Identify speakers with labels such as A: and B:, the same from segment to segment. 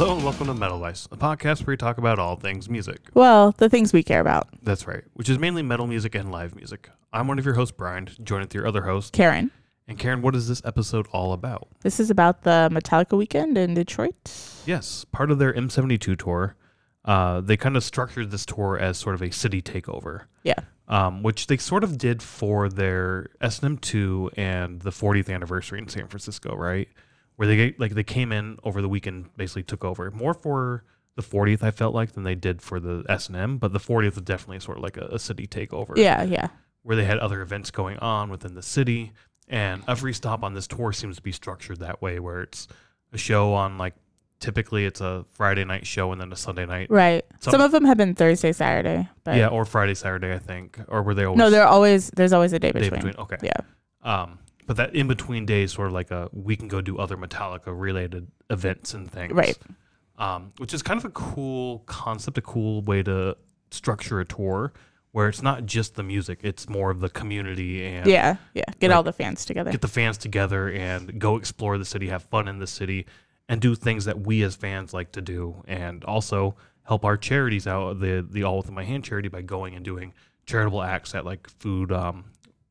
A: Hello and welcome to Metal Ice, a podcast where we talk about all things music.
B: Well, the things we care about.
A: That's right, which is mainly metal music and live music. I'm one of your hosts, Brian, joined with your other host.
B: Karen,
A: And Karen, what is this episode all about?
B: this is about the Metallica weekend in Detroit.
A: Yes, part of their M72 tour. Uh, they kind of structured this tour as sort of a city takeover,
B: Yeah.
A: um, which they sort of did for their S&M2 and the 40th anniversary in San Francisco, right? Where they get- like they came in over the weekend, basically took over more for the 40th. I felt like than they did for the S and M, but the 40th is definitely sort of like a, a city takeover.
B: Yeah, yeah.
A: where they had other events going on within the city. And every stop on this tour seems to be structured that way, where it's a show on like typically it's a Friday night show and then a Sunday night.
B: Right.
A: Some-
B: Some, of them have been Thursday, Saturday. But
A: yeah, or Friday, Saturday, I think. Or were they always
B: no, they're always there's always a day
A: day
B: between.
A: between? Okay.
B: Yeah.
A: Um, but that in between days, sort of like a we can go do other Metallica related events and things.
B: Right.
A: Um, which is kind of a cool concept, a cool way to structure a tour where it's not just the music, it's more of the community and
B: Yeah, yeah. Get
A: Like,
B: all the fans together.
A: get the fans together and go explore the city, have fun in the city, and do things that we as fans like to do, and also help our charities out. The the All Within My Hand charity by going and doing charitable acts at like food um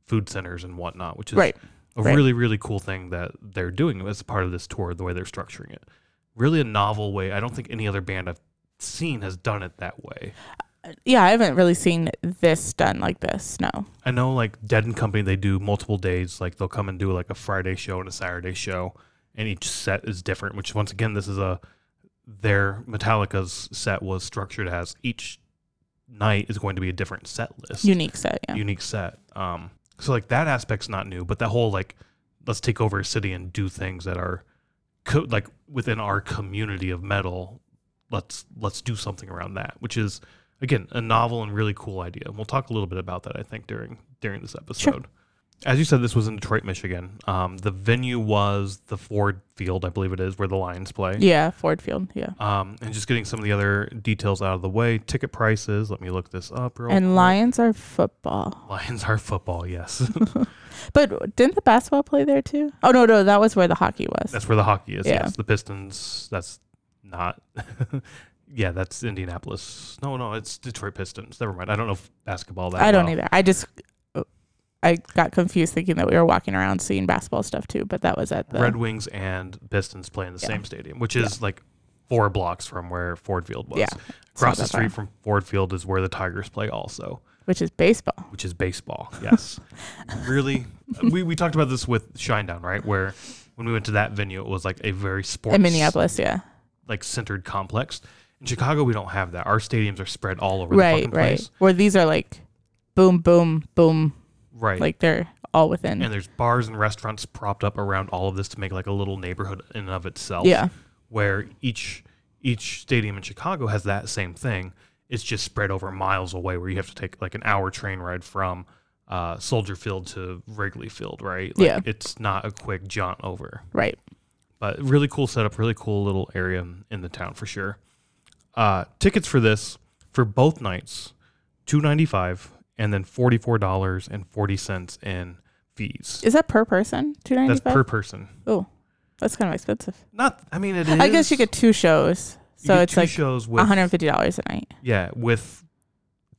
A: food centers and whatnot, which is
B: Right.
A: A
B: right.
A: really really cool thing that they're doing as part of this tour. The way they're structuring it, really a novel way. I don't think any other band I've seen has done it that way.
B: Yeah, I haven't really seen this done like this. No.
A: I know like Dead and Company they do multiple days. Like they'll come and do like a Friday show and a Saturday show, and each set is different. Which once again, this is a their Metallica's set was structured as each night is going to be a different set list,
B: Unique set, yeah.
A: unique set. Um, so like that aspect's not new, but that whole like let's take over a city and do things that are co- like within our community of metal. Let's let's do something around that, which is again a novel and really cool idea. And we'll talk a little bit about that I think during during this episode. As you said, this was in Detroit, Michigan. Um, the venue was the Ford Field, I believe it is, where the Lions play.
B: yeah, Ford Field, yeah.
A: Um, and just getting some of the other details out of the way. Ticket prices. Let me look this up. Real
B: And
A: quick.
B: Lions are football.
A: Lions are football. Yes,
B: But didn't the basketball play there too? Oh no, no, that was where the hockey was.
A: that's where the hockey is.
B: Yeah.
A: Yes, the Pistons. That's not. yeah, that's Indianapolis. No, no, it's Detroit Pistons. Never mind. I don't know if basketball that.
B: I don't
A: well.
B: either. I just I got confused thinking that we were walking around seeing basketball stuff too, but that was at the
A: Red Wings and Pistons play in the
B: Yeah.
A: same stadium, which is like four blocks from where Ford Field was.
B: Yeah,
A: Across the street
B: far.
A: from Ford Field is where the Tigers play also,
B: which is baseball.
A: which is baseball. Yes. really we, we talked about this with Shinedown, right? Where when we went to that venue it was like a very sports
B: In Minneapolis, yeah.
A: like centered complex. In Chicago we don't have that. Our stadiums are spread all over the
B: Right,
A: fucking
B: right.
A: place.
B: Where these are like boom, boom, boom.
A: Right.
B: Like they're all within
A: and there's bars and restaurants propped up around all of this to make like a little neighborhood in and of itself.
B: Yeah.
A: where each each stadium in Chicago has that same thing. It's just spread over miles away, where you have to take like an hour train ride from uh, Soldier Field to Wrigley Field, right? Like,
B: Yeah.
A: it's not a quick jaunt over,
B: Right.
A: but really cool setup, really cool little area in, the town for sure. Uh, tickets for this for both nights, two ninety five, and then forty four dollars and forty cents in fees.
B: Is that per person? Two ninety
A: That's
B: five?
A: per person.
B: Oh. That's kind of expensive.
A: Not, I mean, it is.
B: I guess you get two shows. So it's like
A: shows with
B: $150 a night.
A: Yeah, with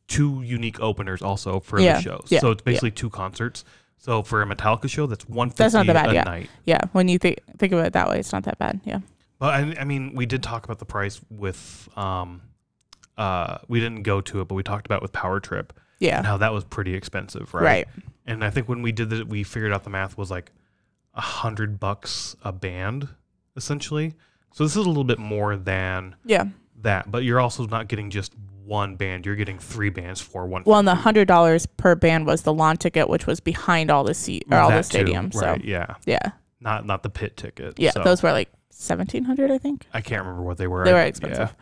A: two unique openers also for
B: Yeah,
A: the shows.
B: yeah,
A: so it's basically two concerts. So for a Metallica show, that's one
B: That's not that bad,
A: a
B: yeah.
A: night.
B: Yeah. When you think think of it that way, it's not that bad. Yeah.
A: But I, I mean, we did talk about the price with um, uh, we didn't go to it, but we talked about with Power Trip
B: Yeah.
A: Now that was pretty expensive, right?
B: Right.
A: And I think when we did that, we figured out the math was like a hundred bucks a band, essentially. So this is a little bit more than
B: Yeah.
A: that, but you're also not getting just one band; you're getting three bands for one.
B: Well, and the hundred dollars per band was the lawn ticket, which was behind all the seat or all the
A: That too,
B: stadium. So
A: right? Yeah,
B: yeah,
A: not not the pit ticket.
B: yeah,
A: So,
B: those were like seventeen hundred, I think.
A: I can't remember what they were.
B: They were
A: yeah.
B: expensive.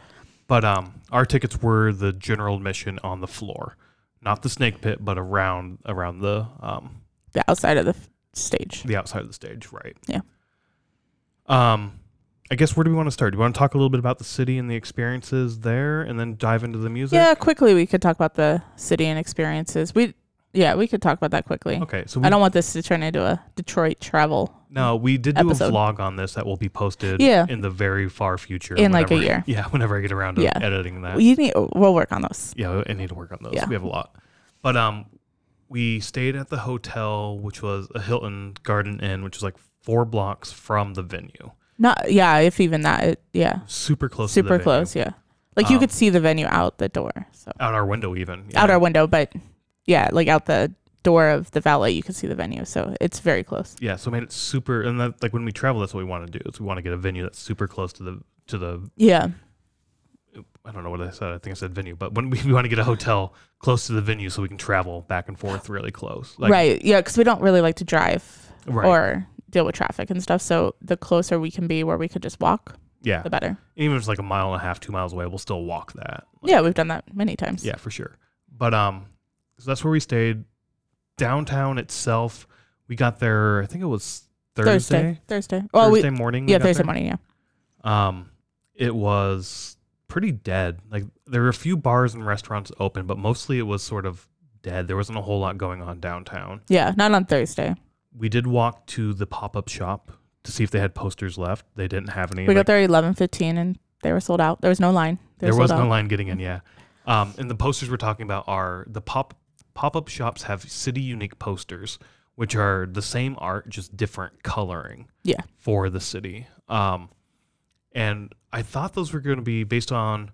A: But um, our tickets were the general admission on the floor, not the snake pit, but around around the um
B: The outside of the f- stage.
A: the outside of the stage, right?
B: Yeah.
A: Um, I guess where do we want to start? Do you want to talk a little bit about the city and the experiences there, and then dive into the music?
B: Yeah, quickly we could talk about the city and experiences. We yeah, we could talk about that quickly.
A: Okay, so we,
B: I don't want this to turn into a Detroit travel
A: No, we did do
B: Episode.
A: a vlog on this that will be posted
B: Yeah.
A: in the very far future.
B: In, like, a
A: whenever-
B: year.
A: Yeah, whenever I get around to
B: Yeah.
A: editing that.
B: You need. We'll work on those.
A: yeah, I need to work on those.
B: Yeah.
A: We have a lot. But um we stayed at the hotel, which was a Hilton Garden Inn, which was like four blocks from the venue.
B: Not. Yeah. If even that. It, yeah.
A: Super close to the
B: Super
A: venue.
B: close. Yeah. Like you
A: Um,
B: could see the venue out the door. So
A: Out our window even.
B: out our window, but yeah, like out the door of the valet, you can see the venue. So it's very close.
A: Yeah, so it made it super and that like when we travel that's what we want to do. Is we want to get a venue that's super close to the to the
B: Yeah.
A: I don't know what I said. I think I said venue, but when we, we want to get a hotel close to the venue so we can travel back and forth really close. Like,
B: right. Yeah. Because we don't really like to drive
A: Right.
B: or deal with traffic and stuff. So the closer we can be where we could just walk,
A: yeah.
B: the better.
A: Even if it's like a mile and a half, two miles away, we'll still walk that. Like,
B: Yeah, we've done that many times.
A: Yeah, for sure. But um, so that's where we stayed. Downtown itself, we got there. I think it was Thursday.
B: Thursday. Thursday. Well,
A: Thursday
B: we
A: morning.
B: yeah Thursday
A: there.
B: morning. Yeah.
A: Um, it was pretty dead. Like there were a few bars and restaurants open, but mostly it was sort of dead. There wasn't a whole lot going on downtown.
B: Yeah. Not on Thursday.
A: We did walk to the pop up shop to see if they had posters left. They didn't have any.
B: We got there at eleven fifteen and they were sold out. There was no line. They
A: there was no
B: out.
A: line getting in. Yeah. Um, and the posters we're talking about are the pop pop up shops have city unique posters, which are the same art, just different coloring.
B: Yeah.
A: For the city. Um, and I thought those were going to be based on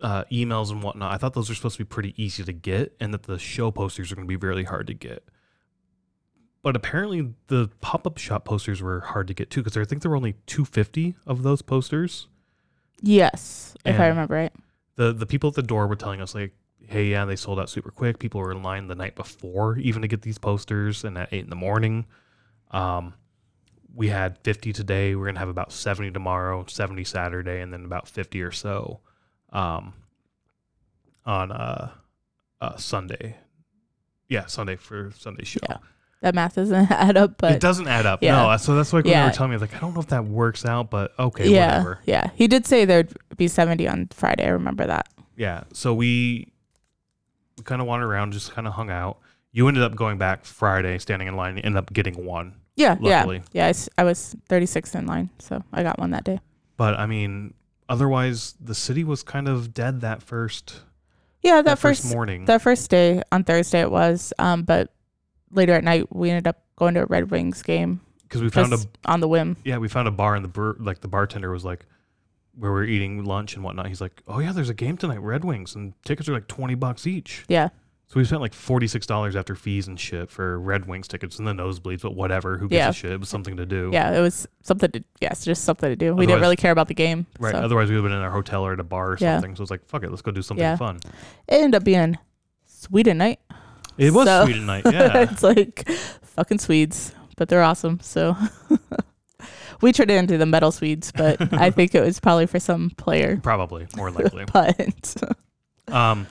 A: uh, emails and whatnot. I thought those were supposed to be pretty easy to get, and that the show posters are going to be really hard to get. But apparently, the pop up shop posters were hard to get too, because I think there were only 250 of those posters.
B: Yes, if I remember right.
A: the the people at the door were telling us like hey yeah they sold out super quick. People were in line the night before even to get these posters and at 8 in the morning. Um we had 50 today. We're gonna have about 70 tomorrow 70 saturday and then about 50 or so um on uh, uh sunday. Yeah sunday for sunday show.
B: Yeah, That math doesn't add up,
A: it doesn't add up.
B: Yeah.
A: no so that's why when they were telling me like i don't know if that works out but okay
B: yeah,
A: whatever.
B: yeah. He did say there'd be seventy on Friday. I remember that.
A: yeah so we we kind of wandered around just kind of hung out you ended up going back friday standing in line and ended up getting one
B: Yeah,
A: Luckily.
B: yeah, yeah. I, was 36 in line, so I got one that day.
A: but i mean otherwise the city was kind of dead that first
B: Yeah,
A: that,
B: that,
A: first,
B: first
A: morning
B: that first day on Thursday it was. Um, but later at night we ended up going to a Red Wings game
A: because we found a
B: on the whim.
A: yeah we found a bar and the bar, like the bartender was like where we are eating lunch and whatnot he's like oh yeah there's a game tonight red wings and tickets are like 20 bucks each
B: Yeah,
A: so we spent like $46 after fees and shit for red wings tickets and the nosebleeds but whatever who gives
B: Yeah.
A: a shit it was something to do
B: yeah. It was something to yes, just something to do. We
A: Otherwise-
B: didn't really care about the game.
A: right
B: So
A: otherwise we would have been in our hotel or at a bar or
B: Yeah.
A: something so it's like fuck it let's go do something
B: Yeah.
A: fun
B: it ended up being Sweden night.
A: It was
B: So-
A: Sweden night, yeah.
B: it's like fucking Swedes, but they're awesome. So we turned it into the metal Swedes, but I think it was probably for some player.
A: Probably, more likely.
B: But
A: um,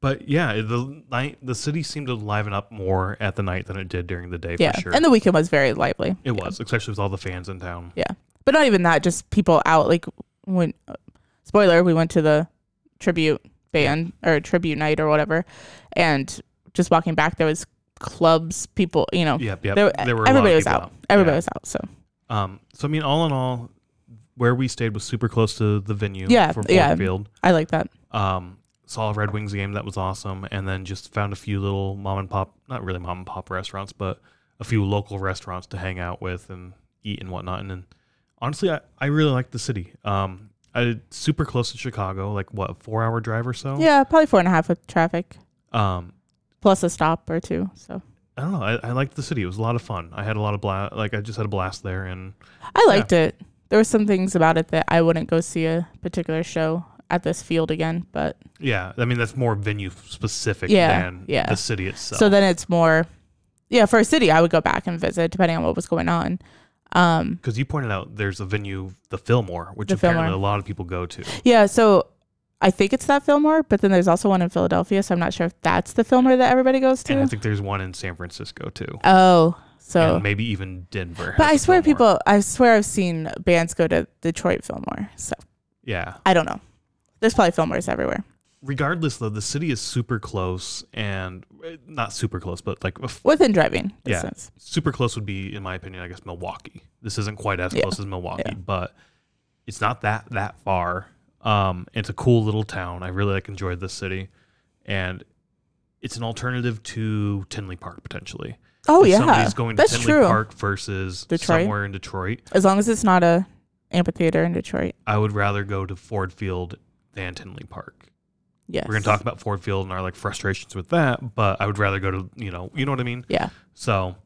A: but yeah, the night the city seemed to liven up more at the night than it did during the day
B: yeah,
A: for sure.
B: and the weekend was very lively.
A: it
B: Yeah.
A: was, especially with all the fans in town.
B: Yeah, but not even that. Just people out. Like when, uh, spoiler, we went to the tribute band or tribute night or whatever, and just walking back, there was clubs, people. You know,
A: Yep, yep.
B: there,
A: There were
B: everybody was
A: people
B: out. Everybody
A: Yeah.
B: was out. So
A: Um, so I mean, all in all, where we stayed was super close to the venue.
B: Yeah,
A: for
B: yeah.
A: Ford Field.
B: I like that.
A: Um, saw a Red Wings game that was awesome, and then just found a few little mom and pop, not really mom and pop restaurants, but a few local restaurants to hang out with and eat and whatnot. And then, honestly, I, I really like the city. Um, I super close to Chicago, like what a four hour drive or so.
B: Yeah, probably four and a half with traffic
A: Um,
B: plus a stop or two. So
A: I don't know. I, I liked the city. It was a lot of fun. I had a lot of blast. Like I just had a blast there, and
B: I liked it. There were some things about it that I wouldn't go see a particular show at this field again, but
A: yeah, I mean that's more venue specific
B: Yeah,
A: than
B: yeah.
A: the city itself.
B: so then it's more yeah, for a city I would go back and visit depending on what was going on. Um
A: because you pointed out there's a venue, the Fillmore, which
B: The
A: apparently
B: Fillmore.
A: a lot of people go to.
B: yeah, so I think it's that Fillmore, but then there's also one in Philadelphia, so I'm not sure if that's the Fillmore that everybody goes to.
A: And I think there's one in San Francisco too.
B: Oh, so
A: and maybe even Denver.
B: but I swear
A: Fillmore.
B: people I swear I've seen bands go to Detroit Fillmore. So
A: Yeah.
B: I don't know. There's probably Fillmores everywhere.
A: regardless though, the city is super close and eh, not super close, but like
B: Within driving
A: Yeah.
B: distance.
A: super close would be, in my opinion, I guess Milwaukee. This isn't quite as
B: Yeah.
A: close as Milwaukee,
B: Yeah.
A: but it's not that that far. Um, it's a cool little town. I really like enjoyed this city, and it's an alternative to Tinley Park potentially.
B: Oh
A: if
B: yeah,
A: somebody's going to
B: that's
A: Tinley
B: true.
A: Park versus
B: Detroit?
A: somewhere in Detroit,
B: As long as it's not a amphitheater in Detroit.
A: I would rather go to Ford Field than Tinley Park.
B: Yes.
A: We're gonna talk about Ford Field and our like frustrations with that, but I would rather go to you know you know what I mean.
B: Yeah,
A: So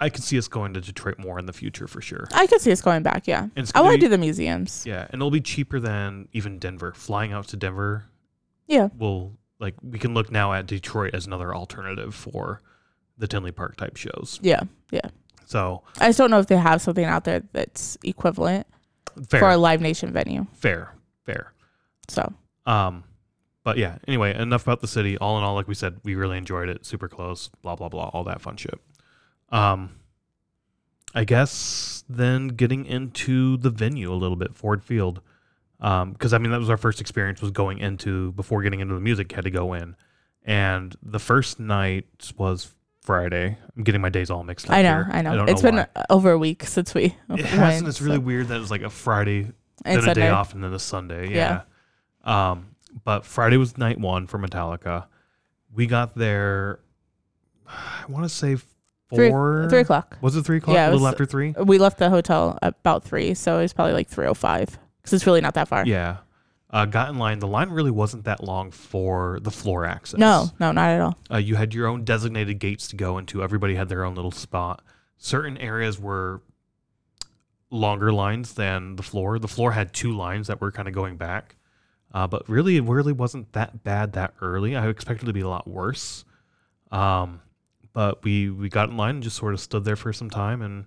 A: I- could see us going to Detroit more in the future for sure.
B: I could see us going back. Yeah,
A: And it's
B: I
A: gonna
B: want to
A: be-
B: do the museums.
A: Yeah, and it'll be cheaper than even Denver. Flying out to Denver
B: Yeah,
A: will like we can look now at Detroit as another alternative for the Tinley Park type shows.
B: Yeah, yeah.
A: So
B: I just don't know if they have something out there that's equivalent
A: fair,
B: for a Live Nation venue.
A: fair, fair.
B: So
A: Um, but yeah. Anyway, enough about the city. All in all, like we said, we really enjoyed it. Super close. Blah blah blah. All that fun shit. Um, I guess then getting into the venue a little bit, Ford Field. Um, because I mean that was our first experience was going into before getting into the music had to go in, and the first night was Friday. I'm getting my days all mixed up.
B: I know,
A: here.
B: I know.
A: don't
B: It's
A: know
B: been
A: why.
B: over a week since we
A: It
B: went.
A: has, and it's really
B: so-
A: weird that it's like a Friday
B: and
A: then a day off and then a Sunday. Yeah. Um, but Friday was night one for Metallica. We got there. I want to say four.
B: Three o'clock.
A: Was it three o'clock?
B: Yeah,
A: a
B: it
A: little
B: was-
A: after three.
B: We left the hotel about three, so it was probably like three o five because it's really not that far.
A: Yeah. Uh, got in line. The line really wasn't that long for the floor access.
B: No, no, not at all.
A: Uh, you had your own designated gates to go into. Everybody had their own little spot. Certain areas were longer lines than the floor. The floor had two lines that were kind of going back. Uh, but really, it really wasn't that bad that early. I expected it to be a lot worse. Um, but we we got in line and just sort of stood there for some time, and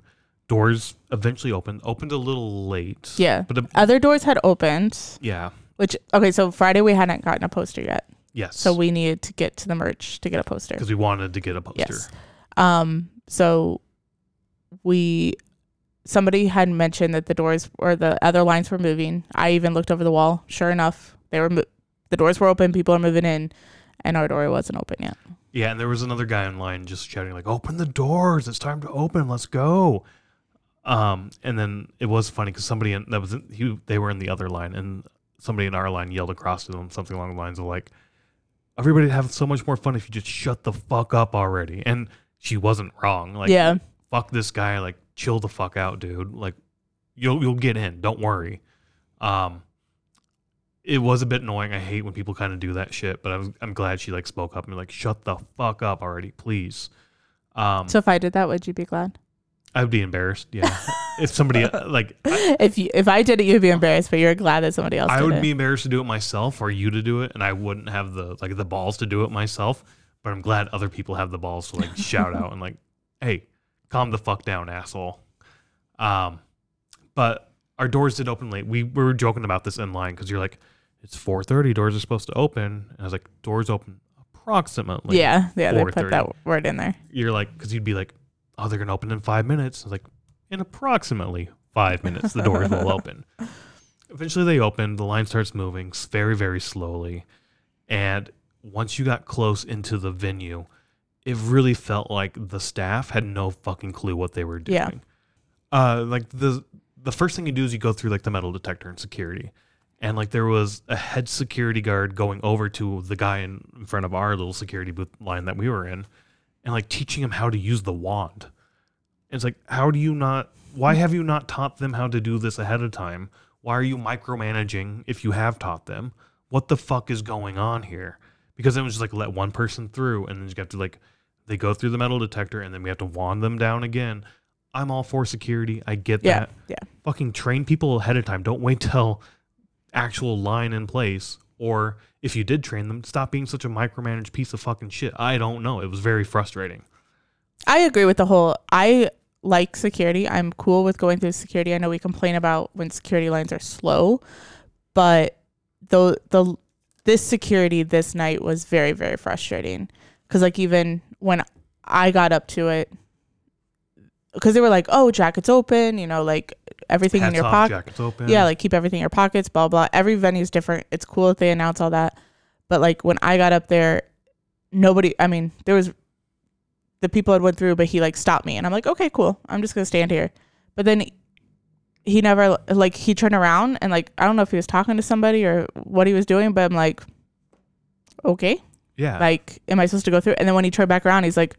A: doors eventually opened. Opened a little late.
B: Yeah.
A: But uh,
B: Other doors had opened,
A: yeah,
B: which okay, so Friday we hadn't gotten a poster yet,
A: yes.
B: so we needed to get to the merch to get a poster.
A: because we wanted to get a poster.
B: Yes. Um. So we somebody had mentioned that the doors or the other lines were moving. I even looked over the wall. Sure enough, they were mo- the doors were open. People are moving in, and our door wasn't open yet.
A: Yeah, and there was another guy in line just shouting like, "Open the doors! It's time to open. Let's go!" Um, and then it was funny because somebody in, that was in, he they were in the other line, and somebody in our line yelled across to them something along the lines of like, "Everybody have so much more fun if you just shut the fuck up already." And she wasn't wrong. Like,
B: yeah.
A: fuck this guy. Like, chill the fuck out, dude. Like, you'll you'll get in. Don't worry. Um, it was a bit annoying. I hate when people kind of do that shit, but I was I'm glad she like spoke up and like shut the fuck up already, please. Um,
B: So if I did that, would you be glad?
A: I would be embarrassed. Yeah, if somebody like I,
B: if you if I did it, you'd be embarrassed, but you're glad that somebody else
A: I would
B: it.
A: be embarrassed to do it myself or you to do it, and I wouldn't have the like the balls to do it myself. But I'm glad other people have the balls to like shout out and like, hey, calm the fuck down, asshole. Um, but our doors did open late. We, we were joking about this in line because you're like, it's 4:30. Doors are supposed to open, and I was like, doors open approximately.
B: yeah, yeah, they put
A: 4:30.
B: that word in there.
A: You're like, because you'd be like, oh, they're gonna open in five minutes. I was like, in approximately five minutes, the doors will open. Eventually, they open. The line starts moving very, very slowly, and once you got close into the venue, it really felt like the staff had no fucking clue what they were doing.
B: Yeah.
A: Uh, like the the first thing you do is you go through like the metal detector and security, and like there was a head security guard going over to the guy in, front of our little security booth line that we were in, and like teaching him how to use the wand. And it's like, how do you not? Why have you not taught them how to do this ahead of time? Why are you micromanaging if you have taught them? What the fuck is going on here? Because it was just like let one person through, and then you have to like they go through the metal detector, and then we have to wand them down again. I'm all for security. I get
B: Yeah,
A: that.
B: yeah.
A: Fucking train people ahead of time. Don't wait till actual line in place. Or if you did train them, stop being such a micromanaged piece of fucking shit. I don't know. It was very frustrating.
B: I agree with the whole. I like security. I'm cool with going through security. I know we complain about when security lines are slow, but the the this security this night was very very frustrating because like even when I got up to it, because they were like, "Oh, jackets open," you know, like everything in your pocket. Yeah, like keep everything in your pockets, blah blah. Every venue is different. It's cool if they announce all that, But like when I got up there, nobody. I mean, there was the people had went through, but he like stopped me, and I'm like, okay, cool. I'm just gonna stand here. But then he never like he turned around and like I don't know if he was talking to somebody or what he was doing, but I'm like, okay,
A: Yeah.
B: like, am I supposed to go through? And then when he turned back around, he's like,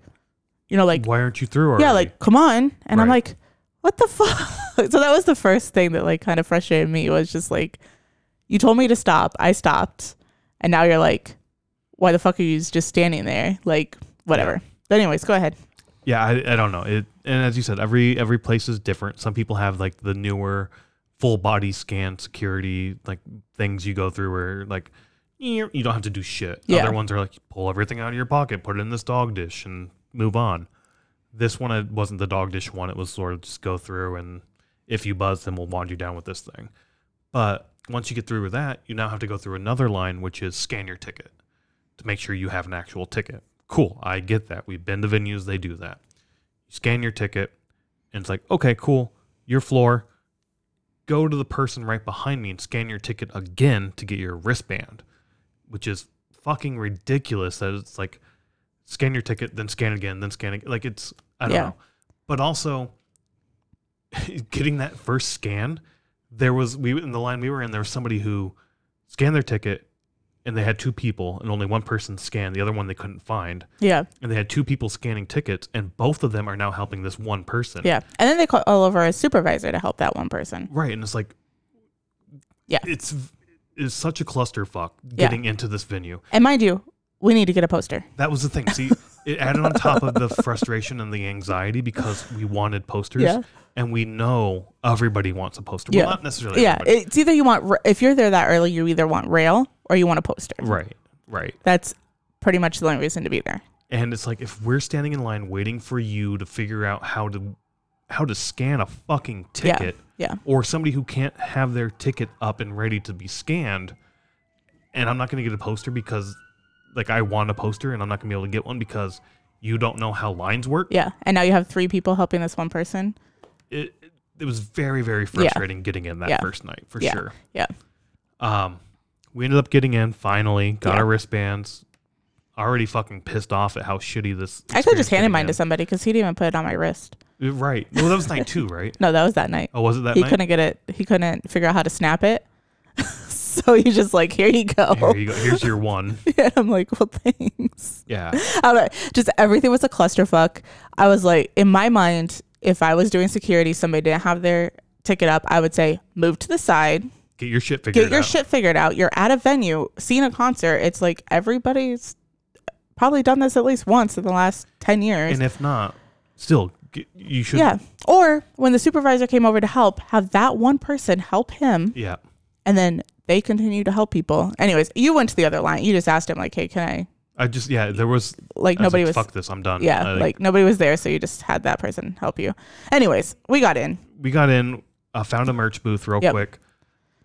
B: you know, like
A: why aren't you through already?
B: yeah, like come on. And I'm like, what the fuck? so that was the first thing that like kind of frustrated me was just like, you told me to stop, I stopped, and now you're like, why the fuck are you just standing there? Like whatever. But anyways, go ahead.
A: Yeah, I, I don't know. It and as you said, every every place is different. Some people have like the newer full body scan security like things you go through where like you you don't have to do shit.
B: Yeah.
A: Other ones are like pull everything out of your pocket, put it in this dog dish, and move on. This one it wasn't the dog dish one. It was sort of just go through and if you buzz, then we'll wand you down with this thing. But once you get through with that, you now have to go through another line, which is scan your ticket to make sure you have an actual ticket. Cool, I get that. We've been to venues, they do that. You scan your ticket, and it's like, okay, cool, your floor. Go to the person right behind me and scan your ticket again to get your wristband, which is fucking ridiculous. That it's like, scan your ticket, then scan again, then scan again. Like it's, I don't
B: Yeah.
A: know. But also, getting that first scan, there was we in the line we were in. There was somebody who scanned their ticket, and they had two people, and only one person scanned. The other one they couldn't find,
B: Yeah.
A: and they had two people scanning tickets, and both of them are now helping this one person.
B: Yeah. And then they call all over a supervisor to help that one person.
A: Right, and it's like,
B: Yeah.
A: it's it's such a clusterfuck
B: Yeah.
A: getting into this venue.
B: And mind you, we need to get a poster.
A: That was the thing. See, it added on top of the frustration and the anxiety because we wanted posters,
B: Yeah.
A: and we know everybody wants a poster.
B: Yeah.
A: Well, not necessarily.
B: Yeah.
A: everybody.
B: It's either you want, if you're there that early, you either want rail or you want a poster.
A: right, right.
B: That's pretty much the only reason to be there.
A: And it's like if we're standing in line waiting for you to figure out how to how to scan a fucking
B: Yeah.
A: ticket,
B: Yeah.
A: or somebody who can't have their ticket up and ready to be scanned, and I'm not going to get a poster because like I want a poster and I'm not to be able to get one because you don't know how lines work.
B: Yeah. And now you have three people helping this one person.
A: It it was very very frustrating getting in that
B: Yeah.
A: first night for
B: Yeah.
A: sure.
B: Yeah.
A: Um, we ended up getting in finally, got
B: Yeah.
A: our wristbands. Already fucking pissed off at how shitty this.
B: I could just handed mine to somebody because he didn't even put it on my wrist.
A: Right. Well, that was night two, right?
B: No, that was that night.
A: Oh, was it that
B: he
A: night?
B: couldn't get it. He couldn't figure out how to snap it. so he just like, here you go.
A: Here you go. Here's your one.
B: and I'm like, well, thanks.
A: Yeah.
B: I don't know. Just everything was a clusterfuck. I was like, in my mind, if I was doing security, somebody didn't have their ticket up, I would say, move to the side,
A: Get your shit figured out.
B: get your
A: out.
B: shit figured out. You're at a venue, seeing a concert. It's like everybody's probably done this at least once in the last 10 years.
A: And if not, still, you should.
B: yeah. Or when the supervisor came over to help, have that one person help him
A: Yeah.
B: And then they continue to help people. Anyways, you went to the other line. You just asked him, like, hey, can I?
A: I just, yeah, there was.
B: Like,
A: was
B: nobody
A: like,
B: was.
A: Fuck this. I'm done.
B: Yeah,
A: I,
B: like nobody was there, so you just had that person help you. Anyways, we got in.
A: we got in, uh, found a merch booth real
B: Yep.
A: quick.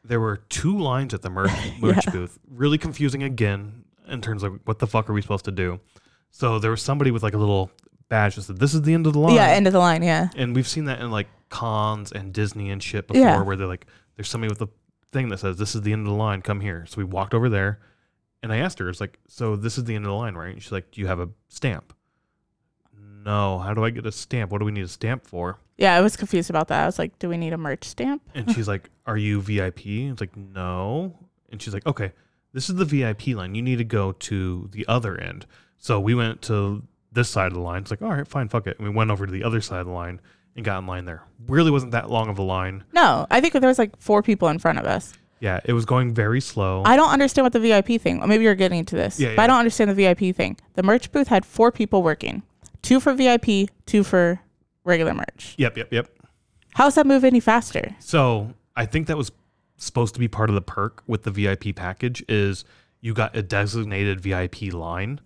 A: There were two lines at the merch, merch booth. Really confusing again in terms of what the fuck are we supposed to do. So there was somebody with like a little badge that said, "This is the end of the line."
B: Yeah, end of the line. Yeah,
A: and we've seen that in like cons and Disney and shit before,
B: Yeah.
A: where they're like, there's somebody with a thing that says, "This is the end of the line. Come here." So we walked over there, and I asked her, "It's like, so this is the end of the line, right?" And she's like, "Do you have a stamp?" No. How do I get a stamp? What do we need a stamp for?
B: yeah. I was confused about that. I was like, do we need a merch stamp?
A: And she's like, "Are you VIP?" And it's like, "No." And she's like, "Okay, this is the VIP line. You need to go to the other end." So we went to this side of the line. It's like, "All right, fine, fuck it." And we went over to the other side of the line and got in line there. Really wasn't that long of a line.
B: No, I think there was like four people in front of us.
A: Yeah, it was going very slow.
B: I don't understand what the VIP thing. Maybe you're getting to this,
A: Yeah,
B: but I don't understand the VIP thing. The merch booth had four people working, two for VIP, two for regular merch.
A: yep, yep, yep.
B: How How's that move any faster?
A: So I think that was supposed to be part of the perk with the VIP package is you got a designated VIP line,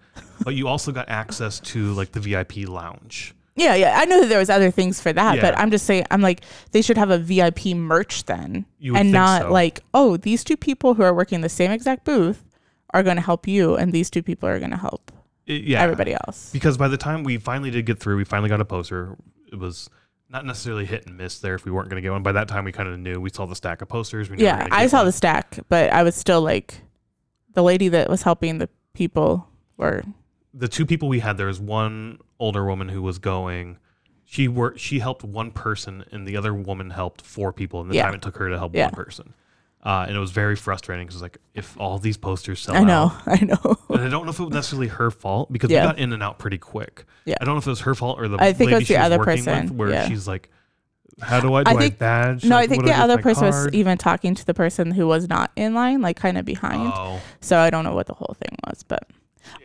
A: but you also got access to like the VIP lounge.
B: Yeah, yeah. I know that there was other things for that, but I'm just saying I'm like they should have a VIP merch then.
A: You would
B: and
A: think
B: not
A: so.
B: like, oh, these two people who are working the same exact booth are going to help you and these two people are going to help
A: It- yeah,
B: everybody else.
A: Because by the time we finally did get through, we finally got a poster. It was not necessarily hit and miss there if we weren't going to get one. By that time, we kind of knew. We saw the stack of posters. We knew we were
B: Yeah,
A: gonna
B: I
A: get
B: saw
A: one.
B: the stack, but I was still like the lady that was helping the people were
A: the two people we had there was one older woman who was going she worked she helped one person and the other woman helped four people in the
B: Yeah.
A: time it took her to help
B: Yeah.
A: one person uh, and it was very frustrating because like if all these posters sell
B: I know,
A: out
B: I know.
A: and I don't know if it was necessarily her fault because
B: Yeah.
A: we got in and out pretty quick.
B: Yeah.
A: I don't know if it was her fault or the
B: I think it was the
A: was
B: other person,
A: with, where she's like, "How do I do
B: I
A: I,
B: think-
A: badge?"
B: No,
A: Like,
B: I think the
A: with
B: other person was even talking to the person who was not in line, like kind of behind.
A: Oh,
B: So I don't know what the whole thing was, but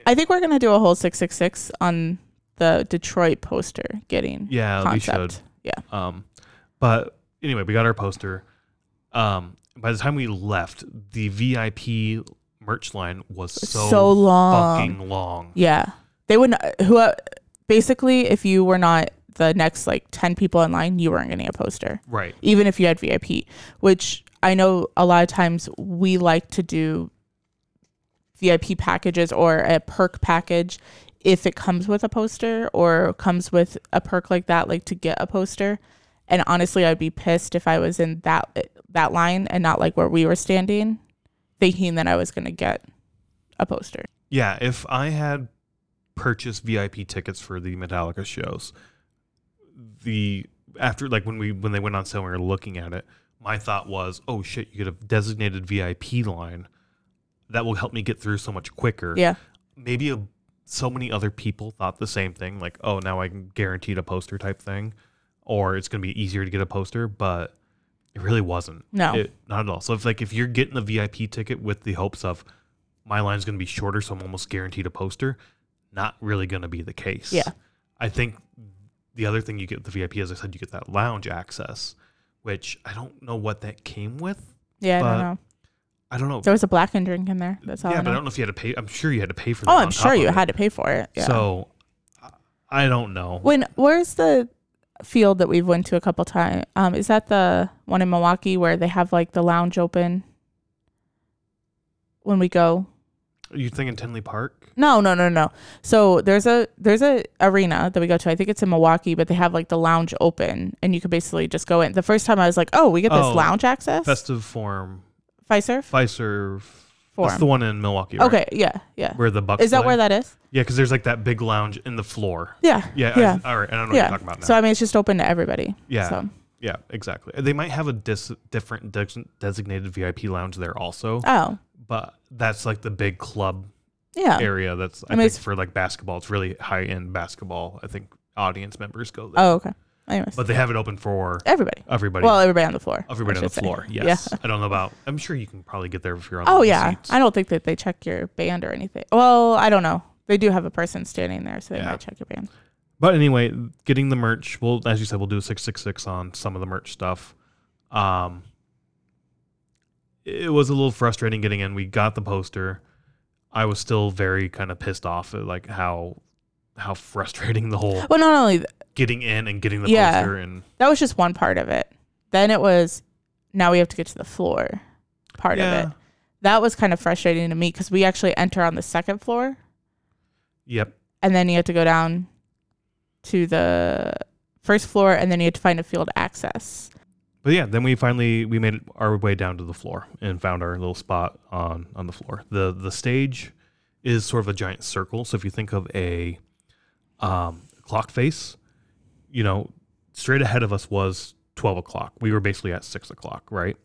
B: I think we're gonna do a whole six six six on the Detroit poster getting
A: yeah, we
B: concept.
A: should.
B: Yeah.
A: Um, but anyway, we got our poster. Um, by the time we left, the VIP merch line was so,
B: So long.
A: fucking long.
B: Yeah, they would not, who uh, basically if you were not the next like ten people in line, you weren't getting a poster,
A: Right.
B: even if you had VIP. Which I know a lot of times we like to do VIP packages or a perk package if it comes with a poster or comes with a perk like that, like to get a poster. And honestly, I'd be pissed if I was in that that line and not like where we were standing, thinking that I was gonna get a poster.
A: Yeah, if I had purchased VIP tickets for the Metallica shows, the after like when we when they went on sale we were looking at it, my thought was, oh shit, you get a designated VIP line that will help me get through so much quicker.
B: Yeah.
A: Maybe a, so many other people thought the same thing, like, oh, now I can guaranteed a poster type thing, or it's gonna be easier to get a poster, but it really wasn't.
B: No.
A: It, not at all. So if like if you're getting the VIP ticket with the hopes of my line's going to be shorter, so I'm almost guaranteed a poster, not really going to be the case.
B: Yeah.
A: I think the other thing you get with the VIP, as I said, you get that lounge access, which I don't know what that came with.
B: Yeah, I don't know.
A: I don't know.
B: There was a blackened drink in there. That's all
A: yeah,
B: I
A: but I don't know if you had to pay. I'm sure you had to pay for that.
B: Oh, I'm sure you had to pay for it. Yeah.
A: So I don't know.
B: when where's the field that we've went to a couple times? Um, is that the one in Milwaukee where they have like the lounge open when we go?
A: Are you thinking Tinley Park?
B: No, no, no, no. So there's a there's a arena that we go to. I think it's in Milwaukee, but they have like the lounge open, and you could basically just go in. The first time I was like, oh, we get this
A: Oh,
B: lounge access.
A: Festive Forum,
B: Fiserv
A: Pfizer.
B: Forum.
A: That's the one in Milwaukee. Right?
B: Okay, yeah, yeah.
A: Where the Bucks
B: Is that
A: play?
B: where that is?
A: Yeah, because there's like that big lounge in the floor.
B: Yeah.
A: Yeah.
B: Yeah.
A: I, all right. I don't know what
B: yeah.
A: you're talking about now.
B: So I mean, it's just open to everybody.
A: yeah.
B: So.
A: Yeah. Exactly. They might have a dis- different des- designated VIP lounge there also,
B: Oh,
A: but that's like the big club
B: yeah.
A: area. That's I,
B: I mean,
A: think
B: it's-
A: for like basketball. It's really high end basketball. I think audience members go there.
B: Oh, okay. Anyways,
A: But they have it open for
B: everybody.
A: everybody.
B: Well, everybody on the floor.
A: Everybody on the
B: say.
A: floor.
B: Yeah.
A: Yes. I don't know about. I'm sure you can probably get there if you're on.
B: Oh yeah.
A: Seats.
B: I don't think that they check your band or anything. Well, I don't know. They do have a person standing there, so they
A: Yeah.
B: might check your band.
A: But anyway, getting the merch. Well, as you said, we'll do a six six six on some of the merch stuff. Um, it was a little frustrating getting in. We got the poster. I was still very kind of pissed off at like how how frustrating the whole
B: Well, not only th-
A: getting in and getting the
B: Yeah.
A: poster and
B: that was just one part of it. Then it was now we have to get to the floor part
A: yeah,
B: of it. That was kind of frustrating to me because we actually enter on the second floor,
A: yep,
B: and then you have to go down to the first floor, and then you have to find a field access.
A: but yeah. Then we finally we made our way down to the floor and found our little spot on on the floor. the The stage is sort of a giant circle. So if you think of a um, clock face, you know, straight ahead of us was 12 o'clock. We were basically at 6 o'clock, right?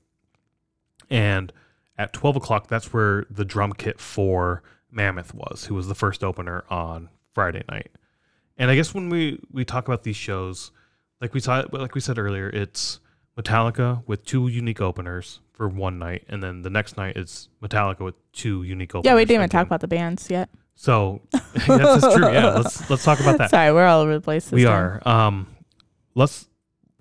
A: And at 12 o'clock, that's where the drum kit for Mammoth was, who was the first opener on Friday night. And I guess when we, we talk about these shows, like we saw, like we said earlier, it's Metallica with two unique openers for one night, and then the next night it's Metallica with two unique openers.
B: Yeah, we didn't even talk about the bands yet.
A: So that's, that's true. Yeah, let's let's talk about that.
B: Sorry, we're all over the place.
A: We
B: time.
A: are. Um, let's.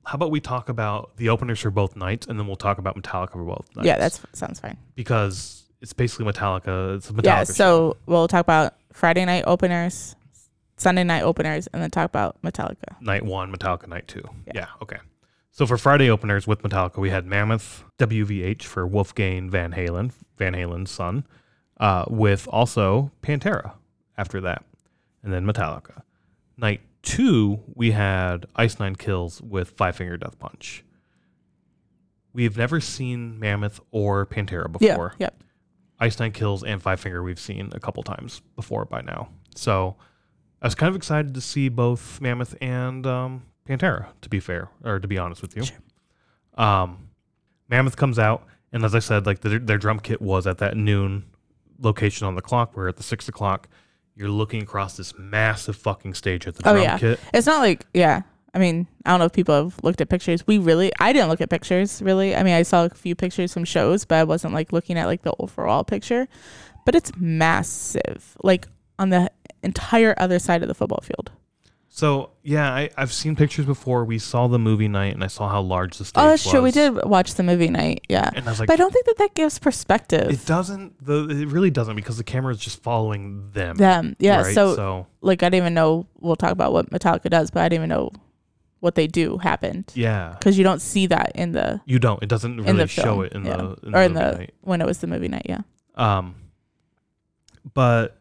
A: How about we talk about the openers for both nights, and then we'll talk about Metallica for both nights.
B: Yeah, that sounds fine.
A: because it's basically Metallica. It's a Metallica.
B: yeah,
A: show.
B: so we'll talk about Friday night openers, Sunday night openers, and then talk about Metallica.
A: night one, Metallica night two.
B: Yeah.
A: Yeah. Okay. So for Friday openers with Metallica, we had Mammoth WVH for Wolfgang Van Halen, Van Halen's son, uh, with also Pantera after that, and then Metallica. Night two, we had Ice Nine Kills with Five Finger Death Punch. We've never seen Mammoth or Pantera before.
B: Yeah, yep.
A: Ice Nine Kills and Five Finger we've seen a couple times before by now. So I was kind of excited to see both Mammoth and um, Pantera. To be fair, or to be honest with you,
B: Sure.
A: um, Mammoth comes out, and as I said, like their, their drum kit was at that noon location on the clock. Where at the six o'clock, you're looking across this massive fucking stage at the
B: Oh,
A: drum
B: yeah.
A: kit.
B: It's not like yeah. I mean, I don't know if people have looked at pictures. We really, I didn't look at pictures really. I mean, I saw a few pictures from shows, but I wasn't like looking at like the overall picture. But it's massive, like on the entire other side of the football field.
A: So yeah, I, I've seen pictures before. We saw the movie night, and I saw how large the stage was.
B: Oh, that's
A: was.
B: true. We did watch the movie night. Yeah,
A: and I was like,
B: but I don't think that that gives perspective.
A: it doesn't. The it really doesn't because the camera is just following them.
B: Them, yeah.
A: right?
B: So,
A: so
B: like, I didn't even know. We'll talk about what Metallica does, but I didn't even know what they do happened
A: yeah,
B: because you don't see that in the
A: you don't. It doesn't
B: in
A: really
B: the
A: show
B: film,
A: it in
B: yeah.
A: the in
B: or
A: the
B: in the
A: night.
B: when it was the movie night. Yeah.
A: Um, but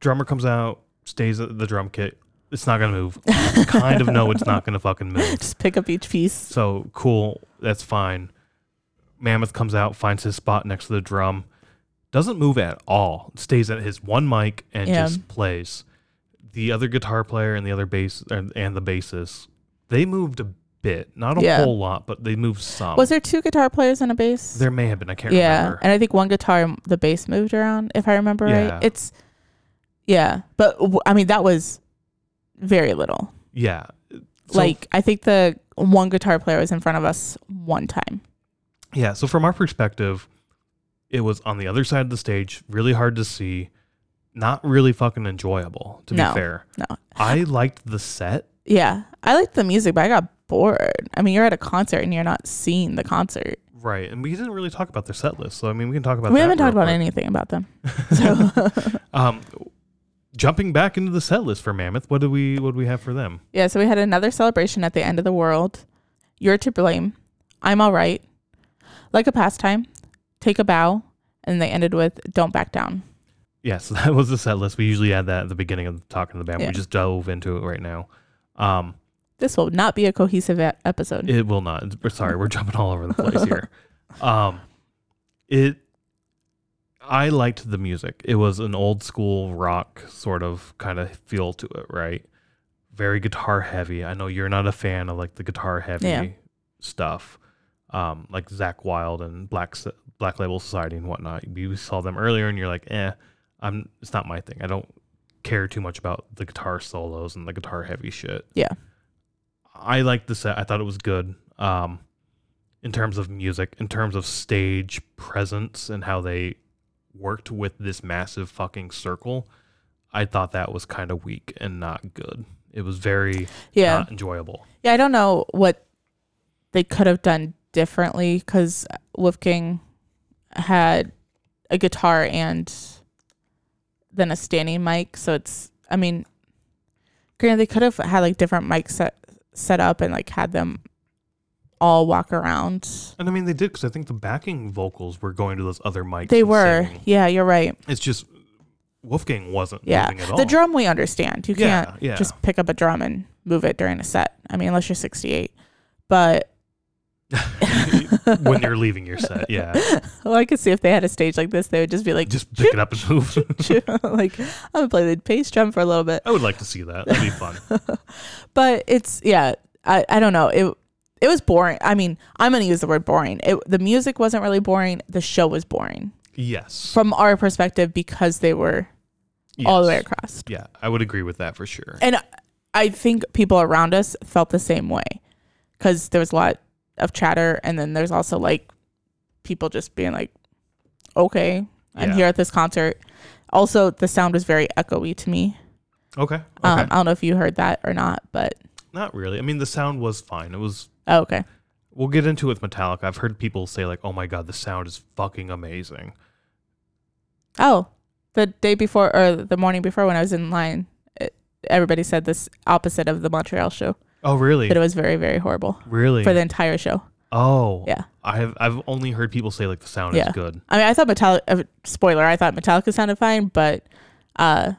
A: drummer comes out, stays at the drum kit. It's not gonna move. Kind of know it's not gonna fucking move.
B: Just pick up each piece.
A: So cool, that's fine. Mammoth comes out, finds his spot next to the drum, doesn't move at all. Stays at his one mic and
B: Yeah.
A: just plays. The other guitar player and the other bass and and the bassist, they moved a bit, not a
B: Yeah.
A: whole lot, but they moved some.
B: Was there two guitar players and a bass?
A: There may have been. I can't
B: yeah,
A: remember.
B: and I think one guitar, the bass moved around, if I remember
A: Yeah.
B: right. It's yeah, but w- I mean that was very little.
A: Yeah. So-
B: like I think the one guitar player was in front of us one time.
A: Yeah, so from our perspective, it was on the other side of the stage, really hard to see, not really fucking enjoyable, to
B: No.
A: be fair.
B: No.
A: I liked the set.
B: Yeah, I liked the music, but I got bored. I mean, you're at a concert and you're not seeing the concert.
A: Right. And we didn't really talk about their set list. So I mean we can talk about that.
B: we haven't talked about
A: quick.
B: anything about them. So
A: Um jumping back into the set list for Mammoth, what do we what do we have for them?
B: yeah, so we had another celebration at the end of the world. You're to blame. I'm all right. Like a pastime. Take a bow. And they ended with don't back down.
A: Yes, that was the set list. We usually add that at the beginning of the talking to the band.
B: Yeah.
A: We just dove into it right now. Um
B: This will not be a cohesive episode.
A: It will not. We're sorry, we're jumping all over the place here. Um, it. I liked the music. It was an old school rock sort of kind of feel to it, right? Very guitar heavy. I know you're not a fan of like the guitar heavy
B: Yeah.
A: stuff, um, like Zakk Wylde and Black Black Label Society and whatnot. You saw them earlier, and you're like, eh, I'm. It's not my thing. I don't care too much about the guitar solos and the guitar heavy shit.
B: Yeah.
A: I liked the set. I thought it was good. Um, in terms of music, in terms of stage presence and how they worked with this massive fucking circle, I thought that was kind of weak and not good. It was very
B: yeah.
A: not enjoyable.
B: Yeah, I don't know what they could have done differently because Wolfgang had a guitar and then a standing mic. So it's, I mean, granted, they could have had like different mics set, set up and like had them all walk around.
A: And I mean, they did because I think the backing vocals were going to those other mics.
B: They were.
A: singing.
B: Yeah, you're right.
A: It's just Wolfgang wasn't
B: Yeah.
A: moving at all.
B: The drum we understand. You
A: Yeah,
B: can't
A: yeah.
B: just pick up a drum and move it during a set. I mean, unless you're 68. But
A: when you're leaving your set, yeah,
B: well, I could see if they had a stage like this, they would just be like,
A: just pick it up and move.
B: like I'm gonna play the bass drum for a little bit.
A: I would like to see that. That'd be fun.
B: But it's yeah, I, I don't know. It it was boring. I mean, I'm gonna use the word boring. It, the music wasn't really boring. The show was boring
A: Yes.
B: from our perspective because they were all the way
A: Yes.
B: across.
A: Yeah, I would agree with that for sure.
B: And I think people around us felt the same way because there was a lot of chatter, and then there's also like people just being like, "Okay, I'm
A: Yeah.
B: here at this concert." Also, the sound was very echoey to me.
A: Okay. Okay.
B: Um, I don't know if you heard that or not, but
A: Not really. I mean, the sound was fine. It was.
B: Oh, okay.
A: We'll get into it with Metallica. I've heard people say like, "Oh my god, the sound is fucking amazing."
B: Oh, the day before or the morning before when I was in line, it, everybody said this opposite of the Montreal show
A: Oh really?
B: that it was very very horrible
A: really?
B: for the entire show.
A: oh
B: Yeah.
A: I have. I've only heard people say like the sound
B: Yeah.
A: is good.
B: I mean, I thought Metallica. Uh, spoiler: I thought Metallica sounded fine, but uh,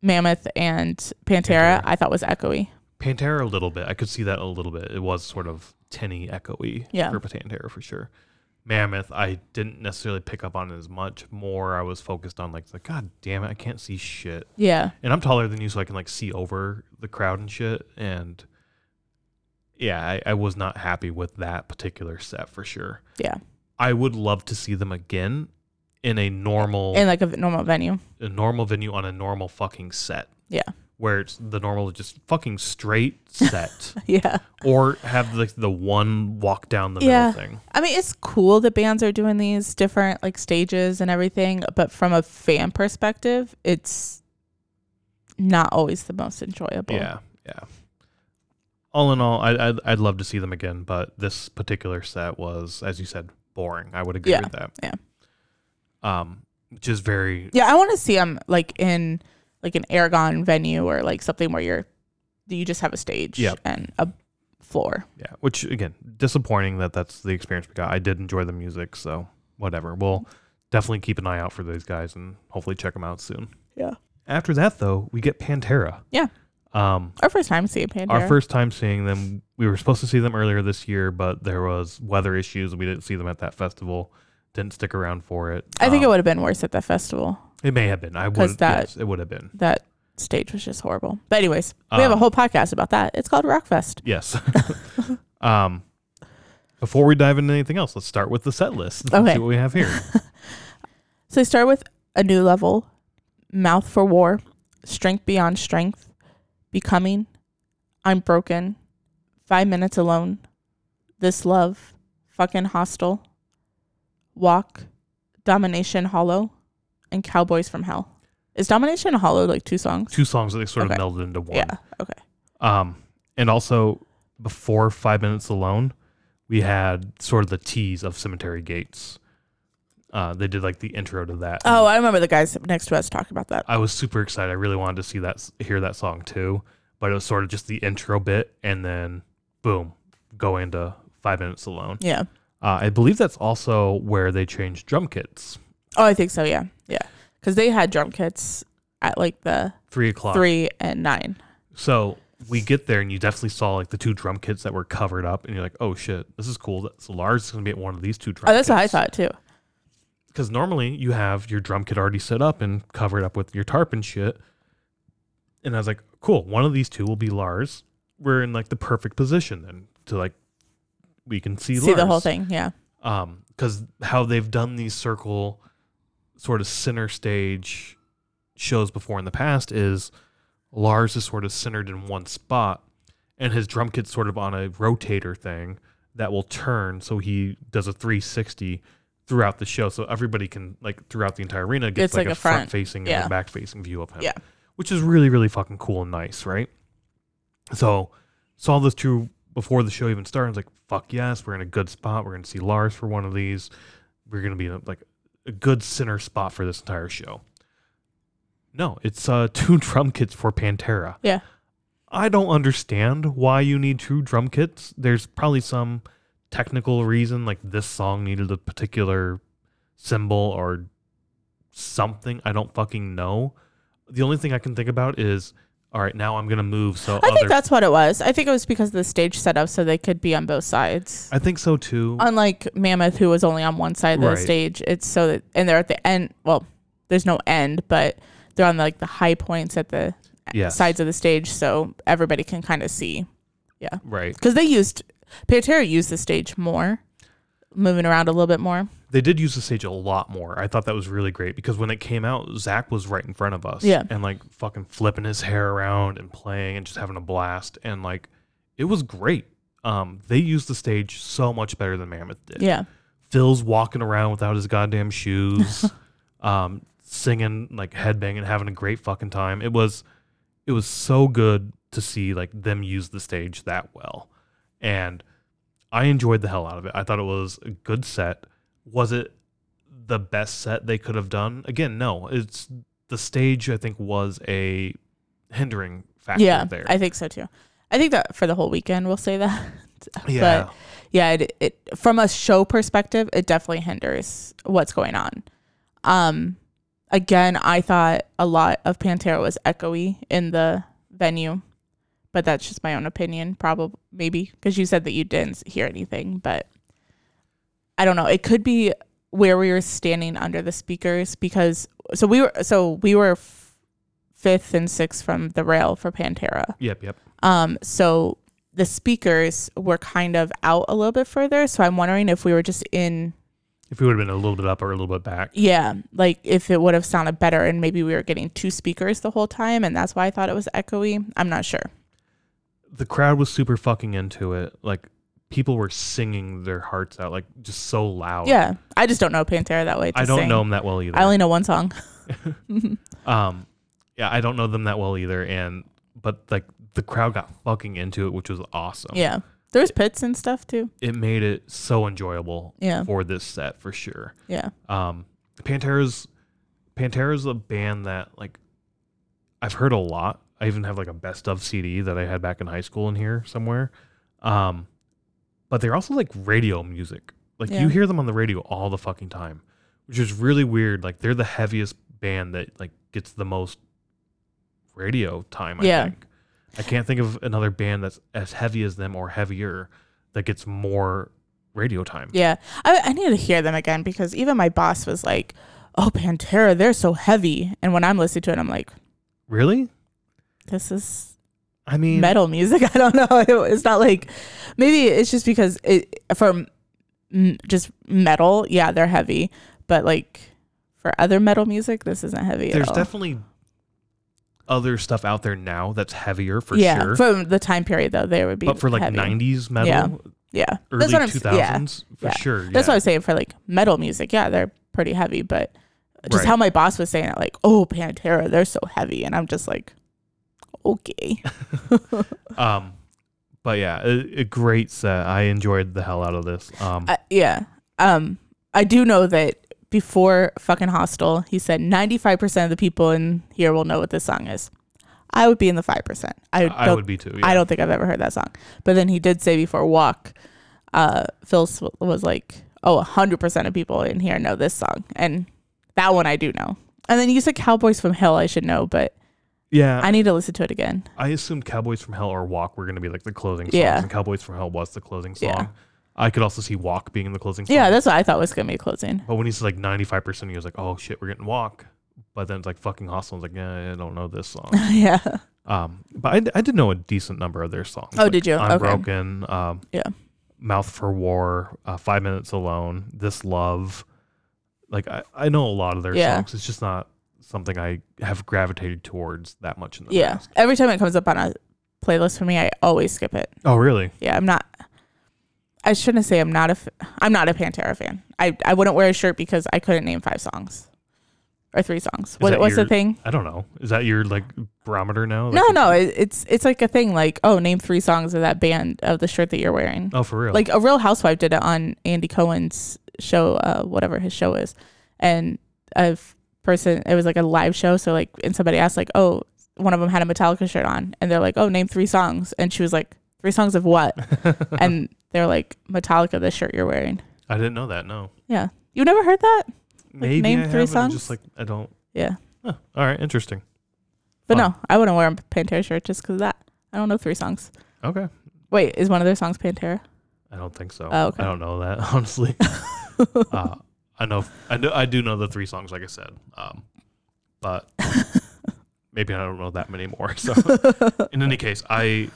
B: Mammoth and Pantera,
A: Pantera.
B: I thought was echoey.
A: Pantera a little bit. I could see that a little bit. It was sort of tinny, echoey
B: Yeah.
A: for Pantera for sure. Mammoth, I didn't necessarily pick up on it as much. More, I was focused on like, like God damn it, I can't see shit.
B: Yeah.
A: And I'm taller than you, so I can like see over the crowd and shit. And yeah, I, I was not happy with that particular set for sure.
B: Yeah.
A: I would love to see them again in a normal
B: In like a normal venue.
A: a normal venue on a normal fucking set.
B: Yeah.
A: Where it's the normal just fucking straight set.
B: Yeah.
A: or have like the one walk down the
B: Yeah.
A: middle thing.
B: I mean, it's cool that bands are doing these different like stages and everything, but from a fan perspective, it's not always the most enjoyable.
A: Yeah, yeah. All in all, I, I'd I'd love to see them again, but this particular set was, as you said, boring. I would agree
B: Yeah,
A: with that.
B: yeah.
A: Um, which is very
B: Yeah, I want to see them like in like an Aragon venue or like something where you're you just have a stage
A: Yep.
B: and a floor.
A: yeah. Which again, disappointing that that's the experience we got. I did enjoy the music, so whatever. We'll definitely keep an eye out for those guys and hopefully check them out soon.
B: Yeah.
A: After that, though, we get Pantera.
B: Yeah.
A: Um,
B: Our first time seeing Pantera.
A: Our first time seeing them, we were supposed to see them earlier this year, but there was weather issues. We didn't see them at that festival. Didn't stick around for it.
B: I think it
A: Um,
B: would have been worse at the festival.
A: It may have been. I would.
B: that-
A: yes, it would have been.
B: That stage was just horrible. But anyways, we have a
A: Um,
B: whole podcast about that. It's called Rockfest.
A: Yes. um, before we dive into anything else, let's start with the set list. Let's
B: Okay.
A: See what we have here.
B: So they start with a new level, mouth for war, strength beyond strength, becoming, I'm broken, five minutes alone, this love, fucking hostile, walk, domination hollow, and cowboys from hell. Is domination hollow like two songs?
A: Two songs that they sort of melded into one.
B: Yeah. Okay.
A: Um, and also before Five Minutes Alone, we had sort of the tease of Cemetery Gates. Uh, they did like the intro to that.
B: Oh, I remember the guys next to us talking about that.
A: I was super excited. I really wanted to see that, hear that song too. But it was sort of just the intro bit, and then boom, go into Five Minutes Alone.
B: Yeah.
A: Uh, I believe that's also where they changed drum kits.
B: Oh, I think so. Yeah. Yeah. Because they had drum kits at like the
A: Three o'clock.
B: three and nine.
A: So we get there, and you definitely saw like the two drum kits that were covered up, and you're like, "Oh shit, this is cool." So Lars is gonna be at one of these two drum.
B: Oh, that's what I thought too.
A: Because normally you have your drum kit already set up and covered up with your tarp and shit. And I was like, "Cool, one of these two will be Lars." We're in like the perfect position then to like we can see
B: See the whole thing. Yeah.
A: um because how they've done these circle sort of center stage shows before in the past is Lars is sort of centered in one spot and his drum kit's sort of on a rotator thing that will turn so he does a 360 throughout the show so everybody can like throughout the entire arena gets like,
B: like
A: a front
B: front.
A: facing
B: Yeah.
A: and a back facing view of him
B: Yeah.
A: which is really really fucking cool and nice right so saw this two before the show even started. I was like, fuck yes, we're in a good spot. We're gonna see Lars for one of these. We're gonna be in a, like a good center spot for this entire show. No, it's uh two drum kits for Pantera.
B: Yeah.
A: I don't understand why you need two drum kits. There's probably some technical reason, like this song needed a particular cymbal or something. I don't fucking know. The only thing I can think about is, all right, now I'm gonna move. So
B: I
A: other,
B: think that's what it was. I think it was because of the stage setup so they could be on both sides.
A: I think so too.
B: Unlike Mammoth, who was only on one side of
A: Right.
B: the stage, it's so that, and they're at the end. Well, there's no end, but they're on like the high points at the
A: Yes.
B: sides of the stage, so everybody can kind of see.
A: Yeah, right.
B: Because they used Pantera used the stage more, moving around a little bit more.
A: They did use the stage a lot more. I thought that was really great because when it came out, Zakk was right in front of us.
B: Yeah.
A: And like fucking flipping his hair around and playing and just having a blast. And like it was great. Um, they used the stage so much better than Mammoth did.
B: Yeah,
A: Phil's walking around without his goddamn shoes, um, singing, like headbanging, having a great fucking time. It was it was so good to see like them use the stage that well. And I enjoyed the hell out of it. I thought it was a good set. Was it the best set they could have done? Again, no. It's the stage I think was a hindering factor
B: yeah,
A: there.
B: I think so too. I think that for the whole weekend, we'll say that.
A: yeah.
B: But yeah, it, it from a show perspective, it definitely hinders what's going on. Um, again, I thought a lot of Pantera was echoey in the venue, but that's just my own opinion. Probably, maybe because you said that you didn't hear anything, but I don't know. It could be where we were standing under the speakers because so we were so we were f- fifth and sixth from the rail for Pantera.
A: Yep, yep.
B: Um, so the speakers were kind of out a little bit further. So I'm wondering if we were just in,
A: If we would have been a little bit up or a little bit back.
B: yeah, like if it would have sounded better and maybe we were getting two speakers the whole time and that's why I thought it was echoey. I'm not sure.
A: The crowd was super fucking into it. Like people were singing their hearts out, like just so loud.
B: Yeah, I just don't know Pantera that way. To
A: I don't
B: sing.
A: know them that well either.
B: I only know one song.
A: um, yeah, I don't know them that well either. And but like the crowd got fucking into it, which was awesome.
B: Yeah, there was pits and stuff too.
A: it made it so enjoyable
B: Yeah.
A: for this set for sure.
B: Yeah,
A: Um, Pantera's Pantera's a band that like I've heard a lot. I even have like a best of CD that I had back in high school in here somewhere. Um, but they're also like radio music. Like
B: Yeah.
A: you hear them on the radio all the fucking time, which is really weird. Like they're the heaviest band that like gets the most radio time. I
B: Yeah.
A: think. I can't think of another band that's as heavy as them or heavier that gets more radio time.
B: yeah. I, I need to hear them again because even my boss was like, "Oh, Pantera, they're so heavy," and when I'm listening to it, I'm like,
A: Really?
B: "This is
A: I mean,
B: metal music." I don't know. It- It's not like maybe it's just because it for m- just metal. Yeah, they're heavy, but like for other metal music, this isn't heavy
A: there's
B: at all.
A: definitely other stuff out there now that's heavier for
B: yeah,
A: sure.
B: from the time period though, they would be.
A: but for like
B: heavy.
A: 90s metal,
B: Yeah. yeah,
A: early
B: that's what I'm.
A: 2000s,
B: Yeah,
A: for
B: yeah.
A: sure.
B: That's what I was saying for like metal music. Yeah, they're pretty heavy, but just
A: Right.
B: how my boss was saying it, like, oh, Pantera, they're so heavy. And I'm just like, okay.
A: Um, but yeah, a, a great set. I enjoyed the hell out of this. Um,
B: Uh, yeah. Um, I do know that before fucking Hostile, he said 95% of the people in here will know what this song is. I would be in the 5%. I,
A: I would be too. Yeah.
B: I don't think I've ever heard that song. But then he did say before Walk, uh, Phil was like, oh, 100% of people in here know this song. And that one I do know. And then you said Cowboys from Hell, I should know, but
A: Yeah,
B: I need to listen to it again.
A: I assumed Cowboys from Hell or Walk were going to be like the closing songs,
B: Yeah.
A: and Cowboys from Hell was the closing song.
B: Yeah.
A: I could also see Walk being the closing song.
B: Yeah, that's what I thought was going to be closing.
A: But when he said like 95%, he was like, oh shit, we're getting Walk. But then it's like fucking Hostile. I was like, yeah, I don't know this song.
B: yeah.
A: Um, but I, I did know a decent number of their songs.
B: Oh,
A: like
B: did you? Okay.
A: Unbroken, um,
B: Yeah.
A: Mouth for War, uh, Five Minutes Alone, This Love. Like I, I know a lot of their
B: Yeah.
A: songs. It's just not something I have gravitated towards that much in the
B: Yeah.
A: past.
B: Every time it comes up on a playlist for me, I always skip it.
A: Oh, really?
B: Yeah, I'm not. I shouldn't say I'm not a. I'm not a Pantera fan. I I wouldn't wear a shirt because I couldn't name five songs, or three songs. What, what's the thing?
A: I don't know. Is that your like barometer now? Like,
B: No, no, it, it's it's like a thing. Like, oh, name three songs of that band of the shirt that you're wearing.
A: Oh, for real?
B: Like a Real Housewife did it on Andy Cohen's show, uh, whatever his show is, and f- person. It was like a live show. So like, and somebody asked like, oh, one of them had a Metallica shirt on, and they're like, oh, name three songs, and she was like, three songs of what? and they're like, Metallica, the shirt you're wearing.
A: I didn't know that. No.
B: Yeah, you never heard that?
A: Maybe
B: name
A: I
B: three songs?
A: Just like I don't.
B: Yeah,
A: Huh. All right. Interesting.
B: but
A: Fun.
B: no, I wouldn't wear a Pantera shirt just because of that. I don't know three songs.
A: Okay.
B: Wait, is one of their songs Pantera?
A: I don't think so.
B: Oh, okay.
A: I don't know that honestly. uh, I know. I know. I do know the three songs, like I said. Um, but maybe I don't know that many more. So, in any case, I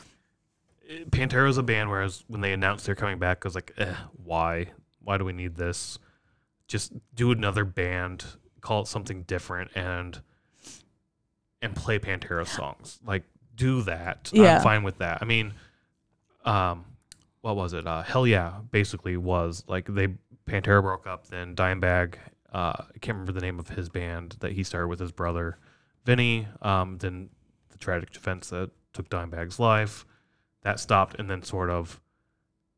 A: Pantera is a band. Whereas when they announced they're coming back, I was like, eh, why? Why do we need this? Just do another band, call it something different, and and play Pantera songs. Like, do that.
B: Yeah.
A: I'm fine with that. I mean, um, what was it? Uh, Hellyeah, basically was like they Pantera broke up. Then Dimebag, uh, I can't remember the name of his band that he started with his brother, Vinnie. Um, then the tragic events that took Dimebag's life, that stopped, and then sort of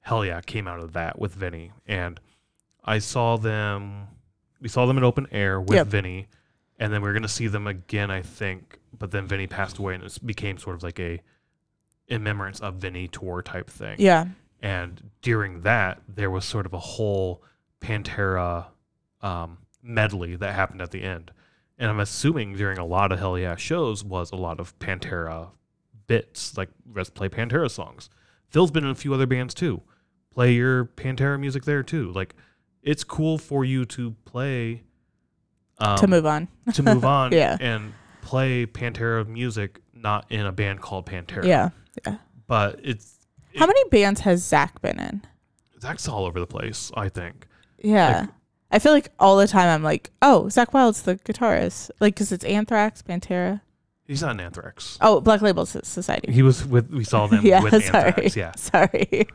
A: Hellyeah came out of that with Vinnie, and I saw them. We saw them in open air with
B: Yep.
A: Vinnie, and then we are gonna see them again, I think. But then Vinnie passed away, and it became sort of like a in remembrance of Vinnie tour type thing.
B: Yeah,
A: And during that, there was sort of a whole Pantera um, medley that happened at the end. And I'm assuming during a lot of Hellyeah shows was a lot of Pantera bits, like let's play Pantera songs. Phil's been in a few other bands too. Play your Pantera music there too. Like it's cool for you to play um,
B: to move on.
A: to move on
B: Yeah.
A: and play Pantera music not in a band called Pantera.
B: Yeah. Yeah.
A: But it's
B: How many bands has Zakk been in?
A: Zakk's all over the place, I think.
B: Yeah.
A: Like-
B: I feel like all the time I'm like, oh, Zakk Wylde's the guitarist. Like, because it's Anthrax, Pantera.
A: He's not an Anthrax.
B: Oh, Black Label Society.
A: He was with we saw them
B: yeah,
A: with
B: sorry.
A: Anthrax. Yeah.
B: Sorry.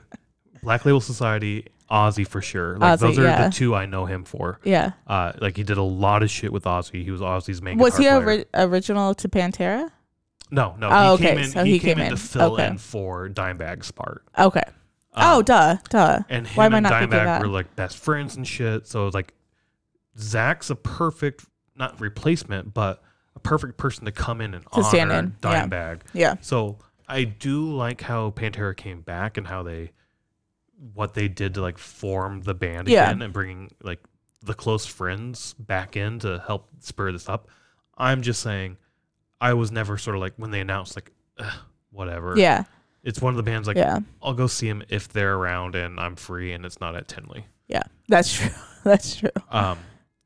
A: Black Label Society, Ozzy for sure. Like
B: Ozzy,
A: those are
B: yeah.
A: the two I know him for.
B: Yeah.
A: Uh, like he did a lot of shit with Ozzy. He was Ozzy's main.
B: Was he
A: guitar
B: a
A: player.
B: ri- original to Pantera?
A: No, no.
B: Oh,
A: he came
B: okay,
A: in.
B: so
A: he,
B: he
A: came,
B: came
A: in to
B: in.
A: fill
B: Okay.
A: in for Dimebag's part.
B: Okay. Oh,
A: Um,
B: duh, duh.
A: and him
B: Why am I
A: and
B: not thinking
A: Dimebag
B: that?
A: were like best friends and shit. So like Zakk's a perfect not replacement, but a perfect person to come in and
B: To
A: honor
B: stand in, yeah.
A: Dimebag.
B: Yeah.
A: So I do like how Pantera came back and how they what they did to like form the band
B: Yeah.
A: again and bringing like the close friends back in to help spur this up. I'm just saying, I was never sort of like when they announced like "Ugh, whatever.
B: Yeah.
A: It's one of the bands like
B: yeah.
A: I'll go see them if they're around and I'm free and it's not at Tinley.
B: Yeah. That's true. That's true.
A: Um,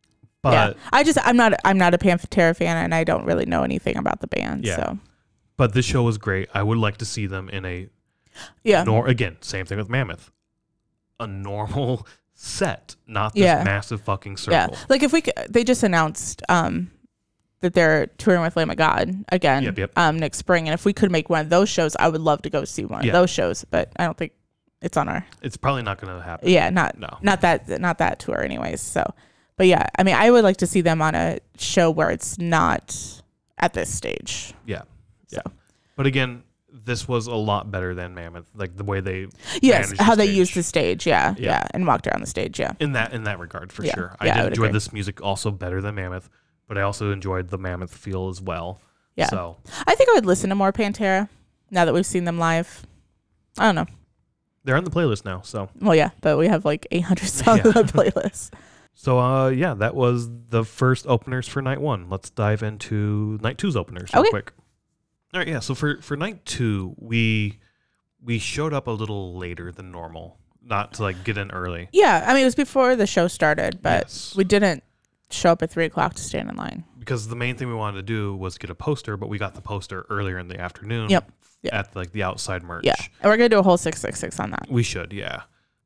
B: yeah.
A: but
B: I just I'm not I'm not a Pantera fan and I don't really know anything about the band.
A: Yeah.
B: So
A: but this show was great. I would like to see them in a
B: yeah.
A: nor again same thing with Mammoth, a normal set, not this
B: Yeah.
A: massive fucking circle. Yeah.
B: Like if we c- they just announced um that they're touring with Lamb of God again
A: Yep, yep.
B: um next spring and if we could make one of those shows I would love to go see one
A: Yeah.
B: of those shows but I don't think it's on our
A: It's probably not going to happen.
B: yeah not
A: No.
B: not that not that tour anyways so but yeah I mean I would like to see them on a show where it's not at this stage
A: Yeah. Yeah.
B: So.
A: But again, this was a lot better than Mammoth. Like the way they
B: yes
A: managed the
B: how they used the stage yeah,
A: Yeah.
B: yeah and walked around the stage yeah
A: in that in that regard for
B: Yeah.
A: sure. I
B: Yeah, I
A: did
B: would
A: enjoy
B: agree.
A: this music also better than Mammoth, but I also enjoyed the Mammoth feel as well.
B: Yeah.
A: So
B: I think I would listen to more Pantera now that we've seen them live I don't know
A: they're on the playlist now. So
B: well yeah but we have like 800 songs
A: Yeah.
B: on the playlist
A: so uh yeah, that was the first openers for night one. Let's dive into night two's openers real
B: Okay.
A: quick. All right, yeah. So for for night two, we we showed up a little later than normal, not to like get in early.
B: Yeah, I mean it was before the show started, but
A: Yes.
B: we didn't show up at three o'clock to stand in line.
A: because the main thing we wanted to do was get a poster, but we got the poster earlier in the afternoon.
B: Yep. Yeah.
A: At like the outside merch.
B: Yeah, and we're gonna do a whole six six six on that.
A: We should, yeah.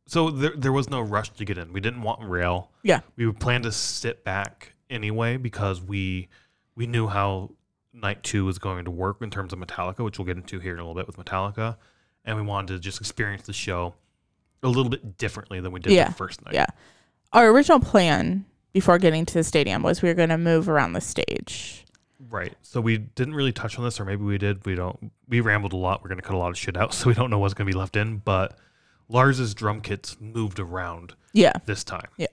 A: So there there was no rush to get in. We didn't want rail.
B: Yeah.
A: We would plan to sit back anyway because we we knew how night two was going to work in terms of Metallica, which we'll get into here in a little bit with Metallica. And we wanted to just experience the show a little bit differently than we did
B: Yeah.
A: the first night.
B: Yeah. Our original plan before getting to the stadium was we were gonna move around the stage.
A: Right. So we didn't really touch on this, or maybe we did. We don't. We rambled a lot. We're gonna cut a lot of shit out, so we don't know what's gonna be left in. But Lars's drum kits moved around
B: Yeah.
A: this time. Yeah.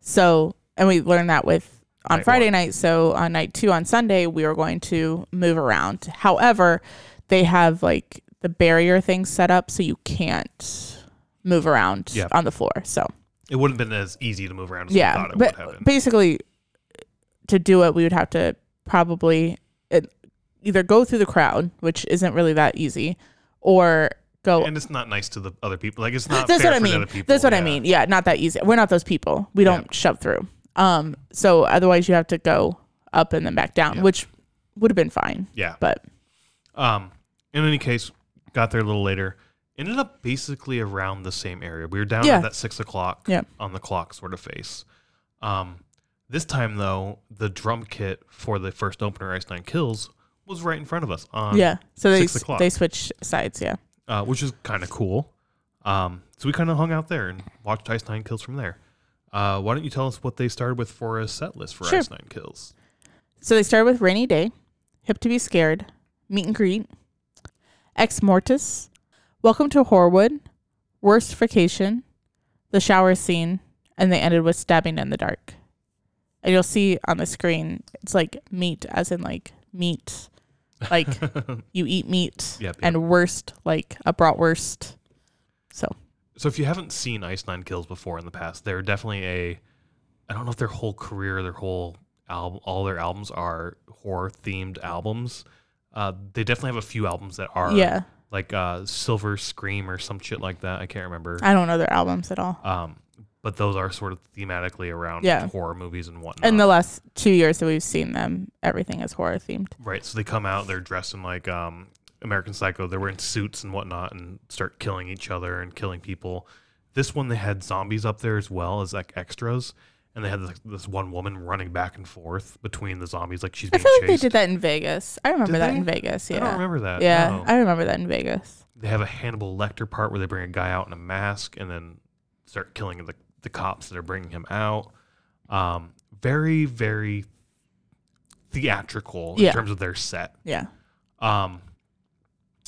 B: So and we learned that with on
A: Night
B: Friday
A: one.
B: night. So on night two on Sunday we were going to move around. However, they have like the barrier thing set up so you can't move around
A: Yeah.
B: on the floor. So
A: It wouldn't have been as easy to move around as we
B: yeah,
A: thought it
B: but
A: would have been.
B: basically, to do it, we would have to probably it, either go through the crowd, which isn't really that easy, or go.
A: and it's not nice to the other people. Like it's not.
B: That's
A: fair
B: what I mean.
A: other people.
B: That's what I
A: Yeah.
B: mean. Yeah, not that easy. We're not those people. We don't shove through. Um, so otherwise you have to go up and then back down,
A: Yeah.
B: which would have been fine.
A: Yeah.
B: But
A: Um. In any case, got there a little later. Ended up basically around the same area. We were down
B: Yeah.
A: at that six o'clock. On the clock sort of face. Um. This time though, the drum kit for the first opener, Ice Nine Kills, was right in front of us. On,
B: yeah, so they
A: six
B: s-
A: o'clock.
B: they switch sides. Yeah.
A: uh, which is kind of cool. Um, so we kind of hung out there and watched Ice Nine Kills from there. Uh, why don't you tell us what they started with for a set list for
B: Sure.
A: Ice Nine Kills?
B: So they started with Rainy Day, Hip to Be Scared, Meat and Greet, Ex Mortis, Welcome to Horrorwood, Wurst Vacation, The Shower Scene, and they ended with Stabbing in the Dark. And you'll see on the screen, it's like meat, as in like meat, like you eat meat,
A: Yep, yep.
B: and worst, like a bratwurst. So,
A: So if you haven't seen Ice Nine Kills before in the past, they're definitely a. I don't know if their whole career, their whole album, all their albums are horror themed albums. Uh, they definitely have a few albums that are
B: yeah,
A: like uh, Silver Scream or some shit like that. I can't remember.
B: I don't know their albums at all.
A: Um, but those are sort of thematically around
B: Yeah.
A: horror movies and whatnot.
B: In the last two years that we've seen them, everything is horror themed.
A: Right. So they come out, they're dressed in like um, American Psycho. They're wearing suits and whatnot and start killing each other and killing people. This one, they had zombies up there as well as like extras. And they had this, this one woman running back and forth between the zombies, like she's
B: I
A: being
B: feel like they
A: chased.
B: did that in Vegas. I remember
A: Did
B: that
A: they?
B: in Vegas. Yeah.
A: I don't remember that.
B: yeah,
A: no.
B: I remember that in Vegas.
A: they have a Hannibal Lecter part where they bring a guy out in a mask and then start killing the, the cops that are bringing him out. Um, very, very theatrical in
B: Yeah.
A: terms of their set.
B: Yeah.
A: um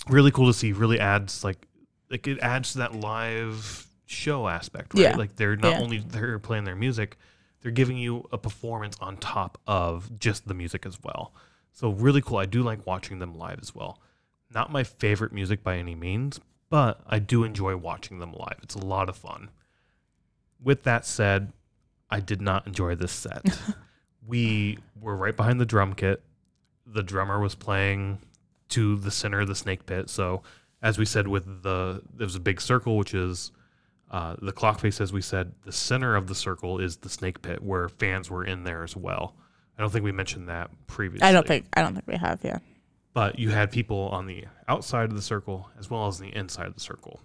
A: really cool to see really adds like like it adds to that live show aspect right
B: Yeah.
A: like they're not
B: Yeah.
A: only they're playing their music they're giving you a performance on top of just the music as well. So really cool. I do like watching them live as well. Not my favorite music by any means but i do enjoy watching them live. It's a lot of fun. With that said i did not enjoy this set. We were right behind the drum kit. The drummer was playing to the center of the snake pit. So, as we said, with the there's a big circle, which is uh, the clock face. As we said, the center of the circle is the snake pit, where fans were in there as well. I don't think we mentioned that previously.
B: I don't think I don't think we have. Yeah.
A: but you had people on the outside of the circle as well as the inside of the circle.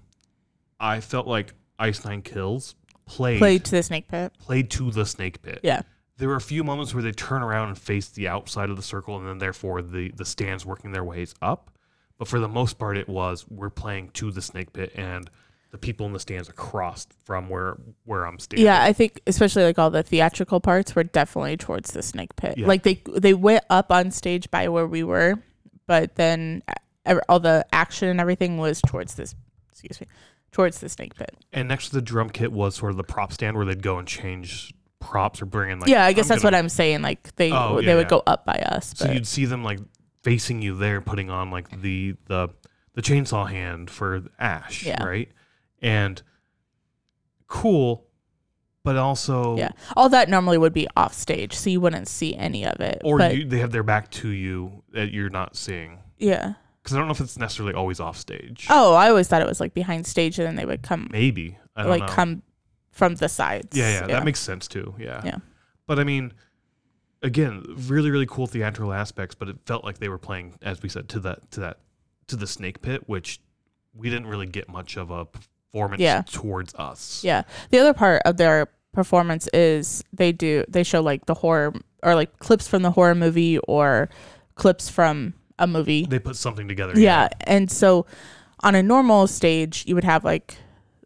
A: I felt like Ice Nine Kills played
B: Played to the snake pit.
A: played to the snake pit
B: Yeah.
A: there were a few moments where they turn around and face the outside of the circle and then therefore the the stands working their ways up but for the most part it was we're playing to the snake pit and the people in the stands across from where where i'm standing
B: Yeah, I think especially like all the theatrical parts were definitely towards the snake pit.
A: Yeah.
B: Like they they went up on stage by where we were, but then uh, all the action and everything was towards this. Excuse me, towards the snake pit.
A: and next to the drum kit was sort of the prop stand where they'd go and change props or bring in like
B: yeah, I guess
A: I'm
B: that's
A: gonna-
B: what I'm saying. Like they
A: Oh,
B: they
A: yeah,
B: would
A: yeah.
B: go up by us.
A: so
B: But
A: you'd see them like facing you there putting on like the the the chainsaw hand for ash
B: Yeah.
A: right and cool but also
B: yeah, all that normally would be off stage, so you wouldn't see any of it.
A: or
B: but
A: you, they have their back to you that you're not seeing
B: yeah.
A: because I don't know if it's necessarily always off stage.
B: Oh, I always thought it was like behind stage, and then they would come
A: maybe I don't
B: like
A: know.
B: come from the sides.
A: yeah, yeah, that makes sense too. Yeah,
B: Yeah.
A: But I mean, again, really, really cool theatrical aspects. But it felt like they were playing, as we said, to that, to that, to the snake pit, which we didn't really get much of a performance
B: Yeah.
A: towards us.
B: Yeah. The other part of their performance is they do they show like the horror or like clips from the horror movie or clips from a movie.
A: They put something together.
B: Yeah. And so on a normal stage, you would have like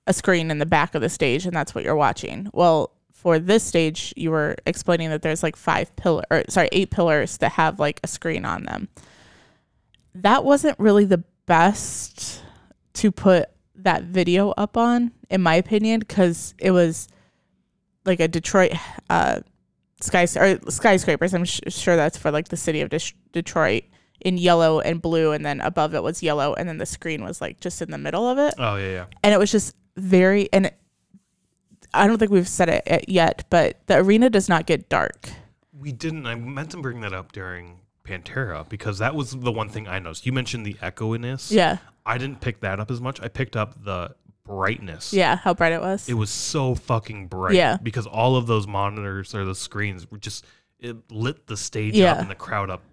B: a screen in the back of the stage and that's what you're watching. Well, for this stage, you were explaining that there's like five pillar or sorry, eight pillars that have like a screen on them. That wasn't really the best to put that video up on, in my opinion, because it was like a Detroit uh, sky or skyscrapers. I'm sh- sure that's for like the city of Dis- Detroit in yellow and blue, and then above it was yellow, and then the screen was like just in the middle of it,
A: Oh yeah, yeah.
B: and it was just very and. It, I don't think we've said it yet, but the arena does not get dark.
A: We didn't. I meant to bring that up during Pantera because that was the one thing I noticed. You mentioned the echoiness.
B: Yeah,
A: I didn't pick that up as much. I picked up the brightness.
B: yeah, how bright it was.
A: It was so fucking bright.
B: Yeah.
A: Because all of those monitors or the screens were just it lit the stage up and the crowd up.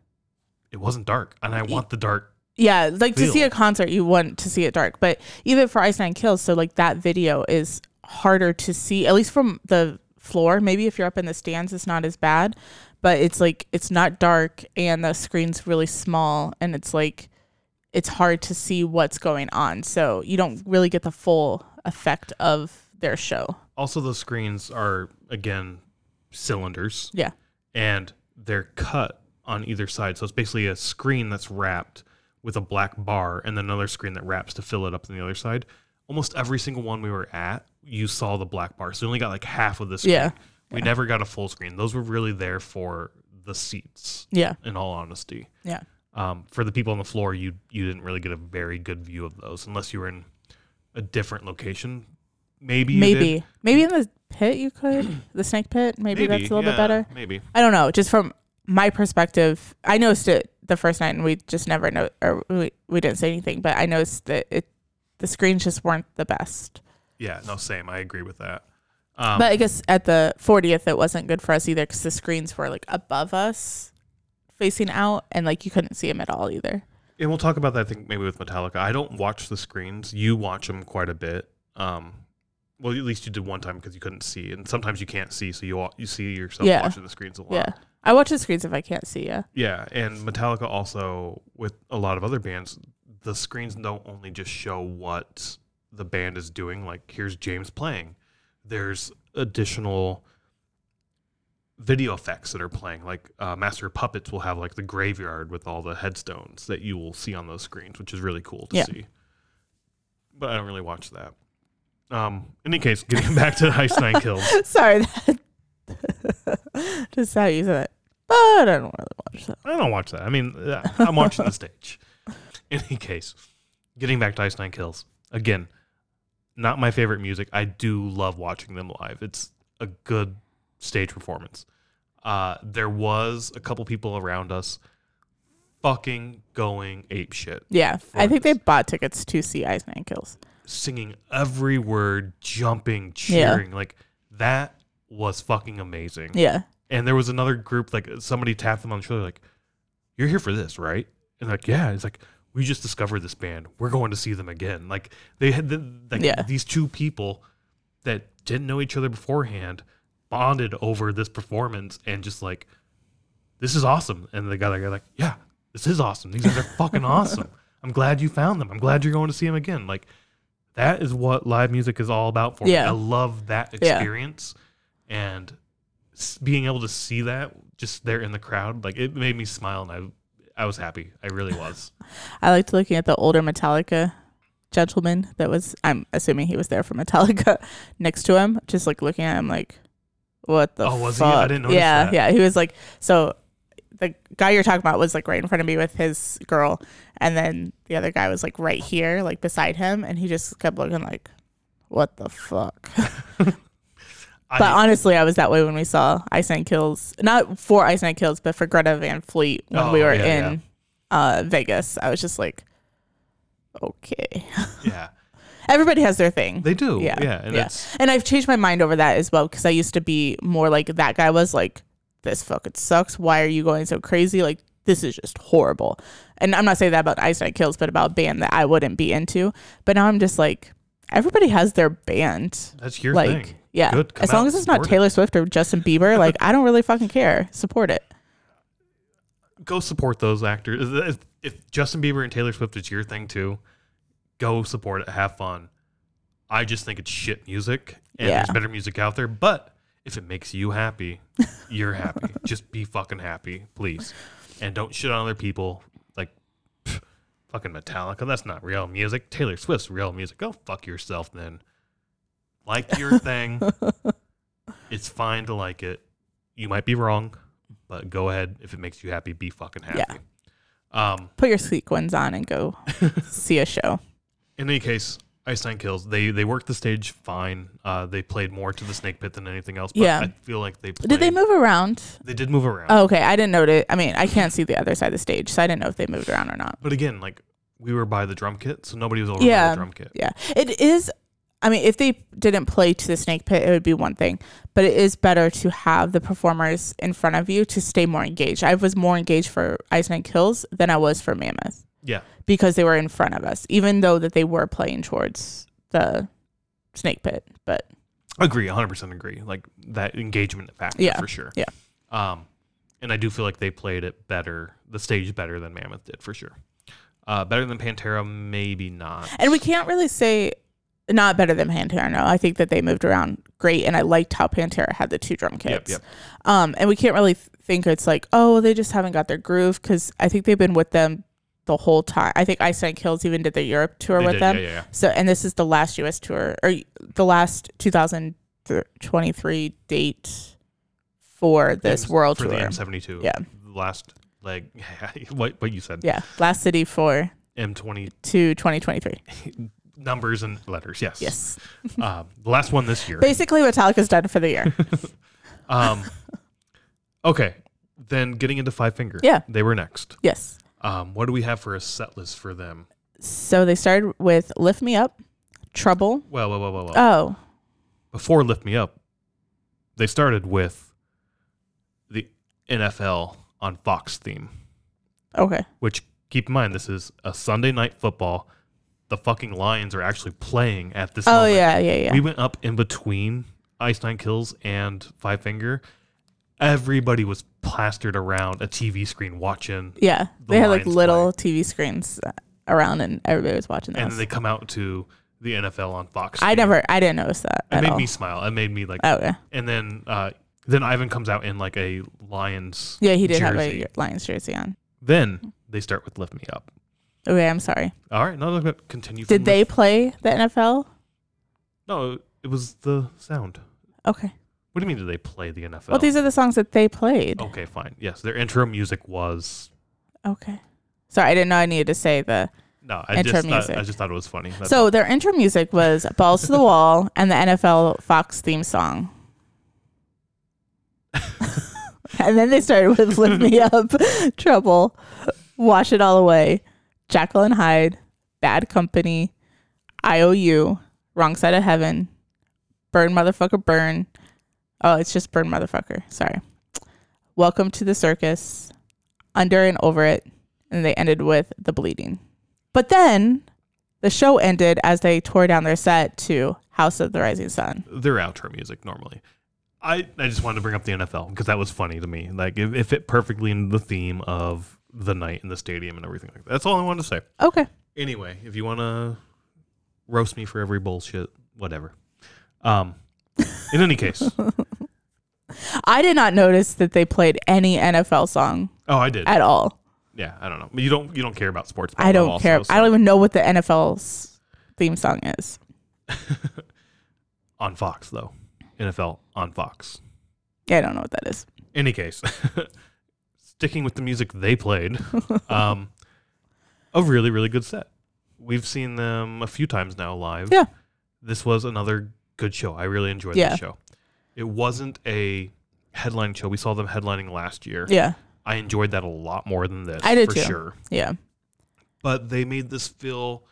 A: It wasn't dark, and I want the dark.
B: Yeah, like to see a concert, you want to see it dark. But even for Ice Nine Kills, so like that video is harder to see, at least from the floor. Maybe if you're up in the stands, it's not as bad. But it's like it's not dark and the screen's really small, and it's like it's hard to see what's going on. So you don't really get the full effect of their show.
A: Also, those screens are again cylinders,
B: Yeah.
A: and they're cut on either side. So it's basically a screen that's wrapped with a black bar, and then another screen that wraps to fill it up on the other side. Almost every single one we were at, you saw the black bar. So you only got like half of the screen.
B: Yeah.
A: We never got a full screen. Those were really there for the seats.
B: Yeah.
A: In all honesty,
B: Yeah.
A: Um, for the people on the floor, you you didn't really get a very good view of those unless you were in a different location. Maybe
B: Maybe. Maybe in the pit you could. the snake pit. Maybe, that's a little bit better.
A: Maybe.
B: I don't know. Just from my perspective, I noticed it the first night, and we just never know, or we, we didn't say anything. But I noticed that it, the screens just weren't the best.
A: Yeah, no, same. I agree with that. Um,
B: but I guess at the 40th, it wasn't good for us either because the screens were like above us, facing out, and like you couldn't see them at all either.
A: and we'll talk about that. I think maybe with Metallica. I don't watch the screens. You watch them quite a bit. Um, well, at least you did one time because you couldn't see, and sometimes you can't see, so you you see yourself
B: Yeah.
A: watching the screens a lot.
B: Yeah. I watch the screens if I can't see. Yeah.
A: Yeah, and Metallica also with a lot of other bands, the screens don't only just show what the band is doing. Like here's James playing. There's additional video effects that are playing. Like uh, Master Puppets will have like the graveyard with all the headstones that you will see on those screens, which is really cool to
B: Yeah.
A: see. But I don't really watch that. Um, in any case, getting back to Ice Nine Kills.
B: Sorry. That just how you said it. But I don't really watch that.
A: I don't watch that. I mean, uh, I'm watching the stage. In any case, getting back to Ice Nine Kills again, not my favorite music. I do love watching them live. It's a good stage performance. Uh, there was a couple people around us fucking going ape shit,
B: Yeah. I think they bought tickets to see Ice Kills.
A: singing every word, jumping,
B: Yeah.
A: cheering. Like that was fucking amazing.
B: Yeah.
A: And there was another group, like somebody tapped them on the shoulder, like, "You're here for this, right?" And like, "Yeah." It's like, "We just discovered this band. We're going to see them again." Like they had the, like
B: Yeah.
A: these two people that didn't know each other beforehand bonded over this performance and just like, "This is awesome." And the guy, guy like, "Yeah, this is awesome. These guys are fucking awesome. I'm glad you found them. I'm glad you're going to see them again." Like that is what live music is all about for me. I love that
B: Yeah.
A: experience and being able to see that just there in the crowd, like it made me smile and I I was happy. I really was.
B: I liked looking at the older Metallica gentleman that was I'm assuming he was there for Metallica next to him, just like looking at him like what the
A: Oh, was he? I didn't notice
B: Yeah,
A: that.
B: yeah. He was like so the guy you're talking about was like right in front of me with his girl and then the other guy was like right here, like beside him, and he just kept looking like what the fuck?
A: I,
B: But honestly, I was that way when we saw Ice Nine Kills. Not for Ice Nine Kills, but for Greta Van Fleet when we
A: Oh,
B: were
A: yeah,
B: in Uh, Vegas. I was just like, okay.
A: yeah,
B: Everybody has their thing.
A: they do.
B: Yeah,
A: Yeah, and
B: yeah. and I've changed my mind over that as well because I used to be more like that guy was like, this fucking sucks. Why are you going so crazy? Like, this is just horrible. And I'm not saying that about Ice Nine Kills, but about a band that I wouldn't be into. But now I'm just like, everybody has their band.
A: that's your
B: like,
A: thing.
B: yeah.
A: Good,
B: as long
A: out
B: as it's not
A: support it.
B: Taylor Swift or Justin Bieber, like, I don't really fucking care. Support it.
A: Go support those actors. If, if Justin Bieber and Taylor Swift is your thing too, go support it. Have fun. I just think it's shit music, and
B: Yeah.
A: there's better music out there. But if it makes you happy, you're happy. just be fucking happy, please, and don't shit on other people. Like pff, fucking Metallica, that's not real music. Taylor Swift's real music. Go fuck yourself then. Like your thing. it's fine to like it. You might be wrong, but go ahead. If it makes you happy, be fucking happy.
B: Yeah.
A: Um,
B: Put your sequins on and go see a show.
A: In any case, Ice Nine Kills. They they worked the stage fine. Uh, they played more to the Snake Pit than anything else. But
B: Yeah.
A: I feel like they played,
B: Did they move around?
A: They did move around.
B: Oh, okay. I didn't know it. I mean, I can't see the other side of the stage, so I didn't know if they moved around or not.
A: But again, like we were by the drum kit, so nobody was over by the drum kit.
B: Yeah. It is I mean, if they didn't play to the snake pit, it would be one thing. But it is better to have the performers in front of you to stay more engaged. I was more engaged for Ice Nine Kills than I was for Mammoth
A: Yeah.
B: Because they were in front of us, even though that they were playing towards the snake pit. But
A: Agree, 100% agree. Like that engagement factor
B: Yeah,
A: for sure.
B: yeah.
A: Um, and I do feel like they played it better, the stage better than Mammoth did for sure. Uh, better than Pantera, maybe not.
B: and we can't really say not better than Pantera. No, I think that they moved around great, and I liked how Pantera had the two drum kits.
A: Yep, yep.
B: Um, and we can't really th- think it's like, oh, they just haven't got their groove because I think they've been with them the whole time. I think Ice Nine Kills even did the Europe tour
A: They
B: with
A: did,
B: them.
A: Yeah, yeah, yeah.
B: So, and this is the last US tour or the last 2023 date for this
A: M-
B: world
A: for
B: tour.
A: the M72.
B: Yeah.
A: Last leg, what, what you said.
B: yeah, last city for
A: M20
B: to 2023.
A: numbers and letters. Yes.
B: Yes,
A: Um, the last one this year.
B: basically Metallica's done for the year.
A: Um, okay. Then getting into Five Finger.
B: Yeah.
A: They were next.
B: yes.
A: Um, what do we have for a set list for them?
B: So they started with "Lift Me Up," "Trouble."
A: Well, well, well, well, well.
B: Oh,
A: Before Lift Me Up, they started with the NFL on Fox theme,
B: Okay.
A: which keep in mind this is a Sunday night football. The fucking Lions are actually playing at this.
B: Oh
A: moment.
B: yeah, yeah, yeah.
A: We went up in between Ice Nine Kills and Five Finger. Everybody was plastered around a TV screen watching,
B: yeah.
A: the
B: They had like
A: Lions
B: little TV screens uh, around, and everybody was watching
A: and
B: those.
A: then they come out to the NFL on Fox.
B: I never, I didn't notice that.
A: It
B: at
A: made
B: all.
A: me smile. It made me like,
B: Oh yeah,
A: and then uh, then Ivan comes out in like a Lions.
B: yeah. He did
A: jersey.
B: have a Lions jersey on.
A: Then they start with "Lift Me Up."
B: Okay, I'm sorry.
A: All right, no, continue.
B: Did they
A: Lift-
B: play the NFL?
A: No, it was the sound.
B: Okay.
A: What do you mean? Did they play the NFL?
B: Well, these are the songs that they played.
A: okay, fine. Yes, their intro music was.
B: Okay. Sorry, I didn't know I needed to say the.
A: No, I
B: Intro
A: just thought. I just thought it was funny. That's
B: So their intro music was "Balls to the Wall" and the NFL Fox theme song. and then they started with "Lift Me Up," "Trouble," "Wash It All Away," "Jekyll and Hyde," "Bad Company," "IOU," "Wrong Side of Heaven," "Burn Motherfucker Burn." Oh, it's just "Burn Motherfucker." Sorry. "Welcome to the Circus," "Under and Over It," and they ended with "The Bleeding." But then the show ended as they tore down their set to House of the Rising Sun.
A: their outro music normally. I, I just wanted to bring up the NFL because that was funny to me. Like it, it fit perfectly into the theme of the night in the stadium and everything like that. That's all I wanted to say.
B: Okay.
A: Anyway, if you want to roast me for every bullshit, whatever. Um, in any case,
B: I did not notice that they played any NFL song
A: oh, I did.
B: at all.
A: yeah, I don't know. You don't you don't care about sports.
B: I don't care. I don't even know what the NFL's theme song is.
A: on Fox though. NFL on Fox.
B: Yeah, I don't know what that is.
A: any case, sticking with the music they played, um, a really, really good set. We've seen them a few times now live.
B: Yeah.
A: This was another good show. I really enjoyed
B: Yeah.
A: the show. It wasn't a headline show. We saw them headlining last year.
B: Yeah.
A: I enjoyed that a lot more than this.
B: I did
A: for
B: too.
A: sure.
B: Yeah.
A: But they made this feel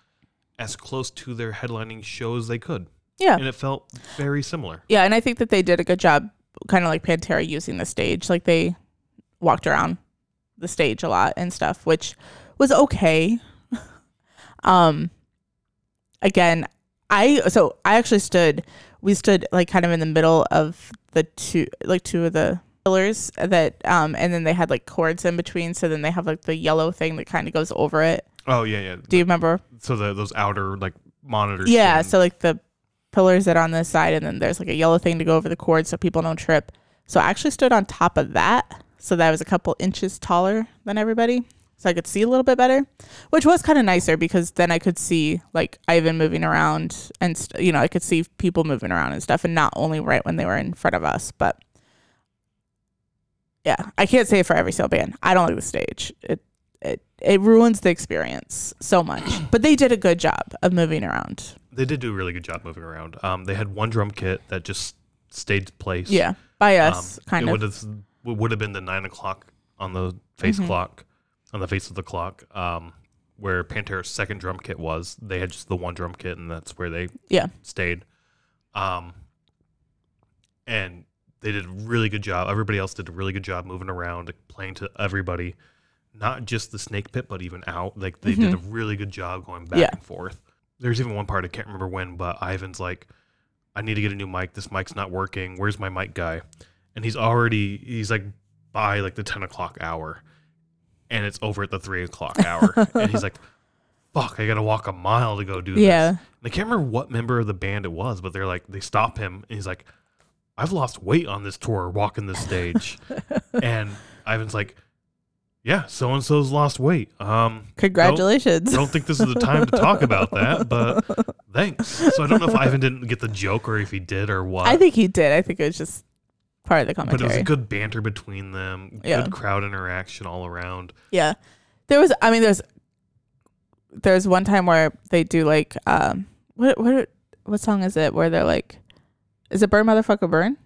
A: as close to their headlining show as they could.
B: Yeah.
A: And it felt very similar.
B: Yeah. And I think that they did a good job, kind of like Pantera using the stage. Like they walked around the stage a lot and stuff, which was okay. um, again, I so I actually stood. We stood like kind of in the middle of the two, like two of the pillars that, um, and then they had like cords in between. So then they have like the yellow thing that kind of goes over it.
A: Oh yeah, yeah.
B: Do you remember?
A: so the, those outer like monitors.
B: Yeah,
A: and-
B: so like the pillars that are on this side, and then there's like a yellow thing to go over the cord so people don't trip. So I actually stood on top of that, so that I was a couple inches taller than everybody, so I could see a little bit better, which was kind of nicer because then I could see like Ivan moving around and st- you know I could see people moving around and stuff, and not only right when they were in front of us, but yeah, I can't say it for every single band. I don't like the stage. It it it ruins the experience so much. but they did a good job of moving around.
A: They did do a really good job moving around. Um, they had one drum kit that just stayed place.
B: Yeah, by
A: Um,
B: us, kind
A: it
B: of.
A: Would have, would have been the nine o'clock on the face
B: Mhm.
A: clock, on the face of the clock, um, where Pantera's second drum kit was. They had just the one drum kit, and that's where they
B: Yeah.
A: stayed. Um, and they did a really good job. Everybody else did a really good job moving around, playing to everybody, not just the snake pit, but even out. Like they did a really good job going back
B: Mm-hmm. Yeah.
A: and forth. There's even one part I can't remember when, but Ivan's like, "I need to get a new mic. This mic's not working. Where's my mic guy?" And he's already he's like by like the ten o'clock hour, and it's over at the three o'clock hour, and he's like. Fuck! I gotta walk a mile to go do this.
B: Yeah.
A: And I can't remember what member of the band it was, but they're like, they stop him, and he's like, "I've lost weight on this tour walking this stage," and Ivan's like, "Yeah, so and so's lost weight. Um,
B: Congratulations.
A: I don't think this is the time to talk about that, but thanks." So I don't know if Ivan didn't get the joke or if he did or what.
B: I think he did. I think it was just part of the commentary.
A: but it was a good banter between them,
B: Yeah.
A: good crowd interaction all around.
B: yeah. There was I mean there's there's one time where they do like um what what what song is it where they're like is it burn motherfucker burn?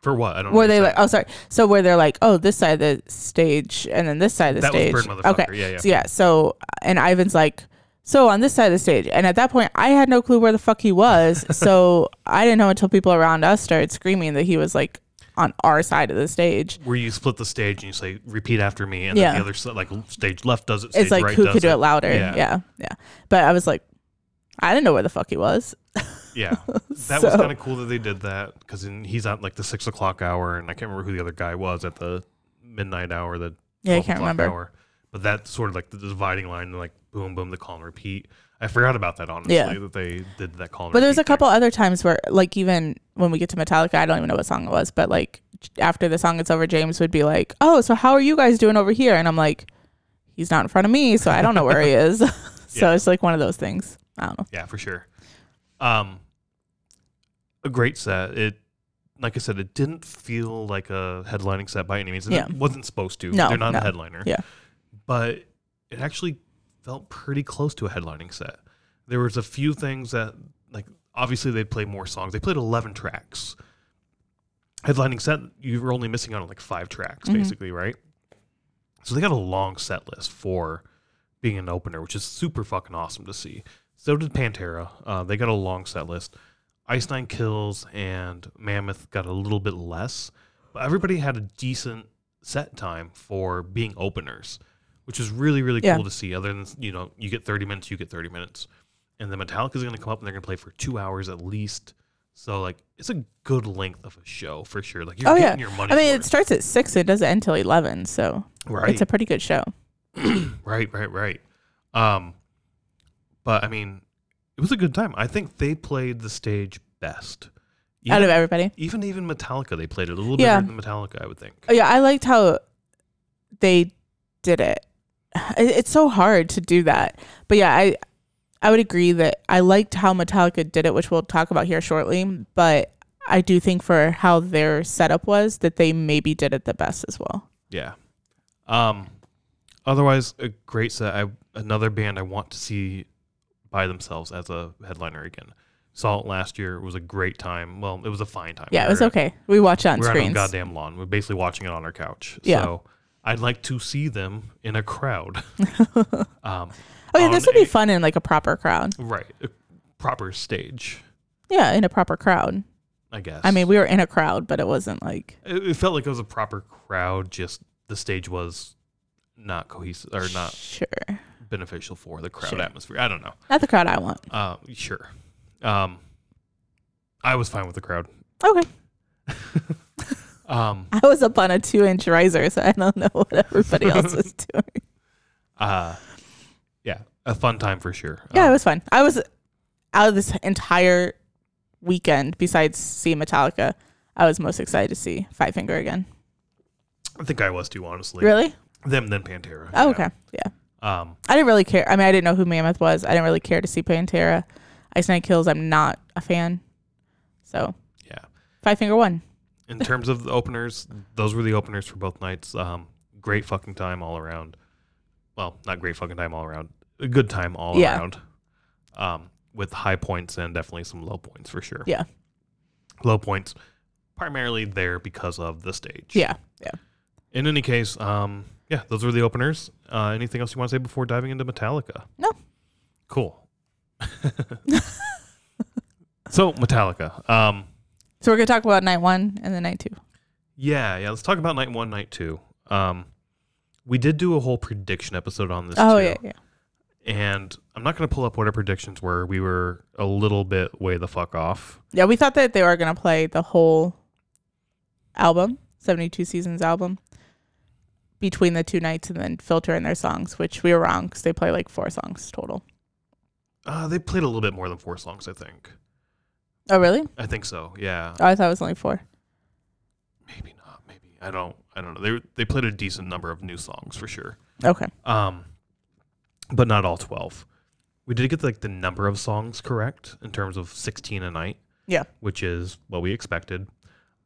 A: For what? I don't.
B: Where they like oh sorry. So where they're like, oh this side of the stage and then this side of the
A: that
B: stage.
A: was Burn Motherfucker.
B: okay.
A: Yeah, yeah.
B: So yeah, so and Ivan's like, so on this side of the stage, and at that point, I had no clue where the fuck he was. so I didn't know until people around us started screaming that he was like on our side of the stage.
A: Where you split the stage and you say repeat after me, and
B: Yeah.
A: then the other side, like stage left does it, stage
B: It's like
A: right
B: who
A: does
B: could do
A: it.
B: it louder.
A: Yeah.
B: Yeah. yeah, But I was like, I didn't know where the fuck he was.
A: Yeah, that was kind of cool that they did that because he's at like the six o'clock hour, and I can't remember who the other guy was at the midnight hour, the
B: Yeah, I can't remember.
A: Hour. But that's sort of like the dividing line, like boom, boom, the call and repeat. I forgot about that honestly
B: Yeah.
A: that they did that call.
B: But there was a
A: thing.
B: couple other times where, like, even when we get to Metallica, I don't even know what song it was, but like after the song is over, James would be like, "Oh, so how are you guys doing over here?" And I'm like, "He's not in front of me, so I don't know where he is." so
A: Yeah.
B: it's like one of those things. I don't know.
A: Yeah, for sure. Um, a great set. It, like I said, it didn't feel like a headlining set by any means, and
B: Yeah.
A: it wasn't supposed to.
B: No,
A: they're not
B: no.
A: a headliner.
B: Yeah.
A: but it actually felt pretty close to a headlining set. There was a few things that, like, obviously they played more songs. They played eleven tracks. Headlining set, you were only missing out on like five tracks,
B: Mhm.
A: basically, right? So they got a long set list for being an opener, which is super fucking awesome to see. So did Pantera. Uh, they got a long set list. Ice Nine Kills and Mammoth got a little bit less, but everybody had a decent set time for being openers, which is really really
B: Yeah.
A: cool to see. Other than you know, you get thirty minutes, you get thirty minutes, and then Metallica's going to come up and they're going to play for two hours at least. So like, it's a good length of a show for sure. Like you're
B: Oh, yeah.
A: getting your money.
B: I mean, it starts at six, it doesn't end till eleven, so
A: right,
B: it's a pretty good show.
A: right, right, right. Um, but I mean, it was a good time. I think they played the stage best.
B: out
A: Even,
B: of everybody.
A: even even Metallica, they played it a little
B: Yeah.
A: better than Metallica, I would think.
B: Oh, yeah, I liked how they did it. It- It's so hard to do that, but yeah, I I would agree that I liked how Metallica did it, which we'll talk about here shortly. But I do think for how their setup was, that they maybe did it the best as well.
A: Yeah. Um, otherwise, a great set. I another band I want to see by themselves as a headliner again. Saw it last year. It was a great time. Well, it was a fine time.
B: Yeah,
A: We
B: it was okay. We watched it on
A: We're on a goddamn lawn. We're basically watching it on our couch.
B: Yeah.
A: So I'd like to see them in a crowd. um,
B: oh yeah, this would be fun in like a proper crowd.
A: right. A proper stage,
B: Yeah, in a proper crowd.
A: I guess.
B: I mean, we were in a crowd, but it wasn't like
A: it, it felt like it was a proper crowd. Just the stage was not cohesive or not
B: sure,
A: beneficial for the crowd
B: Sure.
A: atmosphere. I don't know.
B: not the crowd I want.
A: Uh, sure. Um, I was fine with the crowd.
B: Okay,
A: Um,
B: I was up on a two-inch riser, so I don't know what everybody else was doing.
A: uh, yeah, a fun time for sure.
B: Yeah, it
A: Um,
B: was fun. I was out of this entire weekend, besides seeing Metallica, I was most excited to see Five Finger again.
A: I think I was too, honestly.
B: Really?
A: Them then Pantera.
B: Oh,
A: yeah.
B: okay. Yeah.
A: Um,
B: I didn't really care. I mean, I didn't know who Mammoth was. I didn't really care to see Pantera. Ice Nine Kills, I'm not a fan. So,
A: yeah.
B: Five Finger won.
A: In terms of the openers, those were the openers for both nights. Um, great fucking time all around. Well, not great fucking time all around. A good time all
B: Yeah.
A: around. Um, with high points and definitely some low points for sure.
B: Yeah.
A: Low points primarily there because of the stage.
B: Yeah. Yeah.
A: In any case, um, yeah, those were the openers. Uh, anything else you want to say before diving into Metallica?
B: No.
A: Cool. so Metallica. Um,
B: So, we're going to talk about night one and then night two.
A: yeah, yeah. Let's talk about night one, night two. Um, we did do a whole prediction episode on this.
B: Oh,
A: too,
B: yeah. Yeah.
A: And I'm not going to pull up what our predictions were. We were a little bit way the fuck off.
B: Yeah. We thought that they were going to play the whole album, 72 Seasons album, between the two nights and then filter in their songs, which we were wrong because they play like four songs total.
A: Uh, they played a little bit more than four songs, I think.
B: Oh, really?
A: I think so. Yeah.
B: Oh, I thought it was only four.
A: Maybe not. Maybe I don't. I don't know. They they played a decent number of new songs for sure.
B: Okay.
A: Um, but not all twelve. We did get like the number of songs correct in terms of sixteen a night.
B: Yeah.
A: which is what we expected.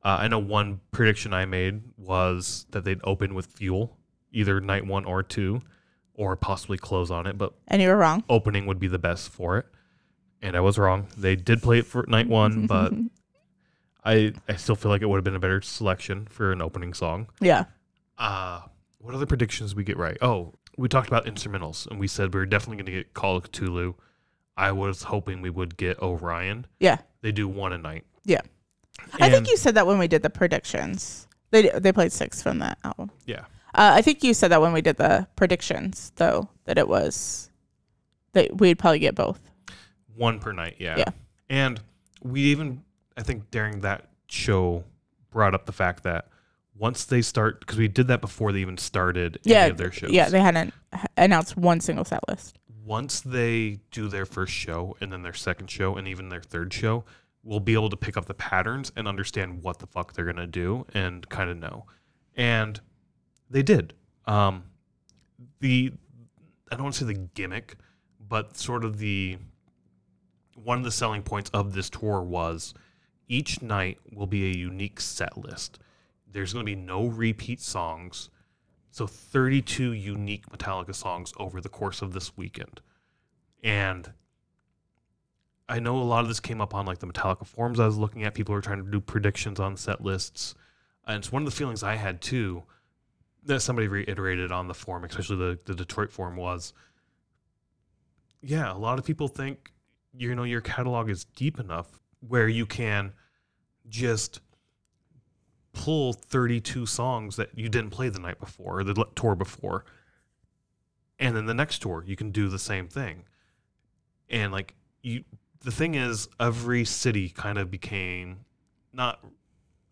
A: Uh, I know one prediction I made was that they'd open with Fuel, either night one or two, or possibly close on it. But
B: And you were wrong.
A: opening would be the best for it, and I was wrong. They did play it for night one, but I I still feel like it would have been a better selection for an opening song.
B: yeah.
A: Uh, what other predictions we get right? Oh, we talked about instrumentals, and we said we were definitely going to get Call of Cthulhu. I was hoping we would get Orion.
B: Yeah.
A: They do one a night.
B: Yeah. I think you said that when we did the predictions. They they played six from that album.
A: Yeah.
B: Uh, I think you said that when we did the predictions, though, that it was that we'd probably get both.
A: One per night, yeah.
B: Yeah.
A: And we even, I think during that show, brought up the fact that once they start, because we did that before they even started
B: Yeah,
A: any of their shows.
B: Yeah, they hadn't announced one single set list.
A: once they do their first show and then their second show and even their third show, we'll be able to pick up the patterns and understand what the fuck they're gonna do and kind of know. And they did. Um, the I don't want to say the gimmick, but sort of the one of the selling points of this tour was each night will be a unique set list. There's going to be no repeat songs. So 32 unique Metallica songs over the course of this weekend. And I know a lot of this came up on like the Metallica forums I was looking at. People were trying to do predictions on set lists. And it's one of the feelings I had too that somebody reiterated on the forum, especially the, the Detroit forum, was yeah, a lot of people think you know your catalog is deep enough where you can just pull 32 songs that you didn't play the night before or the tour before and then the next tour you can do the same thing. And like you the thing is every city kind of became not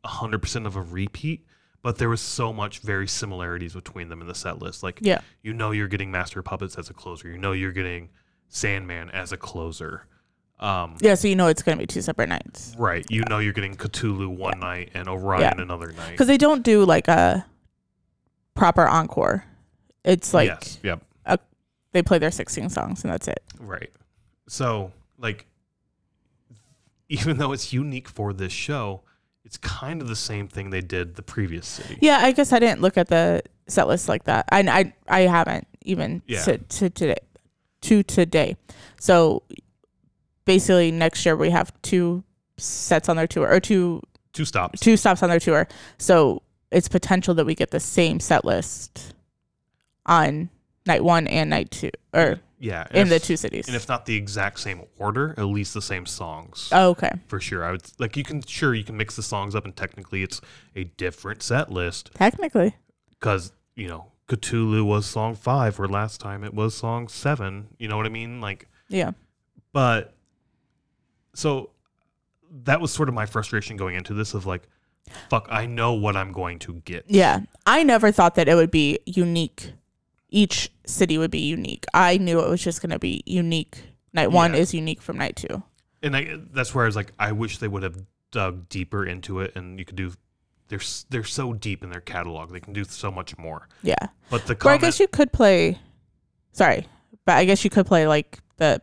A: 100% of a repeat but there was so much very similarities between them in the set list. Like
B: Yeah.
A: you know you're getting master puppets as a closer. You know you're getting sandman as a closer um
B: Yeah, so you know it's going to be two separate nights.
A: right you know you're getting cthulhu one night and orion another night
B: Because they don't do like a proper encore. It's like
A: yes yep
B: they play their 16 songs and that's it.
A: Right. So, like, even though it's unique for this show, it's kind of the same thing they did the previous city.
B: Yeah, I guess I didn't look at the set list like that. I I, I haven't even
A: Yeah.
B: to, to today to today. So basically next year we have two sets on their tour or two
A: Two stops.
B: two stops on their tour. So it's potential that we get the same set list on night 1 and night 2 or
A: yeah.
B: in the two cities.
A: And if not the exact same order, at least the same songs
B: oh, okay.
A: for sure. I would like you can sure you can mix the songs up, and technically it's a different set list
B: Technically.
A: because you know Cthulhu was song five, where last time it was song seven. You know what I mean? Like
B: Yeah.
A: but so that was sort of my frustration going into this of like fuck i know what i'm going to get
B: Yeah. I never thought that it would be unique. Each city would be unique. I knew it was just going to be unique. Night one
A: Yeah.
B: is unique from night two.
A: and I, that's where i was like i wish they would have dug deeper into it and you could do they're they're so deep in their catalog they can do so much more
B: Yeah.
A: but the
B: Or I guess you could play, sorry, but I guess you could play like the,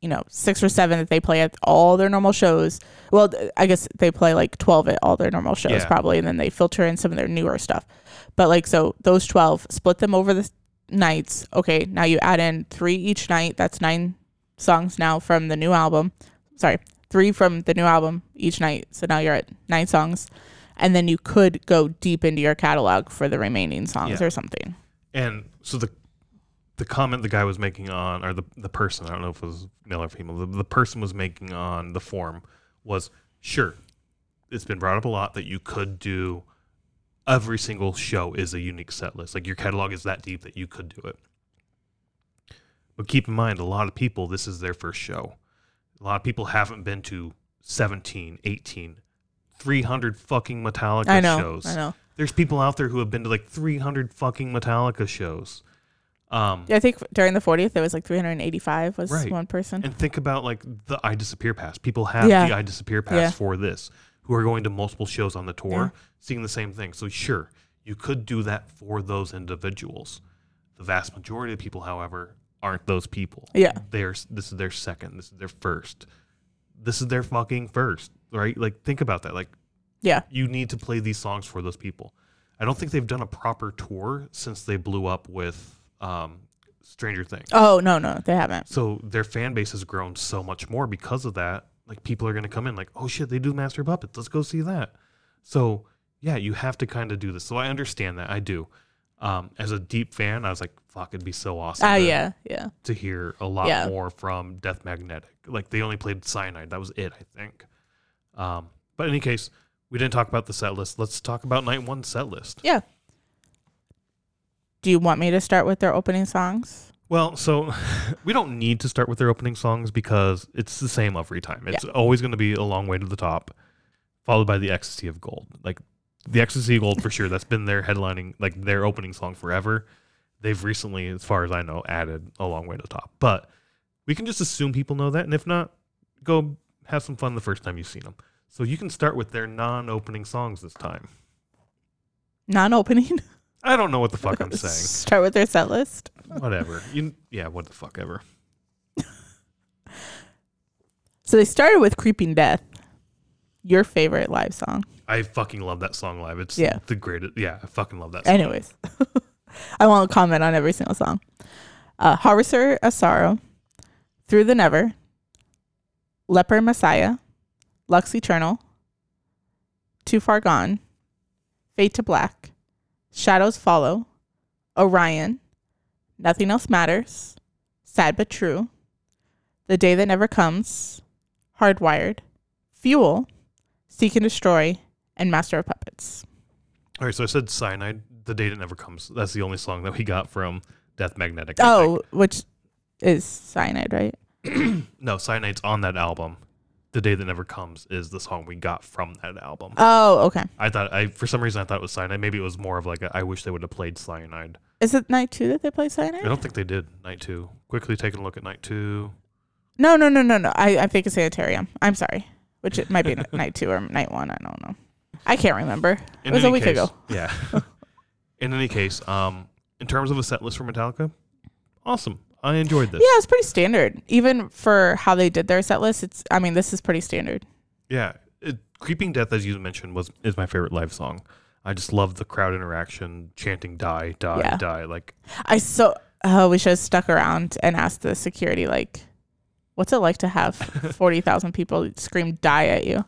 B: you know, six or seven that they play at all their normal shows. Well, I guess they play like 12 at all their normal shows
A: Yeah.
B: probably, and then they filter in some of their newer stuff. But like, so those 12, split them over the nights. Okay, now you add in three each night. That's nine songs now from the new album. Sorry, three from the new album each night. So now you're at nine songs. And then you could go deep into your catalog for the remaining songs
A: Yeah.
B: or something.
A: and so the the comment the guy was making on or the the person i don't know if it was male or female the, the person was making on the form was sure it's been brought up a lot that you could do every single show is a unique set list like your catalog is that deep that you could do it but keep in mind a lot of people this is their first show a lot of people haven't been to 17 18 300 fucking metallica
B: I know.
A: shows
B: I know.
A: there's people out there who have been to like 300 fucking Metallica shows. Um,
B: Yeah, I think during the 40th, there was like 385 was
A: Right.
B: one person.
A: and think about like the I Disappear Pass. People have
B: Yeah.
A: the I Disappear Pass
B: Yeah.
A: for this, who are going to multiple shows on the tour,
B: Yeah.
A: seeing the same thing. So sure, you could do that for those individuals. The vast majority of people, however, aren't those people.
B: Yeah.
A: They're this is their second. This is their first. This is their fucking first, right? Like think about that. Like
B: Yeah.
A: you need to play these songs for those people. I don't think they've done a proper tour since they blew up with um, Stranger Things.
B: Oh, no, no, they haven't.
A: So their fan base has grown so much more because of that. Like people are going to come in like, oh shit, they do Master Puppets. Let's go see that. So yeah, you have to kind of do this. So I understand that. I do. Um, as a deep fan, I was like, fuck, it'd be so awesome.
B: Ah,
A: to,
B: yeah, yeah.
A: To hear a lot
B: Yeah.
A: more from Death Magnetic. Like they only played Cyanide. That was it, I think. Um, But in any case, we didn't talk about the set list. Let's talk about night one set list.
B: Yeah. Do you want me to start with their opening songs?
A: Well, so we don't need to start with their opening songs because it's the same every time. It's always going to be a long way to the top, followed by the Ecstasy of Gold. Like the Ecstasy of Gold for sure. That's been their headlining, like their opening song forever. They've recently, as far as I know, added a long way to the top. But we can just assume people know that, and if not, go have some fun the first time you've seen them. So you can start with their non-opening songs this time.
B: Non-opening.
A: I don't know what the fuck I'm saying.
B: Start with their set list.
A: Whatever. You yeah, what the fuck ever.
B: So they started with "Creeping Death," your favorite live song.
A: I fucking love that song live. It's
B: Yeah.
A: the greatest. Yeah, I fucking love that song.
B: Anyways, I won't comment on every single song. Uh, Harvester of Sorrow, Through the Never, Leper Messiah, Lux Æterna, Too Far Gone, Fade to Black, Shadows Follow, Orion, Nothing Else Matters, Sad But True, The Day That Never Comes, Hardwired, Fuel, Seek and Destroy, and Master of Puppets.
A: All right, so I said Cyanide, The Day That Never Comes. That's the only song that we got from Death Magnetic. I
B: Oh, which is cyanide, right?
A: no, Cyanide's on that album. The Day That Never Comes is the song we got from that album.
B: Oh, okay.
A: I thought, I for some reason, I thought it was Cyanide. Maybe it was more of like, a, I wish they would have played Cyanide.
B: Is it night two that they play cyanide?
A: I don't think they did Night Two. Quickly taking a look at Night Two.
B: No, no, no, no, no. I, I think it's sanitarium. I'm sorry. Which it might be night two or night one. I don't know. I can't remember. It was a week
A: case-
B: ago.
A: Yeah. in any case, um, in terms of a set list for Metallica, awesome. I enjoyed this.
B: Yeah, it's pretty standard. Even for how they did their set list, it's I mean, this is pretty standard.
A: Yeah, it, "Creeping Death," as you mentioned, was is my favorite live song. I just love the crowd interaction, chanting "Die, die,
B: Yeah.
A: die." Like,
B: I so oh, we should have stuck around and asked the security like what's it like to have 40,000 people scream die at you?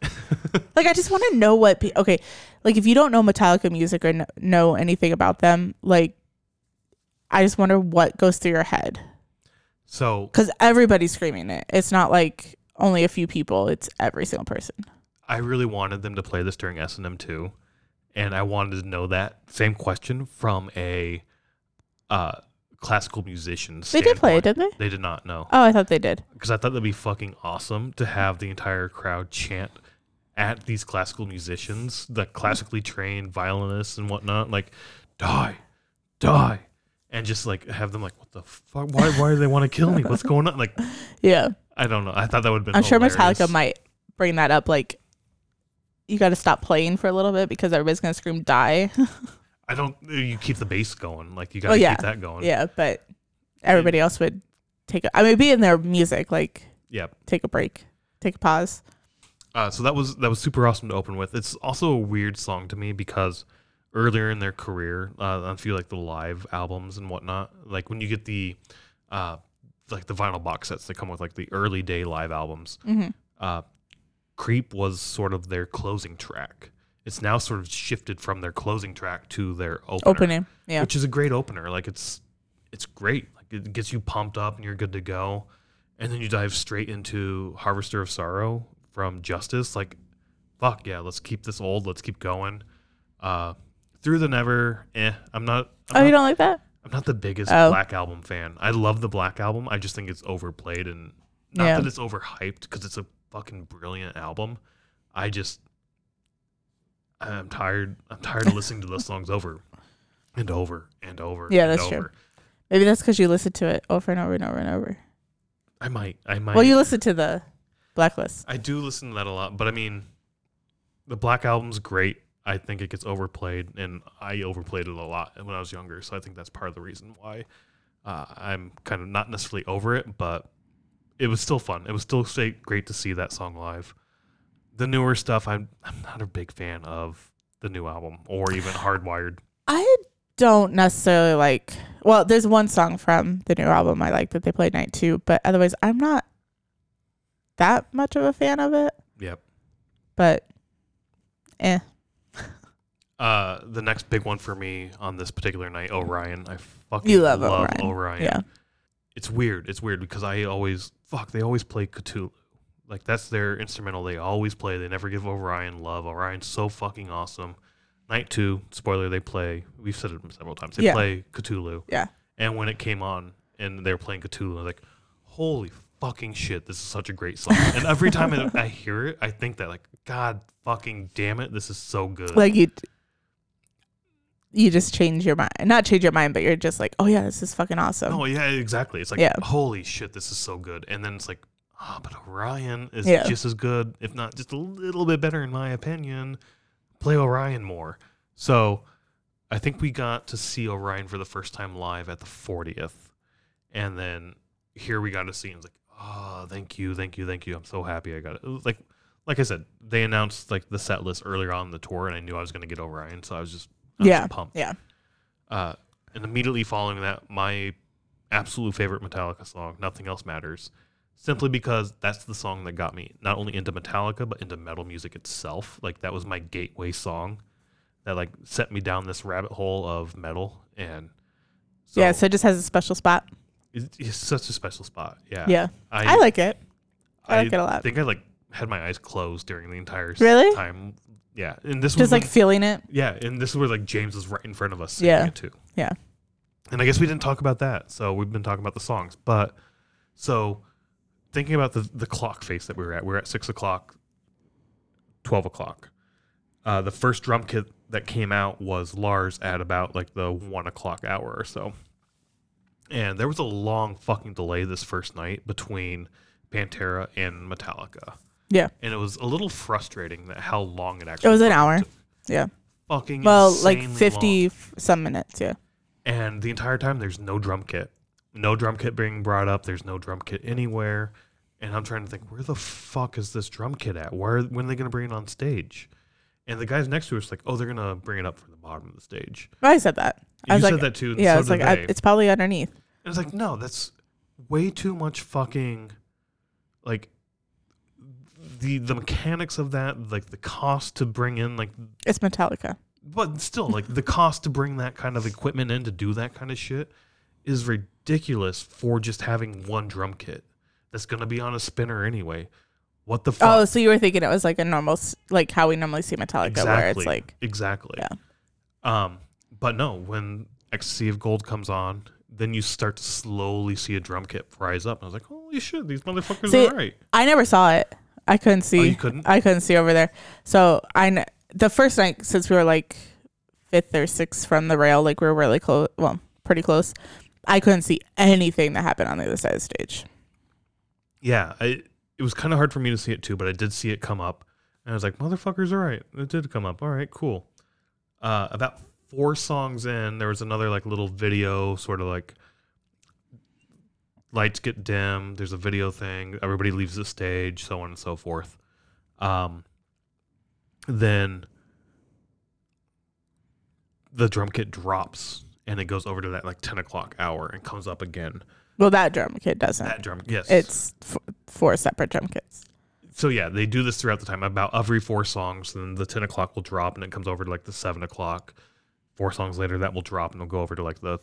B: like I just want to know what pe- okay, like if you don't know Metallica music or kn- know anything about them, like I just wonder what goes through your head
A: so
B: cuz everybody's screaming it. It's not like only a few people, it's every single person.
A: I really wanted them to play this during S and M two, and I wanted to know that same question from a uh, classical musician.
B: They did play it, didn't they?
A: They did not know.
B: Oh, I thought they did.
A: because I thought that'd be fucking awesome to have the entire crowd chant at these classical musicians, the classically trained violinists and whatnot, like die, die, and just like have them like, what the fuck? Why? Why do they want to kill me? What's going on? Like,
B: Yeah.
A: I don't know. I thought that would have been.
B: I'm sure. Metallica might bring that up like you got to stop playing for a little bit because everybody's going to scream die.
A: I don't. You keep the bass going. Like you got to
B: Oh, yeah.
A: keep that going.
B: yeah, but everybody else would take a, I mean be in their music like
A: yeah,
B: take a break, take a pause.
A: Uh, so that was that was super awesome to open with. It's also a weird song to me because earlier in their career, uh, I feel like the live albums and whatnot, like when you get the uh, like the vinyl box sets that come with like the early day live albums,
B: Mhm.
A: uh, "Creep" was sort of their closing track. It's now sort of shifted from their closing track to their opener,
B: Opening. Yeah.
A: which is a great opener. Like it's it's great. Like it gets you pumped up and you're good to go. And then you dive straight into Harvester of Sorrow from Justice. Like, fuck yeah, let's keep this old. Let's keep going. Uh, Through the Never, eh. I'm not. I'm
B: oh,
A: not,
B: you don't like that?
A: I'm not the biggest
B: Oh.
A: Black Album fan. I love the Black Album. I just think it's overplayed and not
B: Yeah.
A: that it's overhyped because it's a fucking brilliant album. I just I'm tired. I'm tired of listening to those songs over and over and over.
B: Yeah,
A: and
B: that's true. Maybe that's cuz you listen to it over and over and over and over.
A: I might. I might.
B: Well, you listen to the Blacklist.
A: I do listen to that a lot, but I mean, the Black Album's great. I think it gets overplayed, and I overplayed it a lot when I was younger. So I think that's part of the reason why uh, I'm kind of not necessarily over it, but it was still fun. It was still great to see that song live. The newer stuff, I'm I'm not a big fan of the new album or even Hardwired.
B: I don't necessarily like. Well, there's one song from the new album I like that they played night 2, but otherwise I'm not that much of a fan of it,
A: Yep.
B: but eh.
A: Uh, the next big one for me on this particular night, Orion. I fucking
B: You love
A: Orion.
B: Orion. Yeah.
A: It's weird. It's weird because I always fuck. They always play Cthulhu. Like that's their instrumental. They always play. They never give Orion love. Orion's so fucking awesome. Night two, spoiler, they play. We've said it several times. They
B: Yeah.
A: play Cthulhu.
B: Yeah.
A: And when it came on and they were playing Cthulhu, I was like, holy fucking shit, this is such a great song. and every time I, I hear it, I think that like, God fucking damn it, this is so good.
B: Like you, you just change your mind. Not change your mind, but you're just like, oh yeah, this is fucking awesome.
A: oh yeah, exactly. It's like,
B: Yeah.
A: holy shit, this is so good. And then it's like, ah, but Orion is
B: Yeah.
A: just as good, if not just a little bit better in my opinion. Play Orion more. So I think we got to see Orion for the first time live at the 40th. And then here we got to see him. It's like, oh, thank you, thank you, thank you. I'm so happy I got it. It like, like I said, they announced like the set list earlier on the tour, and I knew I was going to get Orion, so I was just,
B: Yeah. yeah.
A: Uh, and immediately following that, my absolute favorite Metallica song, "Nothing Else Matters," simply because that's the song that got me not only into Metallica but into metal music itself. Like that was my gateway song that like set me down this rabbit hole of metal, and so
B: yeah. So it just has a special spot.
A: it's, it's such a special spot. Yeah,
B: Yeah. I, like it. I like it a lot.
A: I think I like had my eyes closed during the entire
B: Really?
A: time. Yeah, and this was
B: Just like
A: when-
B: feeling it.
A: yeah, and this is where like James was right in front of us singing
B: Yeah.
A: it too.
B: Yeah.
A: And I guess we didn't talk about that. So we've been talking about the songs. But so thinking about the the clock face that we were at, we were at six o'clock, twelve o'clock. Uh, the first drum kit that came out was Lars at about like the one o'clock hour or so. And there was a long fucking delay this first night between Pantera and Metallica.
B: Yeah.
A: And it was a little frustrating that how long it actually
B: It was an hour. Yeah.
A: Fucking
B: Well, like
A: insanely long.
B: 50 f- some minutes. Yeah.
A: And the entire time, there's no drum kit. No drum kit being brought up. There's no drum kit anywhere. And I'm trying to think, where the fuck is this drum kit at? Where when are they going to bring it on stage? And the guys next to us like, oh, they're going to bring it up from the bottom of the stage.
B: I said that. I
A: You
B: was
A: said
B: like,
A: that too.
B: yeah,
A: so
B: it's
A: did
B: like, I, it's probably underneath.
A: And it's like, no, that's way too much fucking like the the mechanics of that, like the cost to bring in like
B: It's Metallica.
A: but still like the cost to bring that kind of equipment in to do that kind of shit is ridiculous for just having one drum kit that's going to be on a spinner anyway what the fuck
B: Oh, so you were thinking it was like a normal, like how we normally see Metallica, where it's like,
A: exactly
B: Yeah.
A: um but no when ecstasy of gold comes on then you start to slowly see a drum kit rise up and i was like holy shit these motherfuckers
B: See,
A: are right
B: I never saw it. I couldn't see.
A: oh you couldn't
B: I couldn't see over there. So I kn- the first night since we were like fifth or sixth from the rail, like we were really close. Well, pretty close. I couldn't see anything that happened on the other side of the stage.
A: yeah I, it was kind of hard for me to see it too but i did see it come up and i was like motherfuckers all right it did come up all right cool uh, about four songs in there was another like little video sort of like lights get dim there's a video thing everybody leaves the stage so on and so forth um, then the drum kit drops and it goes over to that like 10 o'clock hour and comes up again
B: Well, that drum kit doesn't.
A: that drum kit yes
B: it's f- four separate drum kits.
A: so yeah, they do this throughout the time. About every four songs, then the ten o'clock will drop, and it comes over to like the seven o'clock. Four songs later, that will drop, and it'll go over to like the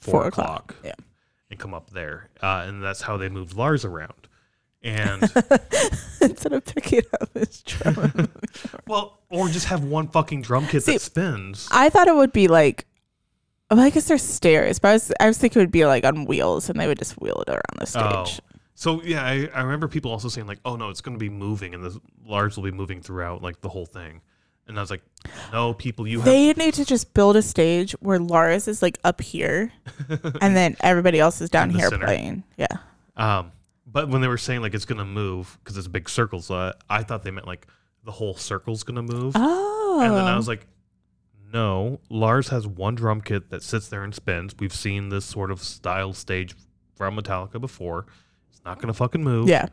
A: four,
B: Four o'clock,
A: o'clock,
B: yeah.
A: And come up there. Uh, and that's how they moved Lars around. And
B: Instead of picking up his drum.
A: well, or just have one fucking drum kit
B: See,
A: that spins.
B: I thought it would be like, well, I guess there's stairs, but I was, I was thinking it would be like on wheels and they would just wheel it around the
A: Oh.
B: stage.
A: So yeah, I, I remember people also saying like, "Oh no, it's going to be moving, and the Lars will be moving throughout like the whole thing." And I was like, "No, people, you have
B: They need to just build a stage where Lars is like up here and then everybody else is down
A: In the
B: here
A: center.
B: playing. Yeah.
A: Um, but when they were saying like it's gonna move because it's a big circles, uh, I thought they meant like the whole circle's gonna move.
B: Oh.
A: And then I was like, no, Lars has one drum kit that sits there and spins. We've seen this sort of style stage from Metallica before. It's not gonna fucking move.
B: yeah.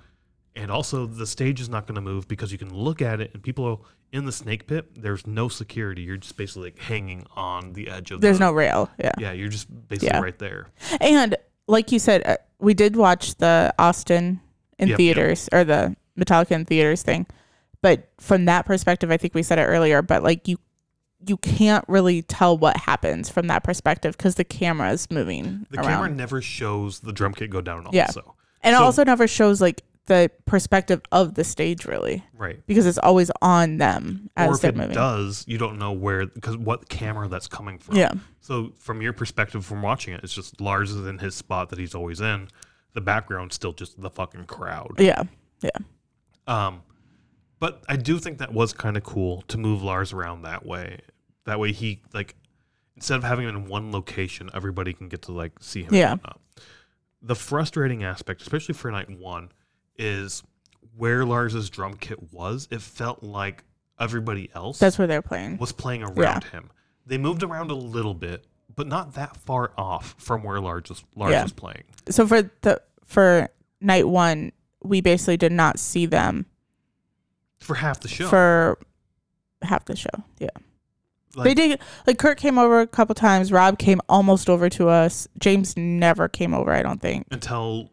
A: And also, the stage is not going to move because you can look at it and people are in the snake pit. There's no security. You're just basically like hanging on the edge of.
B: There's
A: the,
B: no rail. Yeah.
A: Yeah, you're just basically
B: Yeah.
A: right there.
B: And like you said, uh, we did watch the Austin in
A: Yep, yep.
B: theaters or the Metallica in theaters thing. But from that perspective, I think we said it earlier, but like you you can't really tell what happens from that perspective because the camera is moving
A: The
B: around.
A: camera never shows the drum kit go down.
B: Yeah.
A: Also,
B: and it also never shows like the perspective of the stage really
A: right.
B: because it's always on them as
A: or if
B: they're
A: it
B: moving.
A: does, you don't know where because what camera that's coming from.
B: Yeah.
A: So from your perspective, from watching it, it's just Lars is in his spot that he's always in. The background's still just the fucking crowd.
B: Yeah. Yeah.
A: Um, but I do think that was kind of cool to move Lars around that way. That way he like instead of having him in one location, everybody can get to like see him.
B: Yeah.
A: The frustrating aspect, especially for night one, is where Lars's drum kit was. It felt like everybody else
B: That's where they're playing.
A: was playing around
B: Yeah.
A: him. They moved around a little bit, but not that far off from where Lars was, Lars
B: Yeah.
A: was playing.
B: So for the for night one, we basically did not see them
A: For half the show.
B: for half the show. Yeah.
A: Like,
B: they did like Kurt came over a couple times. Rob came almost over to us. James never came over, I don't think.
A: until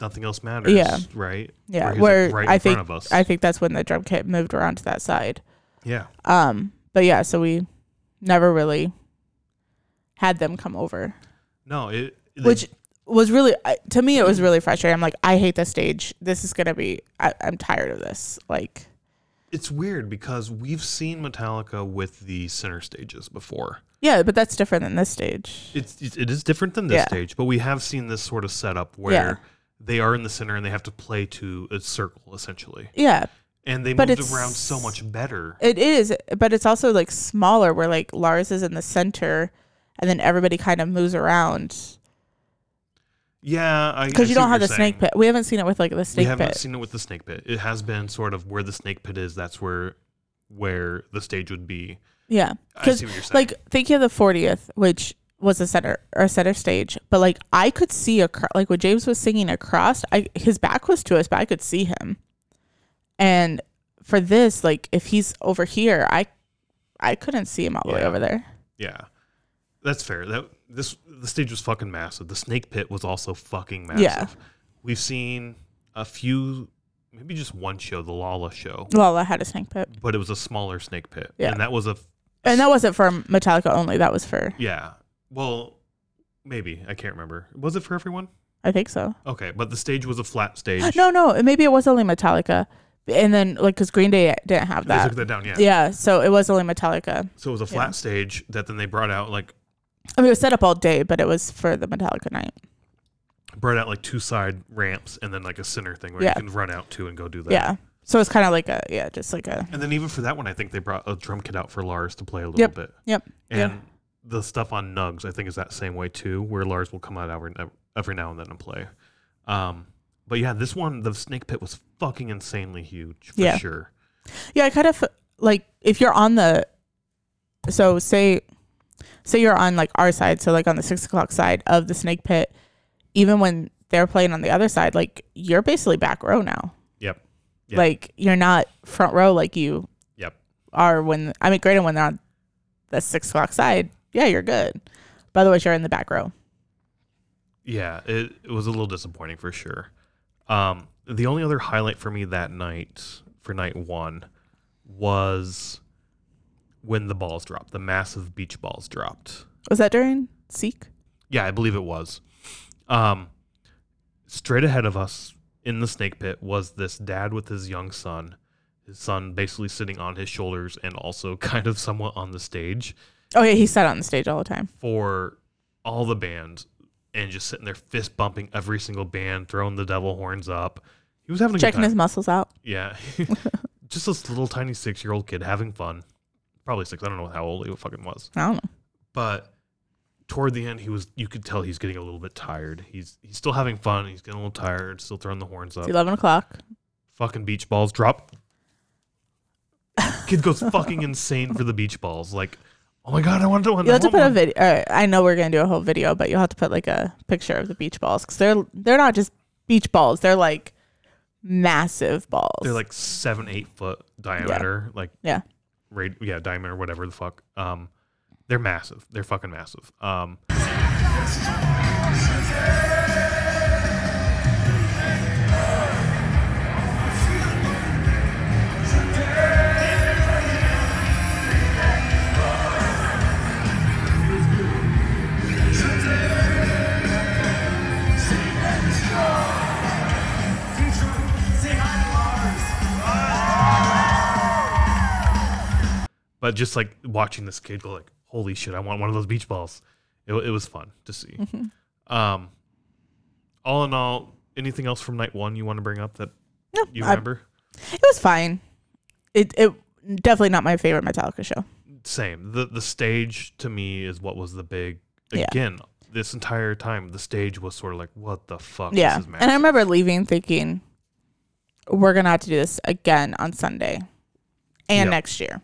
A: nothing else matters.
B: Yeah.
A: Right?
B: Yeah. Where
A: right in
B: I
A: front
B: think
A: of us.
B: I think that's when the drum kit moved around to that side.
A: yeah.
B: Um, but yeah, so we never really had them come over,
A: No, it they-
B: which was really to me it was really frustrating. I'm like, I hate this stage. This is gonna be. I, I'm tired of this. Like,
A: it's weird because we've seen Metallica with the center stages before.
B: yeah, but that's different than this stage.
A: It's it it is different than this
B: Yeah.
A: stage, but we have seen this sort of setup where
B: Yeah.
A: They are in the center and they have to play to a circle essentially.
B: Yeah,
A: And they
B: But
A: moved around so much better.
B: it is, but it's also like smaller, where like Lars is in the center, and then everybody kind of moves around
A: Yeah,
B: because you don't have the
A: you're
B: snake pit. We haven't seen it with like the snake pit.
A: We haven't
B: pit.
A: seen it with the snake pit. It has been sort of where the snake pit is. That's where where the stage would be.
B: yeah,
A: I
B: 'Cause,
A: see what you're saying.
B: like think of the 40th which was a center or a center stage but like i could see a like when james was singing across i his back was to us but i could see him and for this like if he's over here i i couldn't see him all the way over there
A: yeah, that's fair. That this the stage was fucking massive. The snake pit was also fucking massive.
B: Yeah.
A: We've seen a few, maybe just one show, the Lolla show,
B: Lolla had a snake pit
A: but it was a smaller snake pit.
B: Yeah.
A: and that was a
B: and that wasn't for metallica only that was for
A: yeah. Well, maybe I can't remember. Was it for everyone?
B: i think so
A: Okay, but the stage was a flat stage.
B: no no maybe it was only metallica and then like because green day didn't have
A: they
B: that
A: took that down. Yeah.
B: yeah so it was only metallica
A: So it was a flat stage that then they brought out like
B: i mean it was set up all day but it was for the metallica night
A: brought out like two side ramps and then like a center thing where
B: Yeah.
A: you can run out to and go do that.
B: yeah so it's kind of like a yeah just like a
A: And then even for that one, I think they brought a drum kit out for Lars to play a little bit.
B: Yep.
A: And
B: Yeah.
A: The stuff on Nugs, I think, is that same way too, where Lars will come out every, every now and then and play. Um, but yeah, this one, the snake pit was fucking insanely huge for
B: Yeah.
A: sure.
B: Yeah, I kind of like if you're on the so say say you're on like our side, so like on the six o'clock side of the snake pit, even when they're playing on the other side, like you're basically back row now.
A: Yep. Yeah.
B: Like you're not front row like you
A: Yep.
B: are when I mean granted when they're on the six o'clock side, yeah, you're good. By the way, you're in the back row.
A: Yeah, it, it was a little disappointing for sure. Um, the only other highlight for me that night, for night one, was when the balls dropped. The massive beach balls dropped.
B: Was that during Seek?
A: Yeah, I believe it was. Um, straight ahead of us in the snake pit was this dad with his young son. His son basically sitting on his shoulders and also kind of somewhat on the stage
B: Oh yeah, he sat on the stage all the time.
A: for all the bands and just sitting there fist bumping every single band, throwing the devil horns up. He was having a
B: Checking
A: good
B: his
A: time.
B: muscles out.
A: Yeah. just this little tiny six year old kid having fun. Probably six. I don't know how old he fucking was.
B: I don't know.
A: but toward the end he was you could tell he's getting a little bit tired he's he's still having fun he's getting a little tired still throwing the horns up
B: It's eleven o'clock.
A: fucking beach balls drop kid goes fucking insane for the beach balls like oh my god i want to
B: You'll have to put a video. I know we're gonna do a whole video, but you'll have to put like a picture of the beach balls because they're they're not just beach balls. They're like massive balls.
A: they're like seven eight foot diameter like
B: Yeah.
A: rad- yeah diameter whatever the fuck um they're massive they're fucking massive um but just like watching this kid go like, "Holy shit, I want one of those beach balls." It, it was fun to see.
B: Mm-hmm.
A: Um, all in all, anything else from night one you want to bring up that
B: No,
A: you
B: I-
A: remember?
B: it was fine. It it definitely not my favorite Metallica show.
A: Same. The the stage to me is what was the big
B: Yeah.
A: again. This entire time, the stage was sort of like, "What the fuck?"
B: Yeah, and I remember leaving thinking, we're gonna have to do this again on Sunday, and
A: Yep.
B: next year.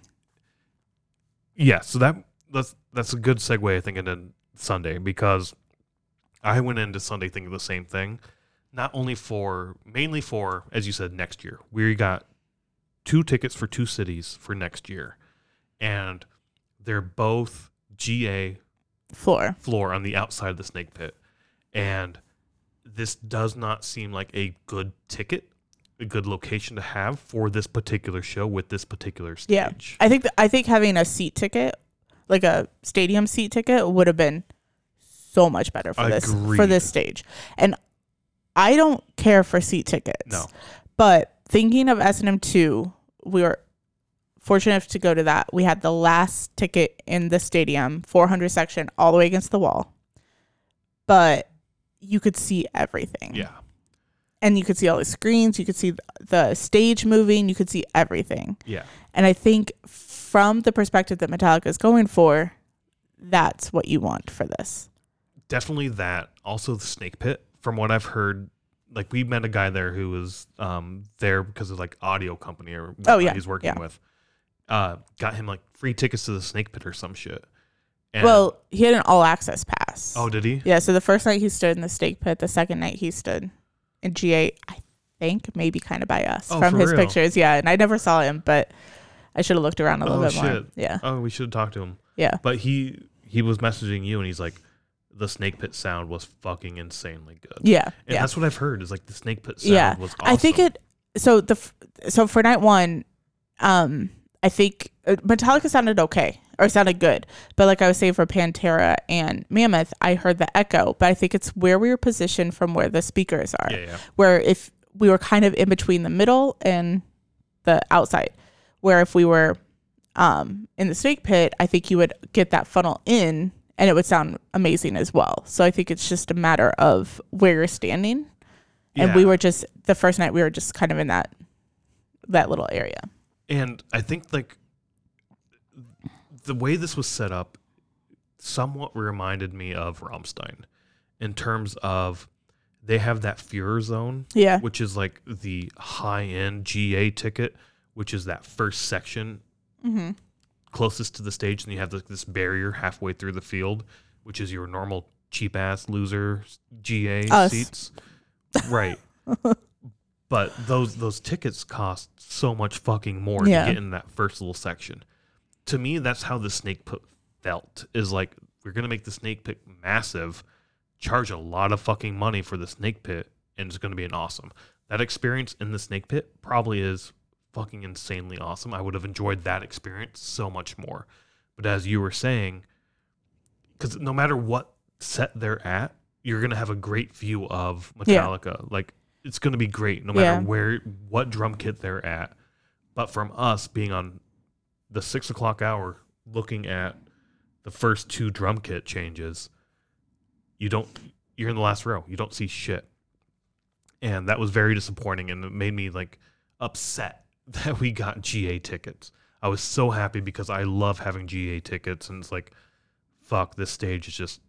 A: Yeah, so that that's that's a good segue, I think, into Sunday because I went into Sunday thinking the same thing. Not only for mainly for, as you said, next year. We got two tickets for two cities for next year. And they're both GA
B: Floor.
A: floor on the outside of the snake pit. And this does not seem like a good ticket, a good location to have for this particular show with this particular stage. Yeah.
B: I think th- I think having a seat ticket, like a stadium seat ticket, would have been so much better for this for this stage. And I don't care for seat tickets.
A: No.
B: But thinking of S and M two, we were fortunate enough to go to that. We had the last ticket in the stadium, 400 section, all the way against the wall. But you could see everything.
A: Yeah.
B: And you could see all the screens. You could see the stage moving. You could see everything.
A: Yeah.
B: And I think from the perspective that Metallica is going for, that's what you want for this.
A: definitely that. Also, the snake pit. From what I've heard, like we met a guy there who was um, there because of like audio company or
B: Oh, yeah,
A: he's working
B: yeah.
A: with. Uh, got him like free tickets to the snake pit or some shit. And,
B: well, he had an all access pass.
A: oh, did he?
B: Yeah, so the first night he stood in the snake pit, the second night he stood in GA, I think maybe kind of by us
A: Oh,
B: from his
A: real?
B: pictures. Yeah, and I never saw him, but I should have looked around a little
A: Oh,
B: bit more. Yeah.
A: Oh, we should have talked to him.
B: Yeah.
A: But he he was messaging you and he's like, the snake pit sound was fucking insanely good.
B: Yeah.
A: And
B: yeah.
A: that's what I've heard is like the snake pit sound
B: Yeah.
A: was awesome.
B: I think it so the so for night 1 um I think uh, Metallica sounded okay or sounded good. But like I was saying for Pantera and Mammoth, I heard the echo, but I think it's where we were positioned from where the speakers are.
A: Yeah, yeah.
B: where if we were kind of in between the middle and the outside where if we were um, in the snake pit i think you would get that funnel in and it would sound amazing as well so i think it's just a matter of where you're standing and we were just the first night we were just kind of in that that little area
A: And I think like the way this was set up somewhat reminded me of Rammstein in terms of they have that Feuerzone,
B: yeah
A: which is like the high end GA ticket, which is that first section
B: mm-hmm.
A: closest to the stage, and you have like this barrier halfway through the field, which is your normal cheap ass loser GA
B: Us.
A: seats. Right. but those those tickets cost so much fucking more
B: Yeah.
A: to get in that first little section. To me, that's how the snake pit felt. Is like we're gonna make the snake pit massive, charge a lot of fucking money for the snake pit, and it's gonna be an awesome. That experience in the snake pit probably is fucking insanely awesome. I would have enjoyed that experience so much more. But as you were saying, because no matter what set they're at, you're gonna have a great view of
B: Yeah.
A: Metallica. Like it's gonna be great no matter
B: Yeah.
A: where what drum kit they're at. But from us being on the six o'clock hour, looking at the first two drum kit changes, you don't. You're in the last row. You don't see shit, and that was very disappointing, and it made me like upset that we got GA tickets. I was so happy because I love having GA tickets, and it's like, fuck, this stage is just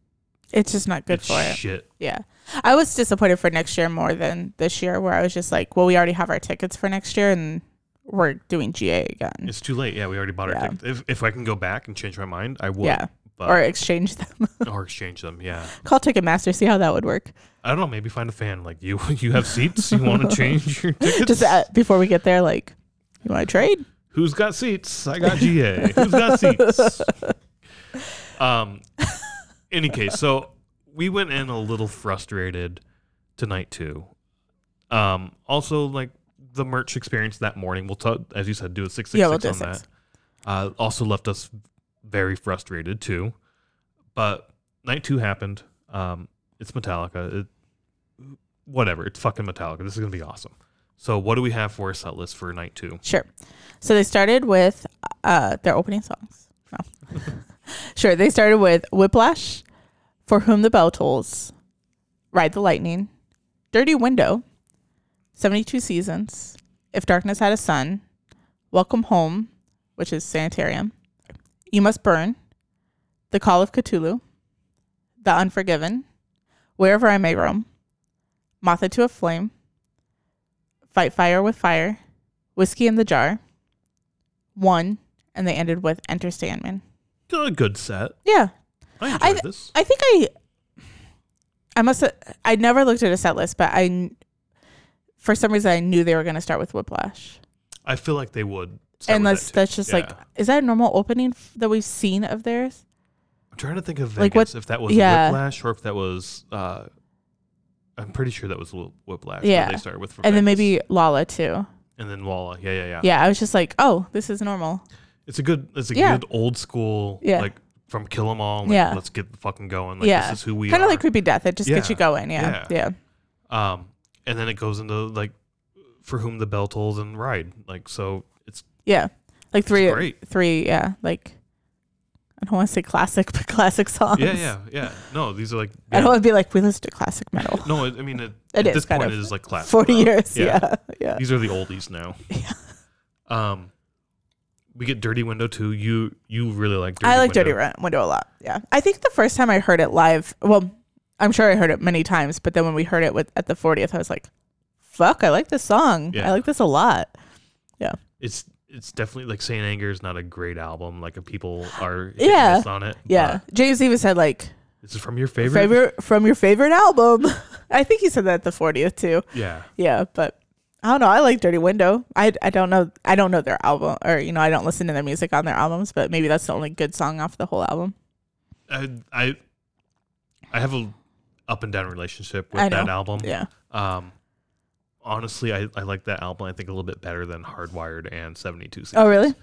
B: it's just not good for it
A: shit.
B: yeah i was disappointed for next year more than this year where i was just like well we already have our tickets for next year and we're doing ga again
A: It's too late. Yeah, we already bought our
B: Yeah.
A: tickets. If, if I can go back and change my mind, I would.
B: Yeah.
A: But,
B: or exchange them
A: or exchange them. Yeah.
B: call ticketmaster see how that would work
A: I don't know. Maybe find a fan like you. You have seats. You want to change your tickets?
B: just uh, before we get there like you want to trade
A: Who's got seats? I got GA. Who's got seats? Um. Any case, so we went in a little frustrated tonight too. Um. Also, like the merch experience that morning. We'll talk, as you said, do a six six
B: Yeah, we'll
A: six on
B: six.
A: that. Uh, also left us very frustrated too. But night two happened. Um. It's Metallica. It, whatever. It's fucking Metallica. This is gonna be awesome. So what do we have for a set list for night two?
B: Sure. So they started with uh, their opening songs. No. sure. They started with Whiplash, For Whom the Bell Tolls, Ride the Lightning, Dirty Window, 72 Seasons, If Darkness Had a Sun, Welcome Home, which is Sanitarium, You Must Burn, The Call of Cthulhu, The Unforgiven, Wherever I May Roam, Moth into a Flame, Fight Fire with Fire, Whiskey in the Jar, One, and they ended with Enter Sandman.
A: A good set.
B: Yeah.
A: I enjoyed
B: I-
A: this.
B: I think I I must have I never looked at a set list, but I for some reason I knew they were going to start with Whiplash.
A: I feel like they would. start
B: and
A: with
B: that's
A: that too.
B: that's just like
A: Yeah.
B: is that a normal opening f- that we've seen of theirs?
A: I'm trying to think of Vegas
B: like what-
A: if that was
B: yeah.
A: Whiplash or if that was. Uh, I'm pretty sure that was Wh- Whiplash.
B: Yeah.
A: They started with. For
B: And then
A: Vegas.
B: maybe Lolla too.
A: And then Walla. Yeah, yeah, yeah.
B: Yeah, I was just like, "Oh, this is normal."
A: It's a good. It's a
B: Yeah.
A: good old school.
B: Yeah.
A: Like from Kill 'Em All. Like,
B: Yeah.
A: Let's get the fucking going. Like,
B: Yeah.
A: This is who we
B: Kind
A: are.
B: of like Creeping Death. It just gets
A: Yeah.
B: you going. Yeah. Yeah.
A: Um, and then it goes into like, for whom the bell tolls and ride. Like so, it's,
B: Yeah. Like three
A: great.
B: three, yeah, like I don't want to say classic, but classic songs.
A: Yeah, yeah, yeah. No, these are like.
B: I don't want to be like we listen to classic metal.
A: No, I mean, it,
B: It
A: at
B: is
A: this
B: kind
A: point, it is like classic.
B: 40
A: rock.
B: years. Yeah. Yeah.
A: These are the oldies now.
B: Yeah.
A: Um, we get Dirty Window too. You you really like Dirty
B: I like
A: Window.
B: Dirty Window a lot. Yeah. I think the first time I heard it live, well, I'm sure I heard it many times, but then when we heard it with at the 40th, I was like, fuck, I like this song.
A: Yeah.
B: I like this a lot. Yeah.
A: It's it's definitely like St. Anger is not a great album. Like people are
B: Yeah.
A: on it.
B: Yeah. James even said like
A: this is from your favorite.
B: favorite from your favorite album. I think he said that at the 40th too.
A: Yeah.
B: Yeah, but I don't know. I like Dirty Window. I, I don't know. I don't know their album, or you know, I don't listen to their music on their albums. But maybe that's the only good song off the whole album.
A: I I I have a up and down relationship with
B: I
A: that
B: know.
A: album.
B: Yeah.
A: Um, honestly, I, I like that album. I think a little bit better than Hardwired and Seventy Two.
B: Oh, really?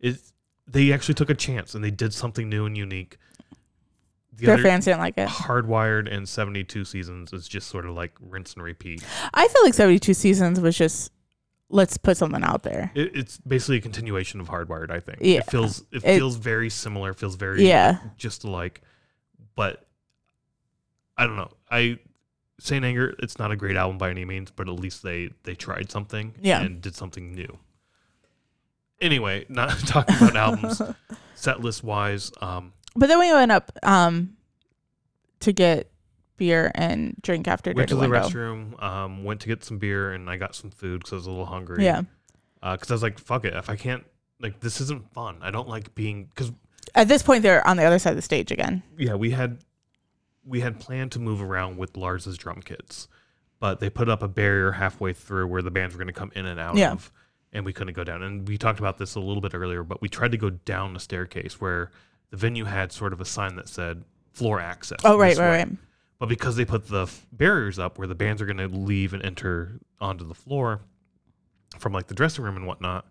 A: It they actually took a chance and they did something new and unique. The
B: Their fans didn't like it.
A: Hardwired and Seventy Two Seasons is just sort of like rinse and repeat.
B: I feel like 72 Seasons was just let's put something out there.
A: It, it's basically a continuation of Hardwired. I think.
B: Yeah.
A: It feels it,
B: It-
A: feels very similar. Feels very
B: Yeah.
A: just alike, but I don't know. I St. Anger. It's not a great album by any means, but at least they they tried something
B: Yeah.
A: and did something new. Anyway, not talking about albums, set list wise. Um,
B: But then we went up um to get beer and drink after
A: went
B: Dirty
A: to the
B: Window.
A: restroom. Um, went to get some beer and I got some food because I was a little hungry.
B: Yeah.
A: Because I was like, fuck it. If I can't, like, this isn't fun. I don't like being because
B: At this point, they're on the other side of the stage again.
A: yeah, we had we had planned to move around with Lars's drum kits, but they put up a barrier halfway through where the bands were going to come in and out
B: Yeah.
A: of, and we couldn't go down. And we talked about this a little bit earlier, but we tried to go down the staircase where the venue had sort of a sign that said floor access.
B: Oh, right, right,
A: way.
B: right.
A: But because they put the f- barriers up where the bands are going to leave and enter onto the floor from like the dressing room and whatnot,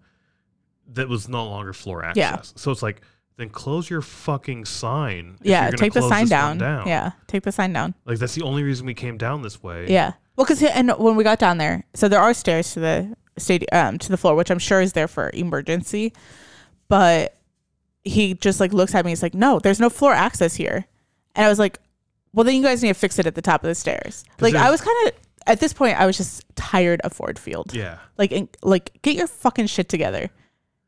A: that was no longer floor access.
B: Yeah.
A: So it's like, then close your fucking sign.
B: Yeah, take the sign
A: one
B: down. Yeah, take the sign down.
A: Like that's the only reason we came down this way.
B: Yeah. Well, because and when we got down there, so there are stairs to the stadium um, to the floor, which I'm sure is there for emergency. But he just like looks at me. He's like, "No, there's no floor access here," and I was like, "Well, then you guys need to fix it at the top of the stairs." Like I was kind of at this point, I was just tired of Ford Field.
A: Yeah.
B: Like, in, like get your fucking shit together.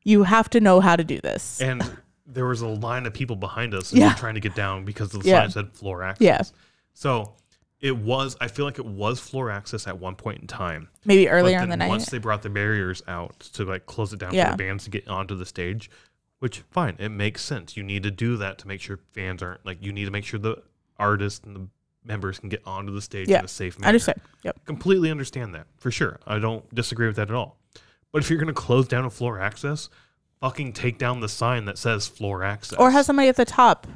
B: You have to know how to do this.
A: And there was a line of people behind us and we
B: Yeah.
A: were trying to get down because the
B: Yeah.
A: sign said floor access.
B: Yeah.
A: So it was I feel like it was floor access at one point in time.
B: Maybe earlier in the night.
A: once they brought the barriers out to like close it down
B: Yeah.
A: for the bands to get onto the stage, which fine, it makes sense. You need to do that to make sure fans aren't like you need to make sure the artists and the members can get onto the stage
B: Yeah.
A: in a safe manner.
B: I understand. Yep.
A: completely understand that for sure. I don't disagree with that at all. But if you're going to close down a floor access, fucking take down the sign that says floor access.
B: Or have somebody at the top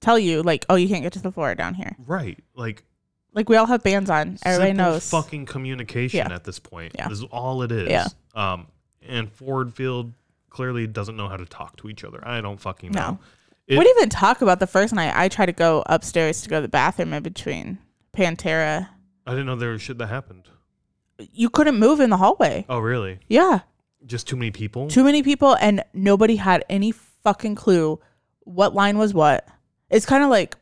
B: tell you like, "Oh, you can't get to the floor down here."
A: right, like
B: Like we all have bands on. Everybody
A: simple
B: knows.
A: fucking communication
B: Yeah.
A: at this point.
B: Yeah.
A: Is all it is.
B: Yeah.
A: Um, and Ford Field clearly doesn't know how to talk to each other. I don't fucking know.
B: No.
A: It-
B: we didn't even talk about the first night. I tried to go upstairs to go to the bathroom in between Pantera.
A: I didn't know there was shit that happened.
B: you couldn't move in the hallway.
A: Oh, really?
B: Yeah.
A: Just too many people?
B: Too many people and nobody had any fucking clue what line was what. It's kind of like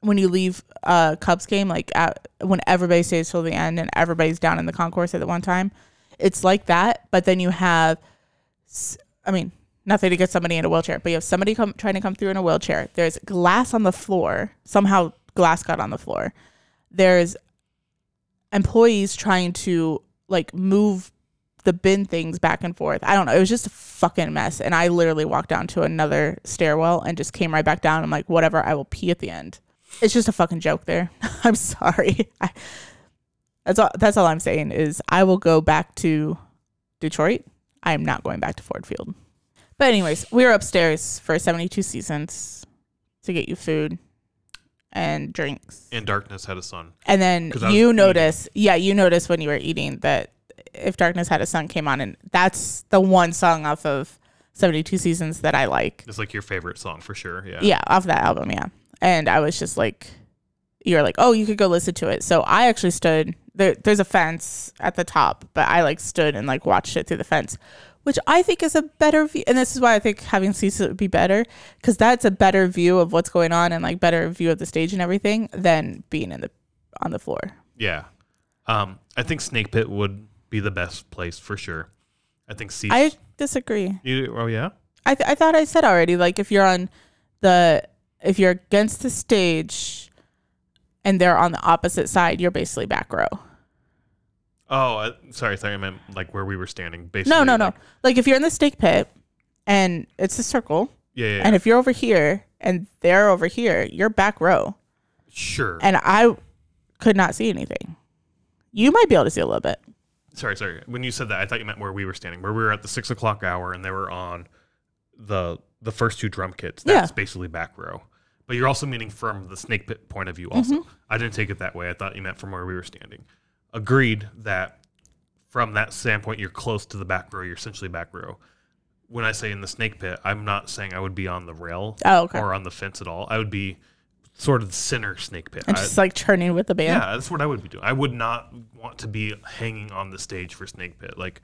B: when you leave a Cubs game, like at, when everybody stays till the end and everybody's down in the concourse at the one time. It's like that, but then you have, I mean, nothing to get somebody in a wheelchair, but you have somebody come trying to come through in a wheelchair. There's glass on the floor. Somehow glass got on the floor. There's employees trying to like move the bin things back and forth. I don't know. It was just a fucking mess. And I literally walked down to another stairwell and just came right back down. I'm like, whatever, I will pee at the end. It's just a fucking joke there. I'm sorry. I, that's all that's all I'm saying is I will go back to Detroit. I am not going back to Ford Field. But anyways, we were upstairs for 72 seasons to get you food and drinks.
A: And Darkness had a sun.
B: And then you
A: eating.
B: notice, yeah, you notice when you were eating that if darkness had a sun came on, and that's the one song off of 72 seasons that I like.
A: It's like your favorite song for sure. Yeah.
B: Yeah, off that album, yeah. And I was just like, you're like, oh, you could go listen to it. So I actually stood there. There's a fence at the top, but I like stood and like watched it through the fence, which I think is a better view. And this is why I think having seats would be better because that's a better view of what's going on and like better view of the stage and everything than being in the on the floor.
A: Yeah. Um, I think Snake Pit would be the best place for sure. I think seats.
B: I disagree.
A: you, oh yeah.
B: I th- I thought I said already. Like if you're on the if you're against the stage and they're on the opposite side, you're basically back row.
A: Oh, uh, sorry. Sorry, I meant like where we were standing. Basically.
B: No, no, no.
A: like-
B: Like if you're in the snake pit and it's a circle,
A: yeah, yeah. yeah.
B: and if you're over here and they're over here, you're back row.
A: sure.
B: And I could not see anything. You might be able to see a little bit.
A: Sorry, sorry. When you said that, I thought you meant where we were standing, where we were at the six o'clock hour, and they were on the the first two drum kits. That's
B: Yeah.
A: basically back row. But you're also meaning from the snake pit point of view. Also,
B: Mm-hmm.
A: I didn't take it that way. I thought you meant from where we were standing. Agreed that from that standpoint, you're close to the back row. You're essentially back row. When I say in the snake pit, I'm not saying I would be on the rail
B: Oh, okay.
A: or on the fence at all. I would be sort of the center snake pit.
B: And
A: I-
B: just like churning with the band.
A: yeah, that's what I would be doing. I would not want to be hanging on the stage for Snake Pit. Like,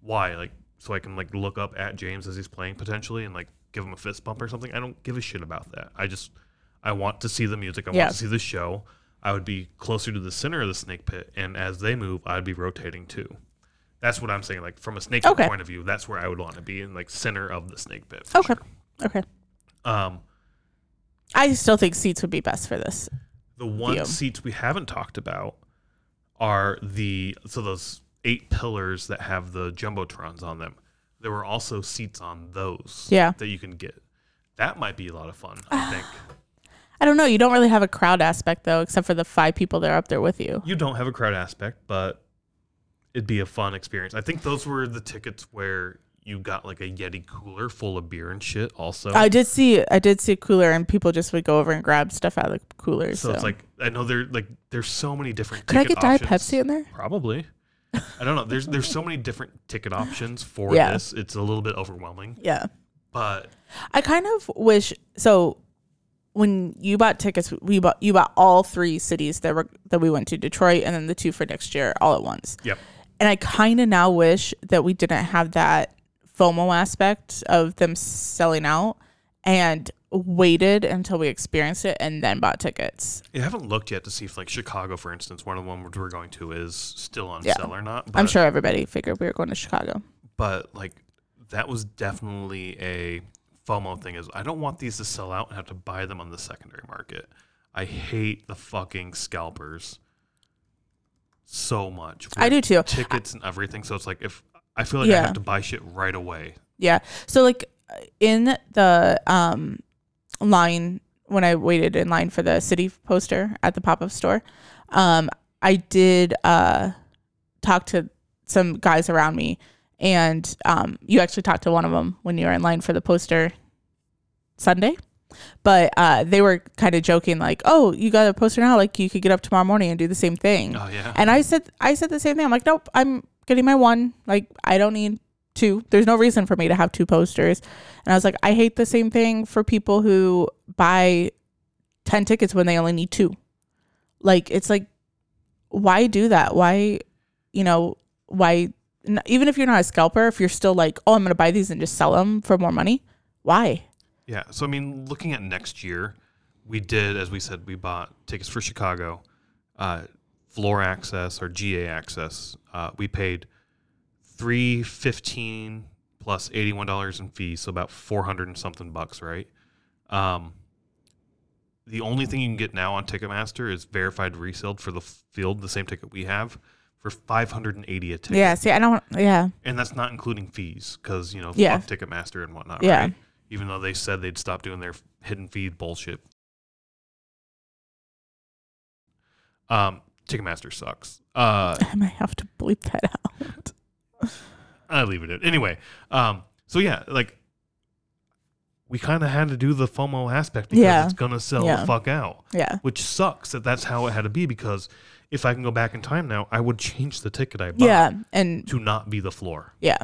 A: why? Like, so I can like look up at James as he's playing potentially and like give him a fist bump or something. I don't give a shit about that. I just I want to see the music. I
B: Yeah.
A: want to see the show. I would be closer to the center of the Snake Pit, and as they move, I'd be rotating too. That's what I'm saying. Like from a Snake Pit
B: Okay.
A: point of view, that's where I would want to be in like center of the Snake Pit.
B: Okay.
A: sure.
B: Okay.
A: Um,
B: I still think seats would be best for this.
A: The one
B: View.
A: seats we haven't talked about are the so those eight pillars that have the jumbotrons on them. There were also seats on those
B: Yeah.
A: that you can get. That might be a lot of fun, I think.
B: I don't know. You don't really have a crowd aspect though, except for the five people that are up there with you.
A: You don't have a crowd aspect, but it'd be a fun experience. I think those were the tickets where you got like a Yeti cooler full of beer and shit also.
B: I did see I did see a cooler and people just would go over and grab stuff out of the cooler.
A: so,
B: So,
A: it's like I know there like there's so many different
B: could I get Diet. Pepsi in there?
A: Probably. I don't know. There's there's so many different ticket options for
B: Yeah.
A: this. It's a little bit overwhelming.
B: Yeah.
A: But
B: I kind of wish so when you bought tickets we bought you bought all three cities that were that we went to Detroit and then the two for next year all at once.
A: yep.
B: And I kind of now wish that we didn't have that FOMO aspect of them selling out and waited until we experienced it and then bought tickets.
A: I haven't looked yet to see if like Chicago, for instance, one of the ones we're going to is still on
B: Yeah.
A: sale or not. But,
B: I'm sure everybody figured we were going to Chicago.
A: But like that was definitely a FOMO thing. Is I don't want these to sell out and have to buy them on the secondary market. I hate the fucking scalpers so much.
B: I do too.
A: Tickets and everything. So it's like if I feel like I have to buy shit right away.
B: Yeah. So like in the um line when I waited in line for the city poster at the pop-up store, um I did uh talk to some guys around me and um you actually talked to one of them when you were in line for the poster Sunday. But uh they were kind of joking like, "Oh, you got a poster now like you could get up tomorrow morning and do the same thing."
A: Oh yeah.
B: And I said I said the same thing. I'm like, nope, I'm getting my one. Like I don't need two. There's no reason for me to have two posters. And I was like, I hate the same thing for people who buy ten tickets when they only need two. Like it's like why do that? Why you know, why even if you're not a scalper, if you're still like, oh, I'm going to buy these and just sell them for more money, why?
A: Yeah. So I mean, looking at next year, we did, as we said, we bought tickets for Chicago, uh, floor access or GA access. Uh, we paid three fifteen plus eighty one dollars in fees, so about four hundred and something bucks, right? Um, the only thing you can get now on Ticketmaster is verified resale for the field, the same ticket we have, for five hundred and eighty a ticket.
B: Yeah. See, I don't. Yeah.
A: and that's not including fees because you know
B: Yeah.
A: fuck Ticketmaster and whatnot,
B: Yeah.
A: right? Even though they said they'd stop doing their hidden fee bullshit. Um, Ticketmaster sucks. Uh,
B: I might have to bleep that out.
A: I leave it at anyway. Um, so yeah, like we kind of had to do the FOMO aspect because
B: Yeah.
A: it's gonna sell
B: Yeah.
A: the fuck out,
B: Yeah.
A: which sucks that that's how it had to be because if I can go back in time now, I would change the ticket I bought
B: Yeah. And
A: to not be the floor.
B: Yeah.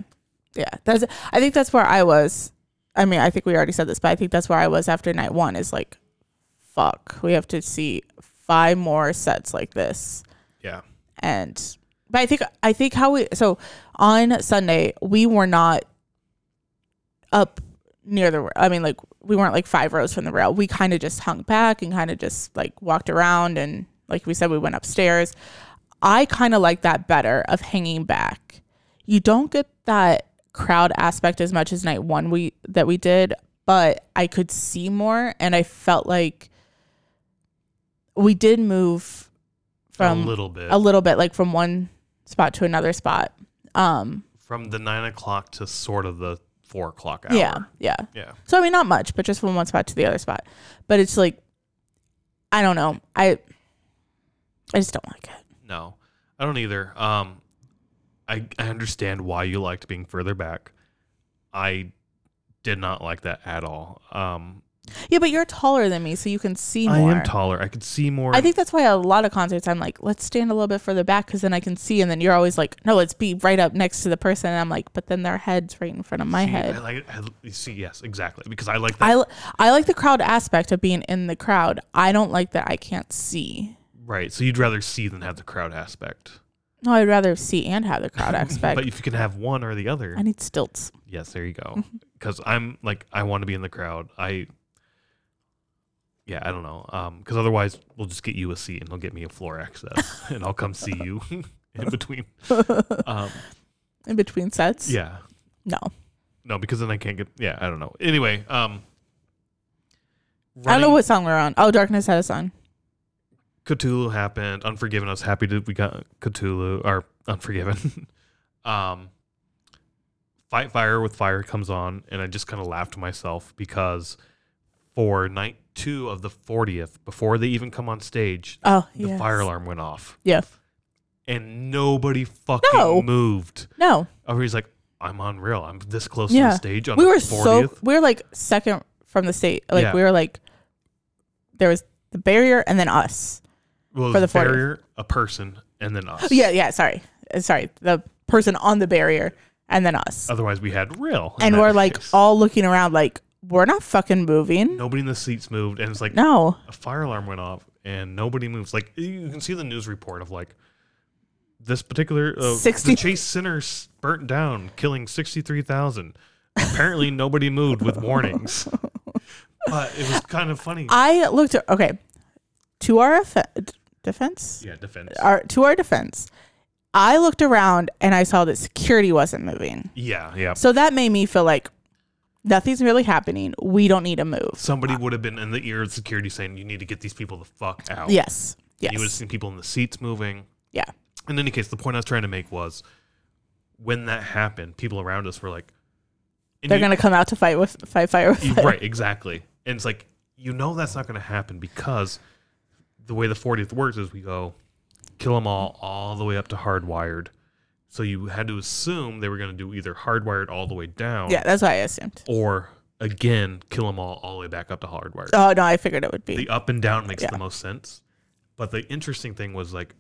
B: Yeah. That's I think that's where I was. I mean, I think we already said this, but I think that's where I was after night 1 is like fuck. We have to see five more sets like this.
A: Yeah.
B: And but I think I think how we so on Sunday we were not up near the I mean like we weren't like five rows from the rail. We kind of just hung back and kind of just like walked around and like we said we went upstairs. I kind of like that better of hanging back. You don't get that crowd aspect as much as night 1 we that we did, but I could see more and I felt like we did move from
A: a little bit.
B: a little bit like from one spot to another spot um
A: from the nine o'clock to sort of the four o'clock hour.
B: yeah yeah
A: Yeah.
B: so i mean not much but just from one spot to the other spot but it's like i don't know i i just don't like it
A: No, I don't either. Um, I I understand why you liked being further back. I did not like that at all. Um,
B: yeah but you're taller than me so you can see more.
A: I am taller. I could see more.
B: I think that's why a lot of concerts I'm like, let's stand a little bit further back because then I can see. And then you're always like, no, let's be right up next to the person. And I'm like, but then their head's right in front of my
A: see,
B: head.
A: I like. I, see, yes, exactly. Because I like that.
B: I, I like the crowd aspect of being in the crowd. I don't like that I can't see.
A: right. So you'd rather see than have the crowd aspect.
B: No, I'd rather see and have the crowd aspect.
A: But if you can have one or the other,
B: I need stilts.
A: yes, there you go. Because I'm like, I want to be in the crowd. I. Yeah, I don't know. Um, because otherwise we'll just get you a seat and they'll get me a floor access, and I'll come see you in between. Um,
B: in between sets.
A: yeah,
B: No.
A: no, because then I can't get. Yeah, I don't know. Anyway, um,
B: I don't know what song we're on. Oh, Darkness had a song.
A: Cthulhu happened. Unforgiven. I was happy that we got Cthulhu or Unforgiven. um, Fight Fire with Fire comes on, and I just kind of laughed to myself because for night two of the 40th, before they even come on stage,
B: Oh,
A: the
B: yes.
A: fire alarm went off,
B: Yeah.
A: and nobody fucking
B: No.
A: moved.
B: No.
A: Everybody's like, "I'm on real. I'm this close to
B: Yeah.
A: the stage on
B: we
A: the
B: were
A: 40th."
B: so we were like second from the state. Like
A: Yeah.
B: we were like there was the barrier and then us.
A: well,
B: for
A: the
B: the 40th.
A: barrier, a person, and then us.
B: Yeah, yeah, sorry. Uh, Sorry. The person on the barrier and then us.
A: Otherwise, we had real. in
B: and
A: that
B: we're like
A: case.
B: all looking around like we're not fucking moving.
A: nobody in the seats moved, and it's like
B: No.
A: a fire alarm went off, and nobody moves. Like you can see the news report of like this particular uh,
B: 60
A: the Chase Center burnt down, killing sixty three thousand. Apparently, nobody moved with warnings. But it was kind of funny.
B: I looked at okay. To our eff- defense,
A: yeah, defense.
B: our to our defense, I looked around and I saw that security wasn't moving.
A: yeah, yeah.
B: So that made me feel like nothing's really happening. We don't need to move.
A: Somebody would have been in the ear of security saying, "You need to get these people the fuck out."
B: Yes. Yes.
A: You would have seen people in the seats moving.
B: Yeah.
A: In any case, the point I was trying to make was when that happened, people around us were like,
B: They're gonna come out to fight with fight fire with
A: You-
B: fire.
A: right, exactly. And it's like you know that's not going to happen because the way the 40th works is we go kill them all all the way up to hardwired. So you had to assume they were going to do either hardwired all the way down,
B: Yeah, that's what I assumed.
A: or again kill them all all the way back up to hardwired.
B: Oh no, I figured it would be.
A: the up and down makes
B: Yeah.
A: the most sense. But the interesting thing was like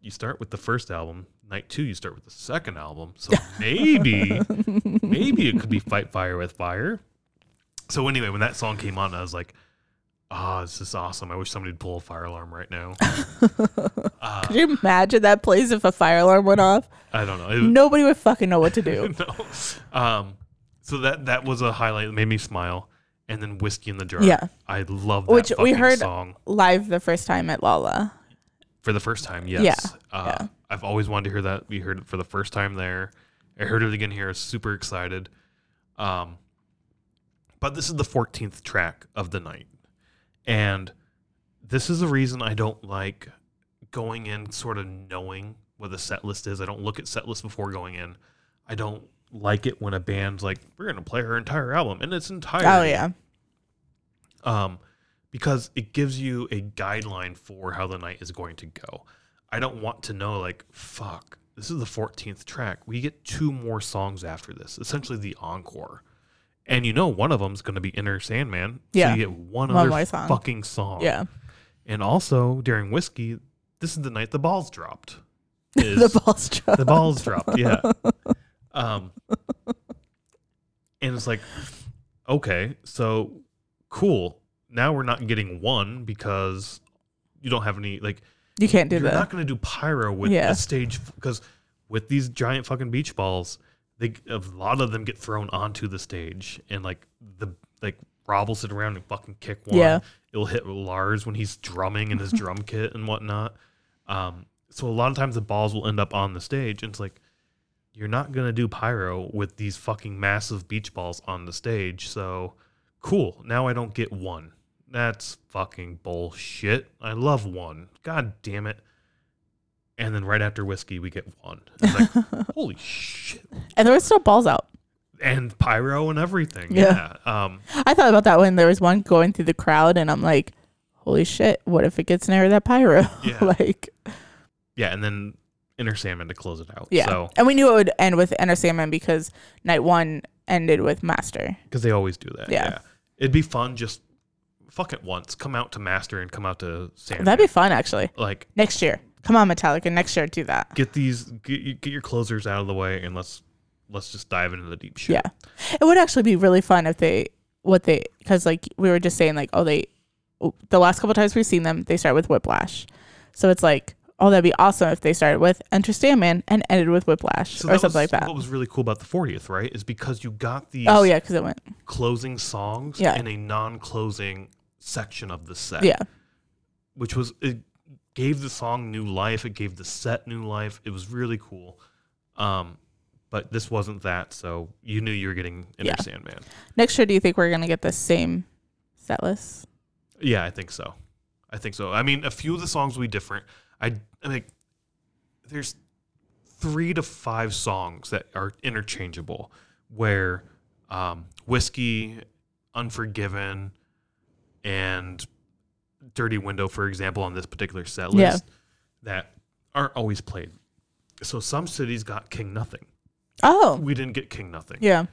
A: you start with the first album, night two you start with the second album. So maybe maybe it could be Fight Fire with Fire. So anyway, when that song came on, I was like, oh, this is awesome. I wish somebody'd pull a fire alarm right now. uh,
B: Could you imagine that place if a fire alarm went off?
A: I don't know. It-
B: Nobody would fucking know what to do.
A: no. Um, so that that was a highlight that made me smile. And then whiskey in the jar.
B: Yeah.
A: I love that
B: Which we heard-
A: song
B: Live the first time at Lolla.
A: for the first time. Yes.
B: Yeah,
A: Uh,
B: yeah.
A: I've always wanted to hear that. We heard it for the first time there. I heard it again here. I was super excited. Um, but this is the 14th track of the night, and this is the reason I don't like going in sort of knowing what the set list is. I don't look at set list before going in. I don't like it when a band's like, "We're gonna play her entire album," and its entire
B: Oh yeah.
A: um, because it gives you a guideline for how the night is going to go. I don't want to know, like, fuck, this is the 14th track. We get two more songs after this, essentially the encore. And you know, one of them is going to be Enter Sandman.
B: Yeah.
A: So you get one,
B: One
A: other
B: song.
A: fucking song.
B: Yeah.
A: And also, during Whiskey, this is the night the balls dropped.
B: the balls dropped.
A: the balls dropped yeah um and it's like okay so cool now we're not getting one because you don't have any like
B: You can't do that.
A: you're not going to do pyro with
B: Yeah.
A: stage because with these giant fucking beach balls they a lot of them get thrown onto the stage and like the like rob will sit around and fucking kick one.
B: Yeah.
A: it'll hit lars when he's drumming in his drum kit and whatnot. Um so a lot of times the balls will end up on the stage and it's like you're not going to do pyro with these fucking massive beach balls on the stage. So cool. Now i don't get one. That's fucking bullshit. I love one. God damn it and then right after whiskey we get one it's like holy shit
B: and there was still balls out.
A: and pyro and everything
B: Yeah.
A: yeah, um
B: I thought about that when there was one going through the crowd, and I'm like, "Holy shit! What if it gets near that pyro?"
A: Yeah.
B: like,
A: yeah and then Enter Sandman to close it out
B: yeah.
A: so
B: and we knew it would end with Enter Sandman because night one ended with Master.
A: because they always do that
B: Yeah.
A: it'd be fun just fuck it once come out to master and come out to Sandman.
B: That'd be fun, actually.
A: like
B: Next year, come on, Metallica. Next year, do that.
A: get these get, get your closers out of the way and let's let's just dive into the deep shit
B: Yeah, it would actually be really fun if they what they because like we were just saying like oh they oh, the last couple times we've seen them they start with Whiplash, so it's like oh that'd be awesome if they started with Enter Sandman and ended with Whiplash
A: So
B: or something
A: was
B: like that.
A: What was really cool about the 40th, right, is because you got these
B: Oh yeah, because it went
A: closing songs
B: Yeah.
A: in a non-closing section of the set.
B: yeah
A: which was it gave the song new life. It gave the set new life. It was really cool. Um, but this wasn't that, so you knew you were getting Enter
B: Yeah.
A: Sandman.
B: next year. Do you think we're gonna get the same set list?
A: Yeah, I think so. I think so. I mean, a few of the songs will be different. I, I mean, there's three to five songs that are interchangeable, where um, whiskey, Unforgiven, and Dirty Window, for example, on this particular set
B: Yeah.
A: list, that aren't always played. So some cities got King Nothing.
B: Oh
A: We didn't get King Nothing.
B: yeah.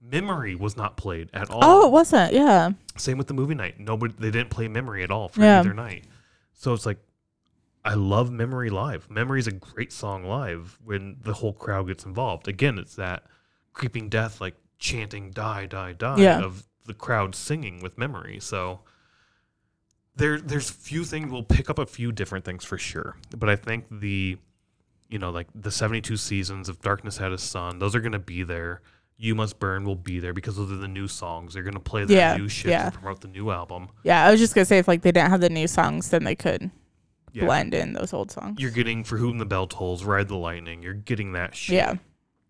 A: Memory was not played at all.
B: Oh, it wasn't. Yeah.
A: Same with the movie night. Nobody they didn't play Memory at all for
B: Yeah.
A: either night. So it's like I love Memory live. Memory is a great song live when the whole crowd gets involved. Again, it's that creeping death like chanting die die die
B: Yeah.
A: of the crowd singing with Memory. So there there's few things we'll pick up a few different things for sure. But I think the you know like the 72 seasons of Darkness Had a Sun, those are going to be there. You Must Burn will be there because those are the new songs. They're gonna play their
B: Yeah,
A: new shit
B: yeah.
A: to promote the new album.
B: Yeah. I was just gonna say if like they didn't have the new songs, then they could
A: Yeah.
B: blend in those old songs.
A: You're getting For Whom the Bell Tolls, Ride the Lightning. You're getting that shit.
B: Yeah.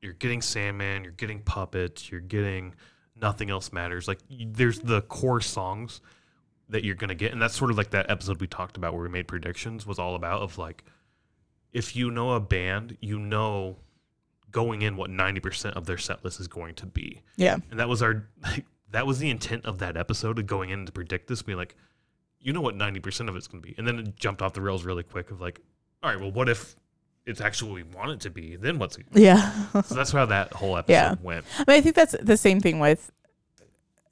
A: You're getting Sandman. You're getting Puppets. You're getting Nothing Else Matters. Like there's the core songs that you're gonna get, and that's sort of like that episode we talked about where we made predictions was all about of like if you know a band, you know going in what 90% of their set list is going to be.
B: Yeah.
A: And that was our like that was the intent of that episode of going in to predict this, be like, you know what ninety percent of it's gonna be. And then it jumped off the rails really quick of like, all right, well what if it's actually what we want it to be? Then what's it
B: Yeah.
A: so that's how that whole episode
B: Yeah.
A: went.
B: I mean, I think that's the same thing with.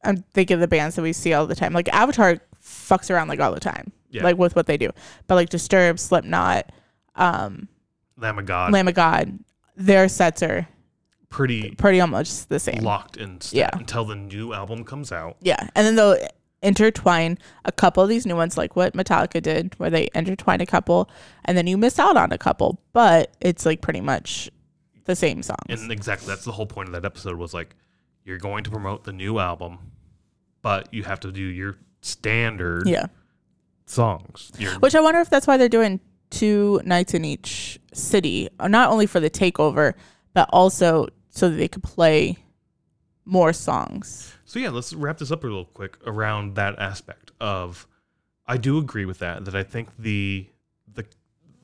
B: I'm thinking of the bands that we see all the time. Like Avatar fucks around like all the time,
A: Yeah.
B: like with what they do. But like Disturbed, Slipknot, um,
A: Lamb of God
B: Lamb of God, their sets are
A: pretty
B: pretty almost the same.
A: locked in step
B: Yeah.
A: until the new album comes out.
B: Yeah, and then they'll intertwine a couple of these new ones like what Metallica did where they intertwine a couple and then you miss out on a couple but it's like pretty much the same songs
A: And exactly that's the whole point of that episode was like you're going to promote the new album, but you have to do your standard
B: yeah
A: songs. Your,
B: which I wonder if that's why they're doing two nights in each city uh, not only for the takeover but also so that they could play more songs
A: so yeah, let's wrap this up a little quick around that aspect of I do agree with that that I think the the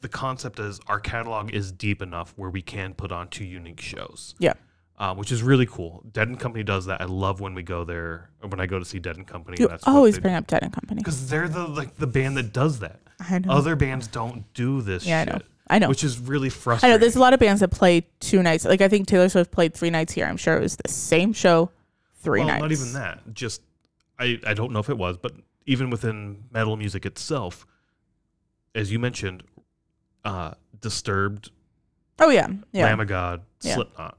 A: the concept is our catalog is deep enough where we can put on two unique shows.
B: yeah
A: uh, which is really cool. Dead and Company does that. I love when we go there, or when I go to see Dead and Company.
B: you
A: that's
B: always bring up Dead and Company
A: because they're the like the band that does that.
B: I know
A: Other bands don't do this
B: yeah I know I know
A: which is really frustrating.
B: I know there's a lot of bands that play two nights. Like I think Taylor Swift played three nights here. I'm sure it was the same show, three
A: well,
B: nights.
A: not even that. Just I I don't know if it was, but even within metal music itself, as you mentioned, uh, Disturbed,
B: Oh yeah, yeah,
A: Lamb of God,
B: Yeah.
A: Slipknot,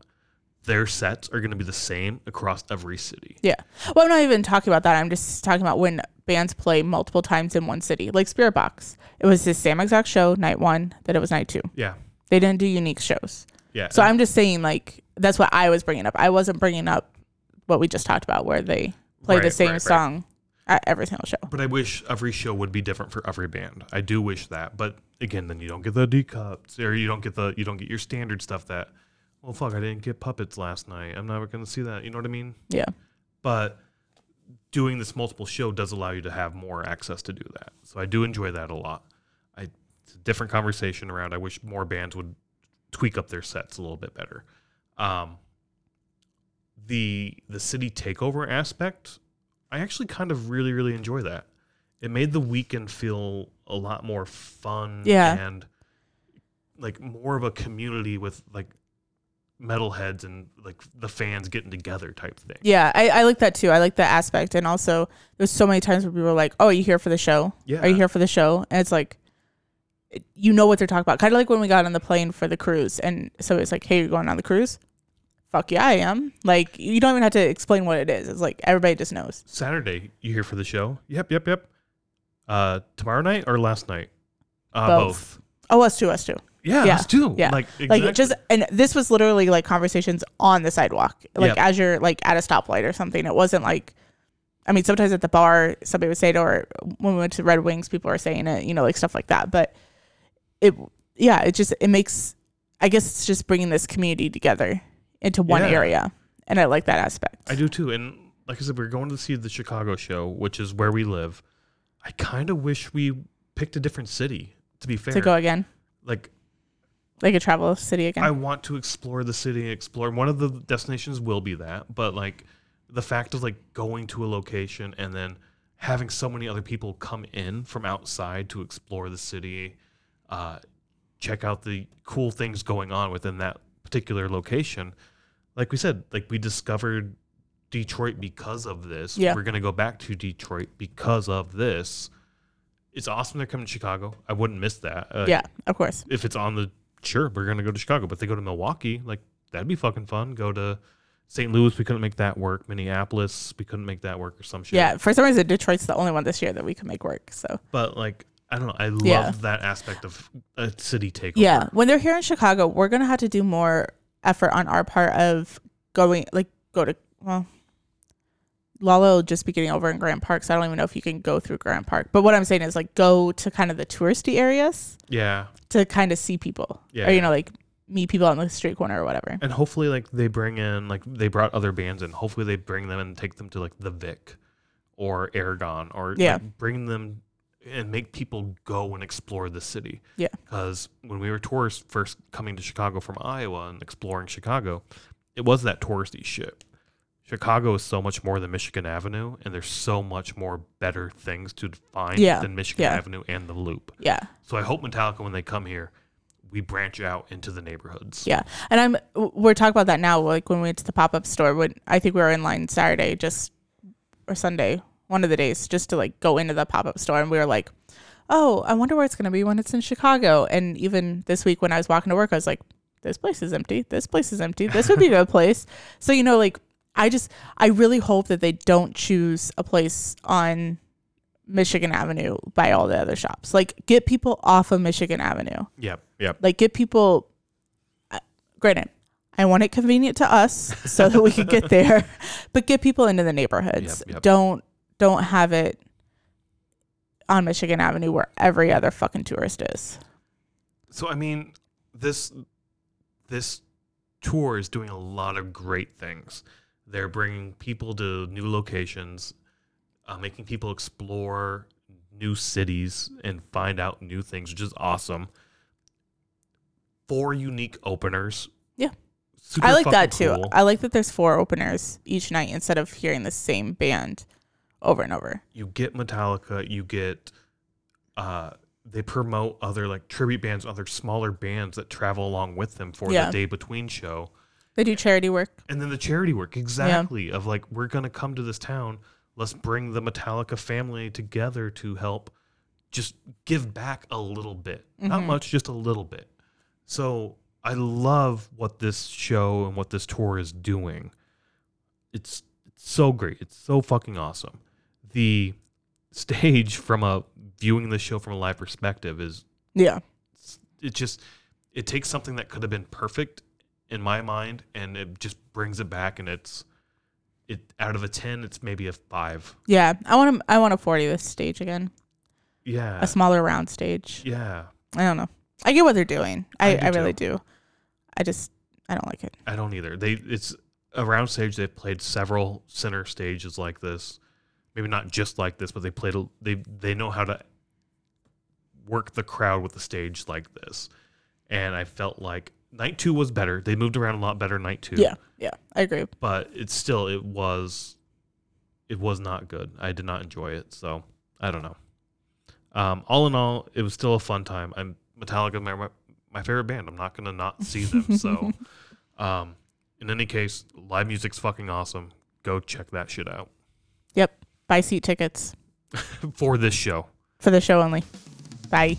A: their sets are going to be the same across every city.
B: yeah. Well, I'm not even talking about that. I'm just talking about when bands play multiple times in one city, like Spiritbox. It was the same exact show, night one, that it was night two.
A: Yeah,
B: They didn't do unique shows.
A: yeah.
B: So I'm just saying, like that's what I was bringing up. I wasn't bringing up what we just talked about, where they play the same
A: right, right.
B: song at every single show.
A: But I wish every show would be different for every band. I do wish that. But again, then you don't get the deep cuts or you don't get the you don't get your standard stuff that well fuck, I didn't get puppets last night. I'm never gonna see that. You know what I mean?
B: Yeah,
A: But doing this multiple show does allow you to have more access to do that. So I do enjoy that a lot. I it's a different conversation around I wish more bands would tweak up their sets a little bit better. Um the the city takeover aspect, I actually kind of really, really enjoy that. It made the weekend feel a lot more fun
B: Yeah.
A: and like more of a community with like metalheads and like the fans getting together type thing.
B: yeah. I, I like that too. I like that aspect, and also there's so many times where people are like, "Oh, are you here for the show?
A: Yeah.
B: Are you here for the show?" And it's like, you know what they're talking about. Kind of like when we got on the plane for the cruise, and so it's like, "Hey, you're going on the cruise." Fuck yeah, I am. Like you don't even have to explain what it is. It's like everybody just knows.
A: Saturday, you here for the show? Yep, yep, yep. Uh, tomorrow night or last night? Uh,
B: Both.
A: both.
B: Oh, us too, us too.
A: Yeah,
B: Yeah,
A: us too.
B: yeah.
A: Like,
B: Like
A: exactly.
B: it just and this was literally like conversations on the sidewalk, like
A: Yep.
B: as you're like at a stoplight or something. It wasn't like, I mean, sometimes at the bar somebody would say it, or when we went to Red Wings, people are saying it, you know, like stuff like that. But it, yeah, it just it makes, I guess it's just bringing this community together into one
A: Yeah.
B: area, and I like that aspect.
A: I do too. And like I said, we're going to see the Chicago show, which is where we live. I kind of wish we picked a different city. To be fair,
B: to go again,
A: like
B: like a travel city again.
A: I want to explore the city, and explore. One of the destinations will be that, but like the fact of like going to a location and then having so many other people come in from outside to explore the city, uh, check out the cool things going on within that particular location. Like we said, like we discovered Detroit because of this.
B: Yeah.
A: We're gonna go back to Detroit because of this. It's awesome they're coming to Chicago. I wouldn't miss that. Uh,
B: yeah, of course.
A: if it's on the sure we're gonna go to chicago but they go to milwaukee like that'd be fucking fun go to st louis we couldn't make that work minneapolis we couldn't make that work or some shit
B: Yeah, for some reason Detroit's the only one this year that we could make work. So
A: but like i don't know i love
B: Yeah.
A: that aspect of a city takeover
B: Yeah, when they're here in Chicago, we're gonna have to do more effort on our part of going, like, go to well, Lolla will just be getting over in Grant Park, so I don't even know if you can go through Grant Park. But what I'm saying is, like, go to kind of the touristy areas
A: yeah
B: to kind of see people,
A: Yeah,
B: or you know, like meet people on the street corner or whatever.
A: and hopefully like they bring in like they brought other bands in hopefully they bring them and take them to like the vic or aragon or
B: Yeah.
A: like, bring them and make people go and explore the city
B: Yeah.
A: because when we were tourists first coming to chicago from iowa and exploring chicago it was that touristy shit chicago is so much more than michigan avenue and there's so much more better things to find
B: Yeah,
A: than michigan
B: yeah.
A: avenue and the loop
B: Yeah,
A: so i hope metallica when they come here we branch out into the neighborhoods
B: yeah, and I'm we're talking about that now. Like when we went to the pop up store, when I think we were in line Saturday, just or Sunday, one of the days, just to like go into the pop up store, and we were like, oh, I wonder where it's gonna be when it's in Chicago. And even this week when I was walking to work, I was like, this place is empty. This place is empty. This would be a good place. So you know, like I just I really hope that they don't choose a place on Michigan Avenue by all the other shops. Like get people off of Michigan Avenue.
A: Yep. Yep.
B: Like get people. Uh, granted, I want it convenient to us so that we could get there, but get people into the neighborhoods.
A: Yep, yep.
B: Don't don't have it on Michigan Avenue where every other fucking tourist is.
A: So I mean, this this tour is doing a lot of great things. They're bringing people to new locations, uh, making people explore new cities and find out new things, which is awesome. Four unique openers.
B: Yeah.
A: Super
B: I like that too.
A: cool.
B: I like that there's four openers each night instead of hearing the same band over and over.
A: you get Metallica, you get uh they promote other like tribute bands, other smaller bands that travel along with them for
B: Yeah.
A: the day between show.
B: They do charity work.
A: And then the charity work, exactly, of like we're gonna come to this town, let's bring the Metallica family together to help just give back a little bit. Not
B: Mhm.
A: much, just a little bit. So I love what this show and what this tour is doing. It's, it's so great. It's so fucking awesome. The stage from a viewing the show from a live perspective is
B: Yeah.
A: it just it takes something that could have been perfect in my mind and it just brings it back and it's it out of a 10 it's maybe a 5
B: Yeah. I want to I want to 40 this stage again.
A: yeah
B: A smaller round stage.
A: yeah
B: I don't know. I get what they're doing. I,
A: I do
B: I, really do. I just I don't like it.
A: i don't either they it's around stage they've played several center stages like this maybe not just like this but they played a, they they know how to work the crowd with the stage like this and i felt like night two was better they moved around a lot better night two
B: Yeah. Yeah. I agree.
A: but it's still it was it was not good. I did not enjoy it, so I don't know. Um, all in all, it was still a fun time. I'm Metallica, my my, favorite band. I'm not gonna not see them. So, um, in any case, live music's fucking awesome. Go check that shit out
B: Yep. Buy seat tickets
A: for this show.
B: for the show only. Bye.